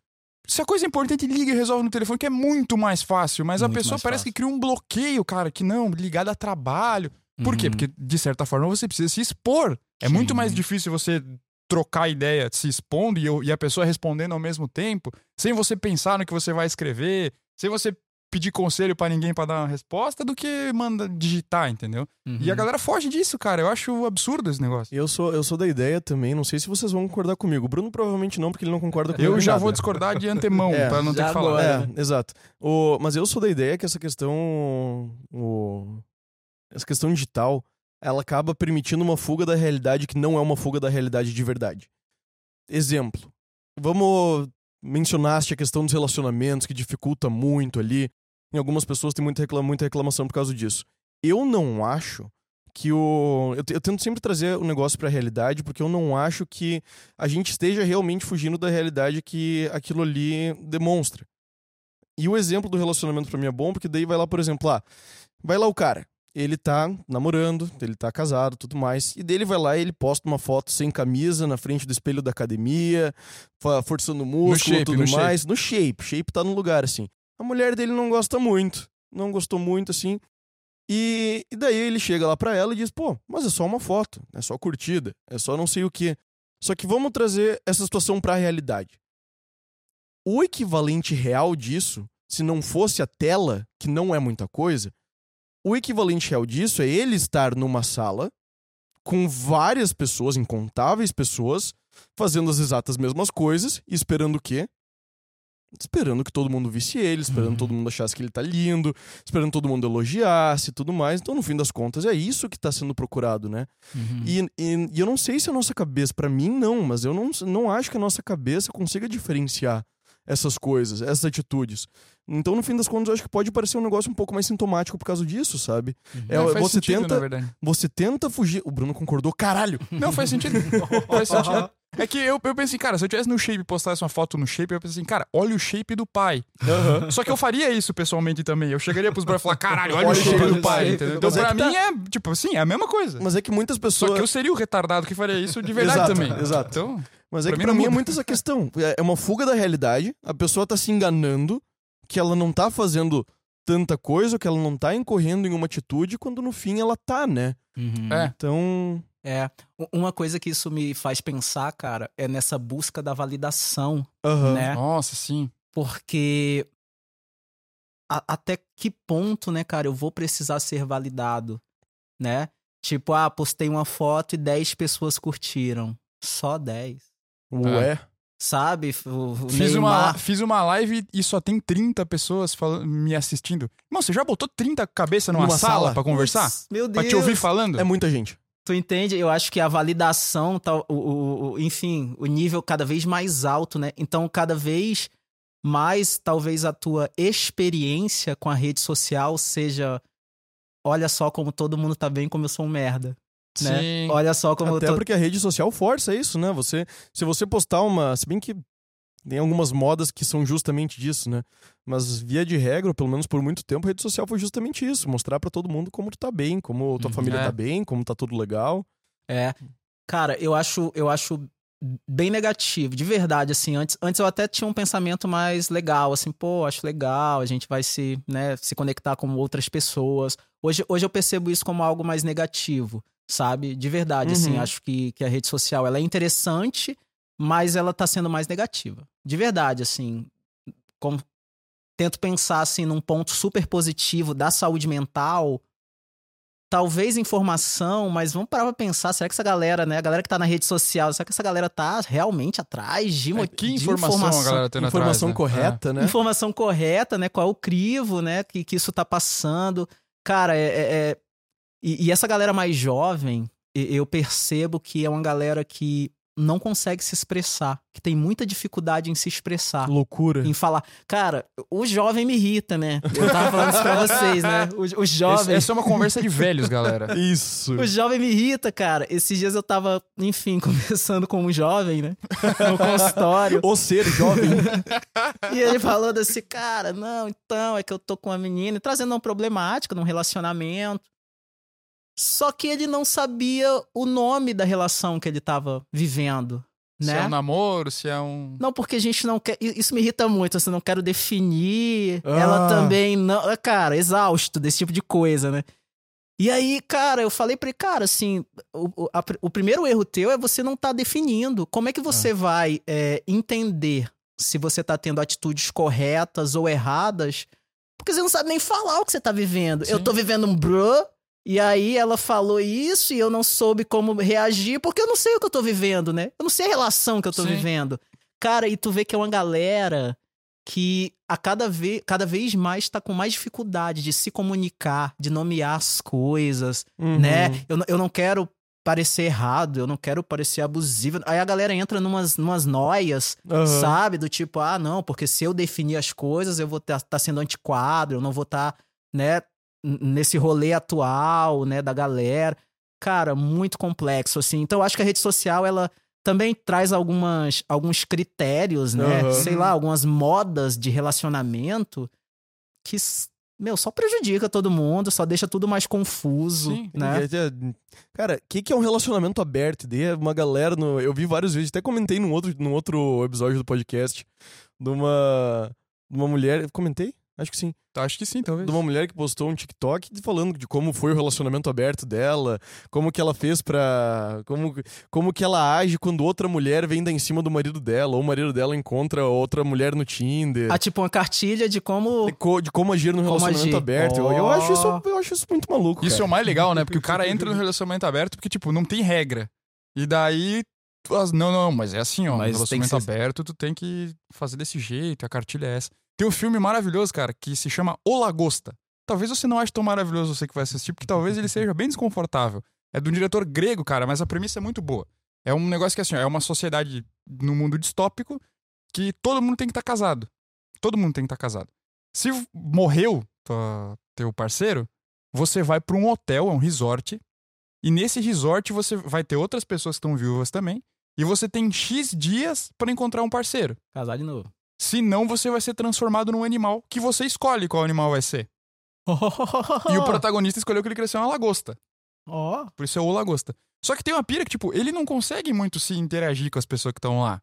Se a coisa é importante, liga e resolve no telefone, que é muito mais fácil. Mas a Muito pessoa mais parece fácil. que cria um bloqueio, cara, que não, ligar dá trabalho. Por quê? Uhum. Porque, de certa forma, você precisa se expor. É Sim. muito mais difícil você trocar ideia se expondo e, eu- e a pessoa respondendo ao mesmo tempo, sem você pensar no que você vai escrever, sem você pedir conselho pra ninguém pra dar uma resposta, do que manda digitar, entendeu? Uhum. E a galera foge disso, cara. Eu acho absurdo esse negócio. Eu sou, eu sou da ideia também, não sei se vocês vão concordar comigo. O Bruno provavelmente não, porque ele não concorda comigo. Eu já nada. vou discordar de antemão, É, pra não ter que falar. agora. É, exato. O, mas eu sou da ideia que essa questão. O, essa questão digital, ela acaba permitindo uma fuga da realidade que não é uma fuga da realidade de verdade. Exemplo. Vamos. Mencionaste a questão dos relacionamentos, que dificulta muito ali. Em algumas pessoas tem muita, reclama, muita reclamação por causa disso. Eu não acho que o. Eu, eu tento sempre trazer o negócio pra realidade, porque eu não acho que a gente esteja realmente fugindo da realidade que aquilo ali demonstra. E o exemplo do relacionamento pra mim é bom, porque daí vai lá, por exemplo, lá, vai lá o cara, ele tá namorando, ele tá casado, tudo mais, e dele vai lá e ele posta uma foto sem camisa na frente do espelho da academia, forçando o músculo, shape, tudo no mais, no shape, shape tá no lugar assim. A mulher dele não gosta muito, não gostou muito assim. E, e daí ele chega lá pra ela e diz: pô, mas é só uma foto, é só curtida, é só não sei o quê. Só que vamos trazer essa situação pra realidade. O equivalente real disso, se não fosse a tela, que não é muita coisa, o equivalente real disso é ele estar numa sala com várias pessoas, incontáveis pessoas, fazendo as exatas mesmas coisas e esperando o quê? esperando que todo mundo visse ele, esperando Uhum. todo mundo achasse que ele tá lindo, esperando todo mundo elogiasse e tudo mais. Então, no fim das contas, é isso que tá sendo procurado, né? Uhum. E, e- e eu não sei se a nossa cabeça, pra mim não, mas eu não, não acho que a nossa cabeça consiga diferenciar essas coisas, essas atitudes. Então, no fim das contas, eu acho que pode parecer um negócio um pouco mais sintomático por causa disso, sabe? É, É, você sentido, tenta-. Você tenta fugir. O Bruno concordou, caralho! Não, faz sentido. faz sentido. É que eu, eu pensei, cara, se eu tivesse no shape e postasse uma foto no shape, eu pensei assim, cara, olha o shape do pai. Só que eu faria isso pessoalmente também. Eu chegaria pros brothers e falar, caralho, olha, o shape do pai. entendeu? Então, Mas é pra tá- mim, é, tipo, assim, é a mesma coisa. Mas é que muitas Só pessoas. que eu seria o retardado que faria isso de verdade Exato, também. exato. Então, Mas é Pra que mim pra mim é muito essa questão. É é uma fuga da realidade. A pessoa tá se enganando que ela não tá fazendo tanta coisa, que ela não tá incorrendo em uma atitude, quando no fim ela tá, né? Uhum. é. Então. É. Uma coisa que isso me faz pensar, cara, é nessa busca da validação, aham. né? Nossa, sim. Porque a- até que ponto, né, cara, eu vou precisar ser validado, né? Tipo, ah, postei uma foto e 10 pessoas curtiram. Só 10. Ué. Sabe? O, o Fiz uma, fiz uma live e só tem 30 pessoas falando, me assistindo. Irmão, você já botou 30 cabeças numa, Numa sala, sala? pra conversar? Putz, Meu Deus. Pra te ouvir falando? É muita gente. Tu entende? Eu acho que a validação, tá, o, o- o- enfim, o nível cada vez mais alto, né? Então, cada vez mais, talvez a tua experiência com a rede social seja. Olha só como todo mundo tá bem, como eu sou um merda. Né? Sim. Olha só como Até eu tô. porque a rede social força isso, né? Você, se você postar uma. Se bem que tem algumas modas que são justamente disso, né? Mas via de regra, pelo menos por muito tempo, a rede social foi justamente isso: mostrar pra todo mundo como tu tá bem, como tua Uhum. família É. tá bem, como tá tudo legal. É. Cara, eu acho, eu acho bem negativo, de verdade, assim. Antes, antes eu até tinha um pensamento mais legal, assim, pô, acho legal, a gente vai se, né, se conectar com outras pessoas. Hoje, hoje eu percebo isso como algo mais negativo, sabe? De verdade, assim, Uhum. acho que, que a rede social, ela é interessante, mas ela tá sendo mais negativa. De verdade, assim. Como, tento pensar, assim, num ponto super positivo da saúde mental, talvez informação, mas vamos parar pra pensar, será que essa galera, né, a galera que tá na rede social, será que essa galera tá realmente atrás de, uma, É, que de informação, a galera tendo Informação atrás, né? correta, né? informação correta, né, qual é o crivo, né, que, que isso tá passando. Cara, é... é- é- E, e essa galera mais jovem, eu percebo que é uma galera que não consegue se expressar, que tem muita dificuldade em se expressar Loucura. em falar. Cara, o jovem me irrita, né? Eu tava falando isso pra vocês, né? O, o jovem. Essa é uma conversa de velhos, galera. Isso. O jovem me irrita, cara. Esses dias eu tava, enfim, conversando com um jovem, né? No consultório. O ser jovem. e ele falando assim, cara, não, então, é que eu tô com uma menina, e trazendo uma problemática num relacionamento. Só que ele não sabia o nome da relação que ele tava vivendo, Se né? é um namoro, se é um. Não, porque a gente não quer. Isso me irrita muito. Assim, não quero definir. Ah. Ela também não. ah, Cara, exausto desse tipo de coisa, né? E aí, cara, eu falei pra ele, cara, assim, o, a o primeiro erro teu é você não tá definindo. Como é que você vai é, entender se você tá tendo atitudes corretas ou erradas? Porque você não sabe nem falar o que você tá vivendo. Eu Sim. tô vivendo um bro, e aí ela falou isso e eu não soube como reagir, porque eu não sei o que eu tô vivendo, né? Eu não sei a relação que eu tô Sim. vivendo. Cara, e tu vê que é uma galera que a cada vez, cada vez mais tá com mais dificuldade de se comunicar, de nomear as coisas, Uhum. né? Eu, não- eu não quero parecer errado, eu não quero parecer abusivo. Aí a galera entra numas, numas noias, Aham. sabe? Do tipo, ah, não, porque se eu definir as coisas, eu vou estar sendo antiquado, eu não vou estar, né, n- nesse rolê atual, né, da galera. Cara, muito complexo, assim. Então, eu acho que a rede social, ela também traz algumas, alguns critérios, né? Aham. Sei lá, algumas modas de relacionamento que, meu, só prejudica todo mundo, só deixa tudo mais confuso, Sim. né? Cara, o que, que é um relacionamento aberto? Daí é uma galera. No, eu vi vários vídeos, até comentei num outro, num outro episódio do podcast de uma, de uma mulher. Comentei? Acho que sim. Acho que sim, talvez. De uma mulher que postou um TikTok falando de como foi o relacionamento aberto dela, como que ela fez pra. Como, como que ela age quando outra mulher vem dar em cima do marido dela, ou o marido dela encontra outra mulher no Tinder. Ah, tipo uma cartilha de como. De, co- de como agir no Como relacionamento agir. aberto. Eu, eu acho isso, eu acho isso muito maluco. Isso é cara. o mais legal, né? Porque o cara entra no relacionamento aberto porque, tipo, não tem regra. E daí Tu- as- Não, não, mas é assim, ó. Mas no relacionamento ser- aberto, tu tem que fazer desse jeito, a cartilha é essa. Tem um filme maravilhoso, cara, que se chama O Lagosta. Talvez você não ache tão maravilhoso você que vai assistir, porque talvez ele seja bem desconfortável. É de um diretor grego, cara, mas a premissa é muito boa. É um negócio que, assim, é uma sociedade no mundo distópico que todo mundo tem que estar casado. Todo mundo tem que estar casado. Se morreu tua- teu parceiro, você vai pra um hotel, é um resort, e nesse resort você vai ter outras pessoas que estão viúvas também, e você tem X dias pra encontrar um parceiro. Casar de novo. Senão você vai ser transformado num animal que você escolhe qual animal vai ser. E o protagonista escolheu que ele cresceu uma lagosta. Ó. Por isso é o lagosta. Só que tem uma pira que, tipo, ele não consegue muito se interagir com as pessoas que estão lá.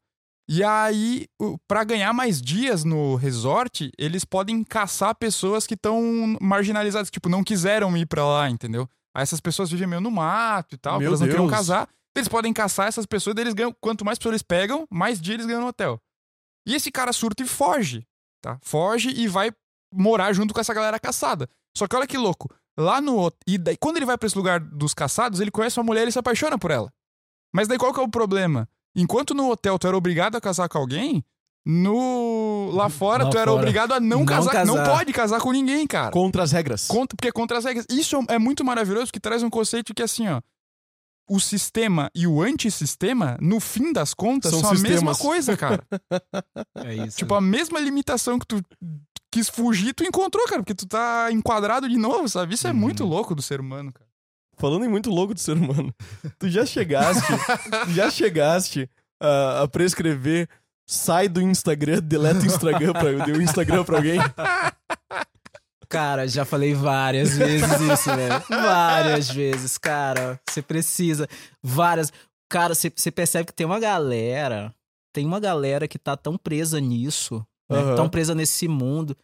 E aí, pra ganhar mais dias no resort, eles podem caçar pessoas que estão marginalizadas, tipo, não quiseram ir pra lá, entendeu? Aí essas pessoas vivem meio no mato e tal, Meu elas não queriam Deus. casar. Eles podem caçar essas pessoas, eles ganham. Quanto mais pessoas eles pegam, mais dias eles ganham no hotel. E esse cara surta e foge, tá? Foge e vai morar junto com essa galera caçada. Só que olha que louco. Lá no. E daí, quando ele vai pra esse lugar dos caçados, ele conhece uma mulher e se apaixona por ela. Mas daí qual que é o problema? Enquanto no hotel tu era obrigado a casar com alguém, no. Lá fora Lá tu era fora. obrigado a não, Não casar. Não casar. pode casar com ninguém, cara. Contra as regras. Contra, porque é contra as regras. Isso é muito maravilhoso, que traz um conceito que, assim, ó. O sistema e o antissistema, no fim das contas, São são, a mesma coisa, cara. É isso. tipo, a mesma limitação que tu quis fugir, tu encontrou, cara, porque tu tá enquadrado de novo, sabe? Isso é Uhum. muito louco do ser humano, cara. Falando em muito louco do ser humano, tu já chegaste, tu já chegaste a, a prescrever sai do Instagram, deleta o Instagram pra, o Instagram pra alguém? Cara, já falei várias vezes isso, velho. Várias vezes, cara. Você precisa. Várias. Cara, você você percebe que tem uma galera. Tem uma galera que tá tão presa nisso. Né? Aham. Tão presa nesse mundo.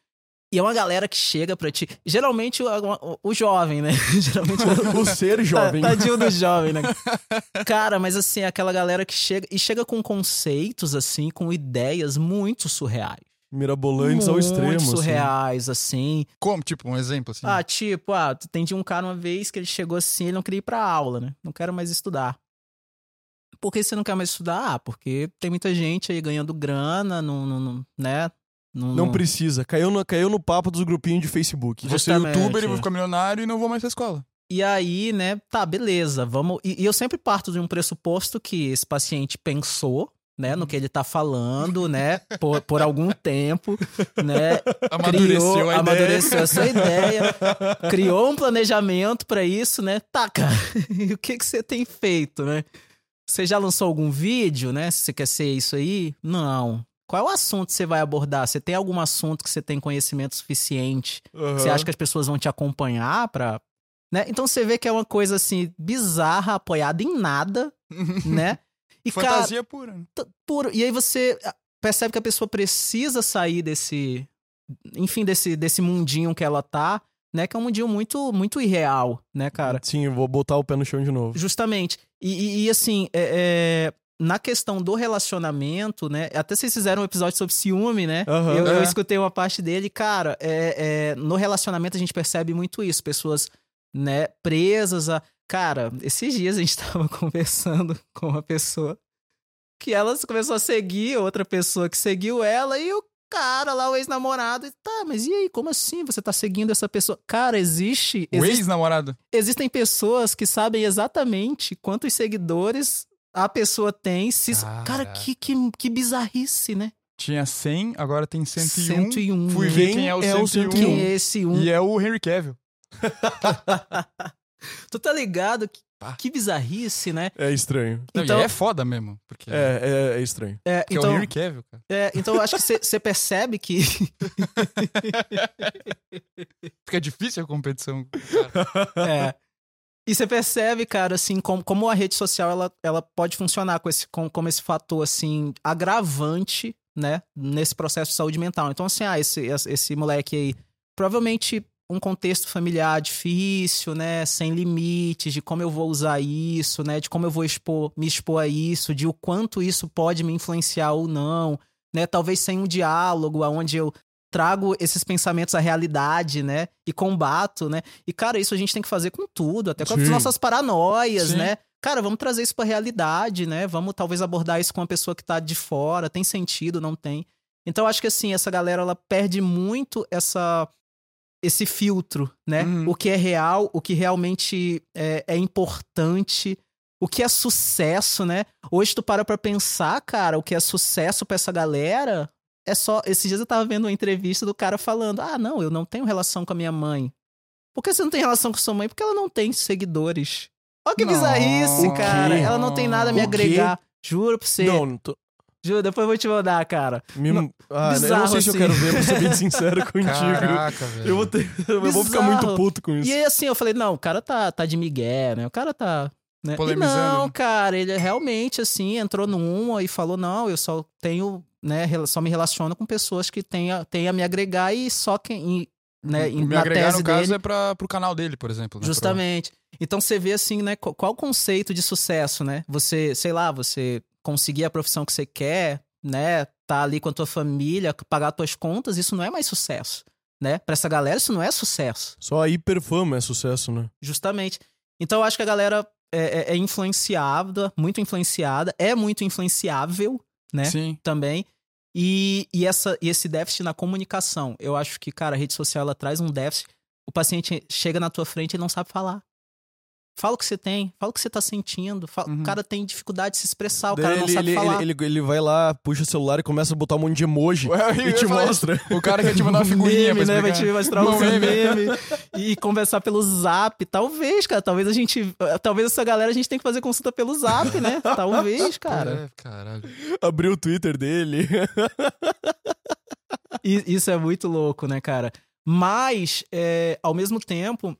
E é uma galera que chega pra ti. Geralmente o, o- o jovem, né? Geralmente o, O ser jovem. Ta- Tadinho do jovem, né? Cara, mas assim, é aquela galera que chega e chega com conceitos, assim, com ideias muito surreais. Mirabolantes ao extremo. assim. surreais, assim. Como? Tipo, um exemplo, assim. Ah, tipo, ah, atendi um cara uma vez que ele chegou assim, ele não queria ir pra aula, né? Não quero mais estudar. Por que você não quer mais estudar? Ah, porque tem muita gente aí ganhando grana, não, não, não- né? Não precisa. Caiu no, caiu no papo dos grupinhos de Facebook. Vou ser justamente. youtuber e vou ficar milionário e não vou mais pra escola. E aí, né, tá, beleza, vamos. E, e eu sempre parto de um pressuposto que esse paciente pensou, né, no que ele tá falando, né, por, por algum tempo, né, Amadureceu criou, a amadureceu essa ideia, criou um planejamento pra isso, né? Tá, cara, e o que que você tem feito, né? Você já lançou algum vídeo, né? Se você quer ser isso aí? Não. Qual é o assunto que você vai abordar? Você tem algum assunto que você tem conhecimento suficiente? Aham. Você acha que as pessoas vão te acompanhar pra. Né? Então você vê que é uma coisa assim, bizarra, apoiada em nada, né? E cara, Fantasia pura. né? puro. E aí você ah, percebe que a pessoa precisa sair desse. Enfim, desse, desse mundinho que ela tá, né? Que é um mundinho muito, muito irreal, né, cara? Sim, eu vou botar o pé no chão de novo. Justamente. E, e- e, assim, é- é, na questão do relacionamento, né? Até vocês fizeram um episódio sobre ciúme, né? Aham. eu, eu É. escutei uma parte dele, cara. é- é, no relacionamento a gente percebe muito isso. Pessoas, né, presas a. Cara, esses dias a gente tava conversando com uma pessoa que ela começou a seguir outra pessoa que seguiu ela e o cara lá, o ex-namorado, tá, mas e aí, como assim você tá seguindo essa pessoa? Cara, existe. O existe ex-namorado. existem pessoas que sabem exatamente quantos seguidores a pessoa tem. Se... Caraca. Cara, que, que, que bizarrice, né? Tinha 100, agora tem 101. 101. Fui né? ver Quem é o é o 101. Quem é esse um? E é o Henry Cavill. Tu tá ligado? Que, que bizarrice, né? É estranho. Então- é foda mesmo. Porque É, é, é estranho. É, porque é o então, Henry Cavill, cara. é, então eu acho que você percebe que. Fica difícil a competição. é. E você percebe, cara, assim, como, como a rede social ela, ela pode funcionar com esse, com, como esse fator, assim, agravante, né, nesse processo de saúde mental. Então, assim, ah, esse, esse moleque aí, provavelmente um contexto familiar difícil, né, sem limites, de como eu vou usar isso, né, de como eu vou expor, me expor a isso, de o quanto isso pode me influenciar ou não, né, talvez sem um diálogo aonde eu trago esses pensamentos à realidade, né? E combato, né? E, cara, isso a gente tem que fazer com tudo, até com as Sim. nossas paranoias, Sim. né? cara, vamos trazer isso pra realidade, né? Vamos talvez abordar isso com uma pessoa que tá de fora, tem sentido, não tem. Então acho que assim, essa galera ela perde muito essa esse filtro, né? Uhum. O que é real, o que realmente é, é importante, o que é sucesso, né? Hoje tu para pra pensar, cara, o que é sucesso pra essa galera é só. Esses dias eu tava vendo uma entrevista do cara falando: ah, não, eu não tenho relação com a minha mãe. Por que você não tem relação com sua mãe? Porque ela não tem seguidores. Olha que bizarrice, cara. Ela não tem nada a me agregar. Juro pra você. Não tô... Juro, depois eu vou te mandar, cara. Me... Não, Ah, eu não bizarro, sei se eu assim. quero ver, pra ser bem sincero contigo. Caraca, velho. Eu vou, ter... eu vou ficar Bizarro. muito puto com isso. E aí, assim, eu falei, não, o cara tá, tá de migué, né? O cara tá. Né? E Polemizando, não, né? cara, ele realmente, assim, entrou numa e falou: não, eu só tenho, né, só me relaciono com pessoas que têm a, têm a me agregar e só quem. Né, Me na agregar, tese no caso, dele. é pra, pro canal dele, por exemplo. né? Justamente. Então você vê assim, né? Qual, o conceito de sucesso, né? Você, sei lá, você conseguir a profissão que você quer, né? Tá ali com a tua família, pagar tuas contas, isso não é mais sucesso, né? Pra essa galera, isso não é sucesso. Só a hiperfama é sucesso, né? Justamente. Então eu acho que a galera é, é- é influenciada, muito influenciada, é muito influenciável, né? Sim. Também. E, e, essa, e esse déficit na comunicação. Eu acho que, cara, a rede social ela traz um déficit. O paciente chega na tua frente e não sabe falar. Fala o que você tem, fala o que você tá sentindo. fala- Uhum. O cara tem dificuldade de se expressar, o Daí cara não ele, sabe ele, falar. ele, ele, ele vai lá, puxa o celular e começa a botar um monte de emoji Ué, e te mostra. O cara quer te mandar uma figurinha meme, né? Vai te mostrar um meme. meme e conversar pelo zap. Talvez, cara. Talvez a gente. Talvez essa galera a gente tem que fazer consulta pelo zap, né? Talvez, cara. É, caralho. Abriu o Twitter dele. Isso é muito louco, né, cara? Mas, é, ao mesmo tempo,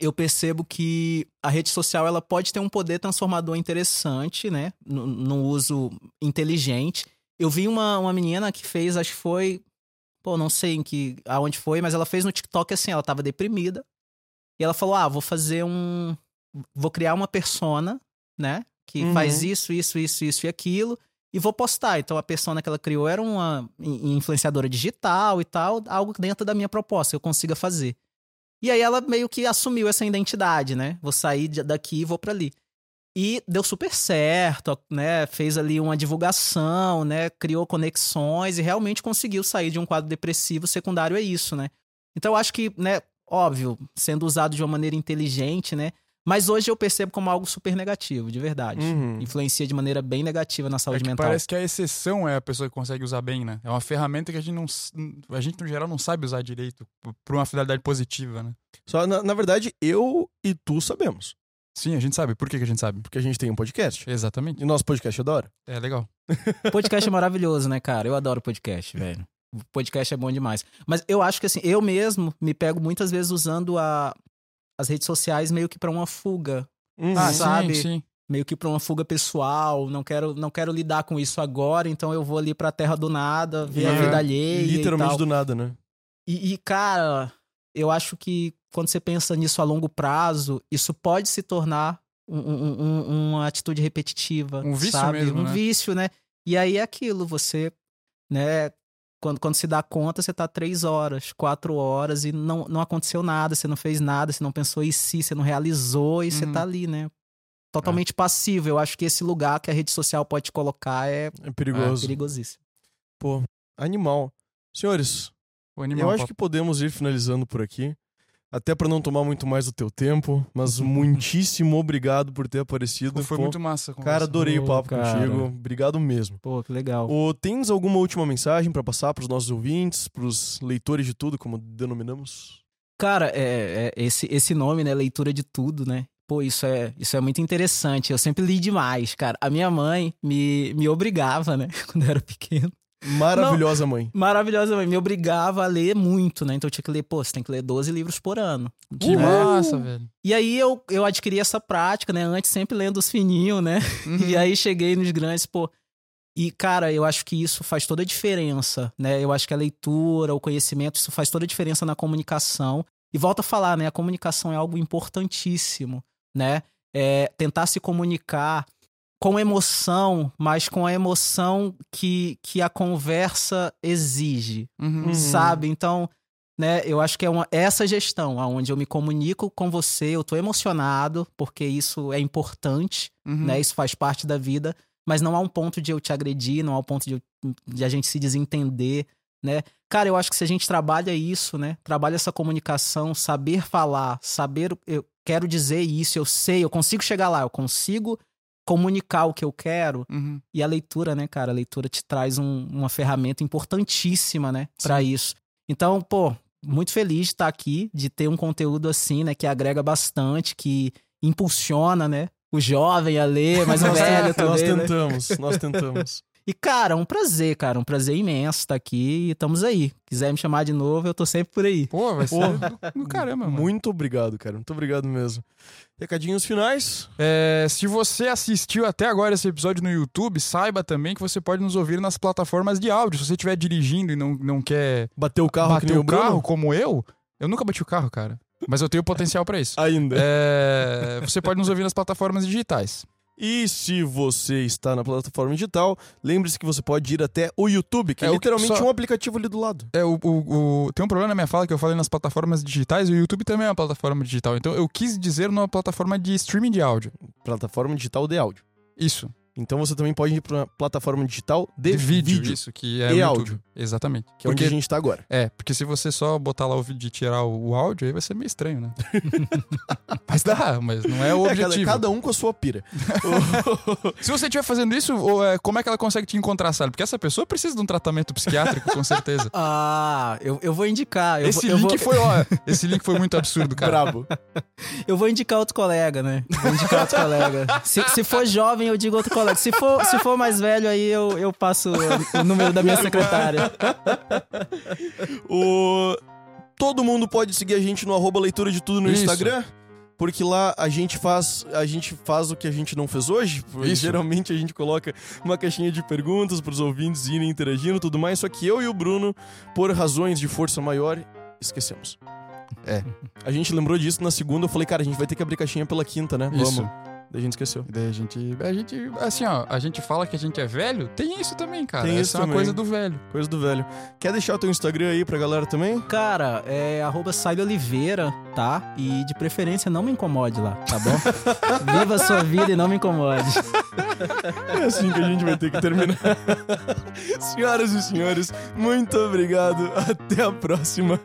eu percebo que a rede social ela pode ter um poder transformador interessante, né? No, no uso inteligente. Eu vi uma, uma menina que fez, acho que foi. Pô, não sei em que, aonde foi, mas ela fez no TikTok assim, ela tava deprimida. E ela falou: Ah, vou fazer um. Vou criar uma persona, né? Que Uhum. faz isso, isso, isso, isso e aquilo. E vou postar. Então a persona que ela criou era uma in- influenciadora digital e tal, algo dentro da minha proposta que eu consiga fazer. E aí ela meio que assumiu essa identidade, né? Vou sair daqui e vou pra ali. E deu super certo, né? Fez ali uma divulgação, né? Criou conexões e realmente conseguiu sair de um quadro depressivo secundário a isso, né? Então eu acho que, né, óbvio, sendo usado de uma maneira inteligente, né? Mas hoje eu percebo como algo super negativo, de verdade. Uhum. Influencia de maneira bem negativa na É saúde que mental. parece que a exceção é a pessoa que consegue usar bem, né? É uma ferramenta que a gente não. A gente, no geral, não sabe usar direito p- pra uma finalidade positiva, né? Só, na, na verdade, eu e tu sabemos. Sim, a gente sabe. Por que, que a gente sabe? Porque a gente tem um podcast. Exatamente. E nosso podcast é da hora. É legal. Podcast é maravilhoso, né, cara? Eu adoro podcast, velho. O Podcast é bom demais. Mas eu acho que, assim, eu mesmo me pego muitas vezes usando a, as redes sociais meio que pra uma fuga. Uhum. Ah, sabe? sim, sim. Meio que pra uma fuga pessoal. Não quero, não quero lidar com isso agora, então eu vou ali pra terra do nada, ver a Uhum. vida alheia. e Literalmente do nada, né? E, e, cara, eu acho que quando você pensa nisso a longo prazo, isso pode se tornar um- um- um- uma atitude repetitiva. Um vício sabe? mesmo, Um né? vício, né? E aí é aquilo, você, né? Quando, quando se dá conta, você tá três horas, quatro horas e não, não aconteceu nada, você não fez nada, você não pensou em si, você não realizou e você Uhum. tá ali, né? Totalmente passivo. Eu acho que esse lugar que a rede social pode te colocar é É perigoso. perigosíssimo. Pô, animal. Senhores, O animal. eu acho que podemos ir finalizando por aqui. Até pra não tomar muito mais do teu tempo. Mas muitíssimo obrigado por ter aparecido. Foi Pô, muito massa. a Cara, adorei o Ô, papo cara. contigo. Obrigado mesmo. Pô, que legal. Ô, tens alguma última mensagem pra passar pros nossos ouvintes, pros leitores de tudo, como denominamos? Cara, é, é- esse, esse nome, né? Leitura de tudo, né? Pô, isso é, isso é muito interessante. Eu sempre li demais, cara. A minha mãe me, me obrigava, né? Quando eu era pequeno. Maravilhosa mãe. Maravilhosa, mãe. Me obrigava a ler muito, né? Então eu tinha que ler, pô, você tem que ler 12 livros por ano. Que Né? massa, velho. E aí eu, eu adquiri essa prática, né? Antes sempre lendo os fininhos, né? Uhum. E aí cheguei nos grandes, pô. E, cara, eu acho que isso faz toda a diferença, né? Eu acho que a leitura, o conhecimento, isso faz toda a diferença na comunicação. E volta a falar, né? A comunicação é algo importantíssimo, né? É tentar se comunicar com emoção, mas com a emoção que, que a conversa exige, Uhum. Sabe? Então, né? Eu acho que é uma, essa gestão, onde eu me comunico com você, eu tô emocionado, porque isso é importante, Uhum. né? Isso faz parte da vida, mas não há um ponto de eu te agredir, não há um ponto de, eu- de a gente se desentender, né? Cara, eu acho que se a gente trabalha isso, né? Trabalha essa comunicação, saber falar, saber, eu quero dizer isso, eu sei, eu consigo chegar lá, eu consigo comunicar o que eu quero, Uhum. e a leitura, né, cara? A leitura te traz um- uma ferramenta importantíssima, né, Pra isso. Então, pô, muito feliz de estar aqui, de ter um conteúdo assim, né, que agrega bastante, que impulsiona, né, o jovem a ler, mas o Nós, velho nós também, né? tentamos, nós tentamos. E, cara, um prazer, cara, um prazer imenso estar aqui e estamos aí. Quiser me chamar de novo, eu tô sempre por aí. Pô, vai ser Pô. do, do caramba, mano. Muito obrigado, cara. Muito obrigado mesmo. Recadinhos finais. É, se você assistiu até agora esse episódio no YouTube, saiba também que você pode nos ouvir nas plataformas de áudio. Se você estiver dirigindo e não, não quer Bateu o carro bater o Bruno? carro como eu, eu nunca bati o carro, cara. Mas eu tenho potencial pra isso. Ainda. É, você pode nos ouvir nas plataformas digitais. E se você está na plataforma digital, lembre-se que você pode ir até o YouTube, que é, É, literalmente só- um aplicativo ali do lado. É, o, o- o- tem um problema na minha fala que eu falei nas plataformas digitais, e o YouTube também é uma plataforma digital. Então eu quis dizer numa plataforma de streaming de áudio. Plataforma digital de áudio. Isso. Então você também pode ir para plataforma digital de, vídeo, vídeo, Isso, que é e áudio. Exatamente. que é onde porque, a gente tá agora. É, porque se você só botar lá o vídeo e tirar o, o áudio, aí vai ser meio estranho, né? mas dá, mas não é o É, cada, objetivo. cada um com a sua pira. Se você estiver fazendo isso, ou, é, como é que ela consegue te encontrar, sabe? Porque essa pessoa precisa de um tratamento psiquiátrico, com certeza. Ah, eu, eu vou indicar. Eu, esse vou, link vou, foi, ó, esse link foi muito absurdo, cara. Brabo. eu vou indicar outro colega, né? Vou indicar outro colega. Se, se for jovem, eu digo outro colega. Se for, se for mais velho, aí eu, eu passo o número da minha secretária. O... Todo mundo pode seguir a gente no arroba leitura de tudo no Isso. Instagram. Porque lá a gente faz a gente faz o que a gente não fez hoje. Geralmente a gente coloca uma caixinha de perguntas pros ouvintes irem interagindo e tudo mais. Só que eu e o Bruno, por razões de força maior, esquecemos. É. A gente lembrou disso na segunda. Eu falei, cara, a gente vai ter que abrir caixinha pela quinta, né? Isso. Vamos. Daí a gente esqueceu. E daí a gente, a gente, assim, ó, a gente fala que a gente é velho, tem isso também, cara. Tem Essa isso é uma também. coisa do velho. Coisa do velho. Quer deixar o teu Instagram aí pra galera também? Cara, é arroba Saile Oliveira, tá? E de preferência não me incomode lá, tá bom? Viva a sua vida e não me incomode. É assim que a gente vai ter que terminar. Senhoras e senhores, muito obrigado. Até a próxima.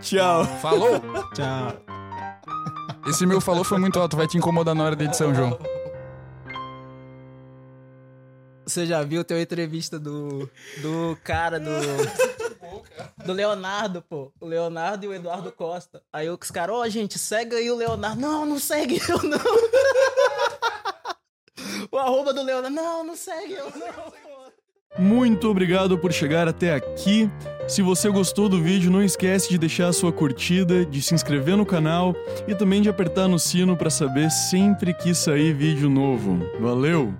Tchau. Falou! Tchau. Esse meu falou foi muito alto, vai te incomodar na hora da edição, João. Você já viu tem uma entrevista do, do cara do. Do Leonardo, pô. O Leonardo e o Eduardo Costa. Aí os caras, ó, gente, segue aí o Leonardo. Não, não segue eu, não. o arroba do Leonardo. Não, não segue eu, não. Muito obrigado por chegar até aqui. Se você gostou do vídeo, não esquece de deixar a sua curtida, de se inscrever no canal e também de apertar no sino para saber sempre que sair vídeo novo. Valeu!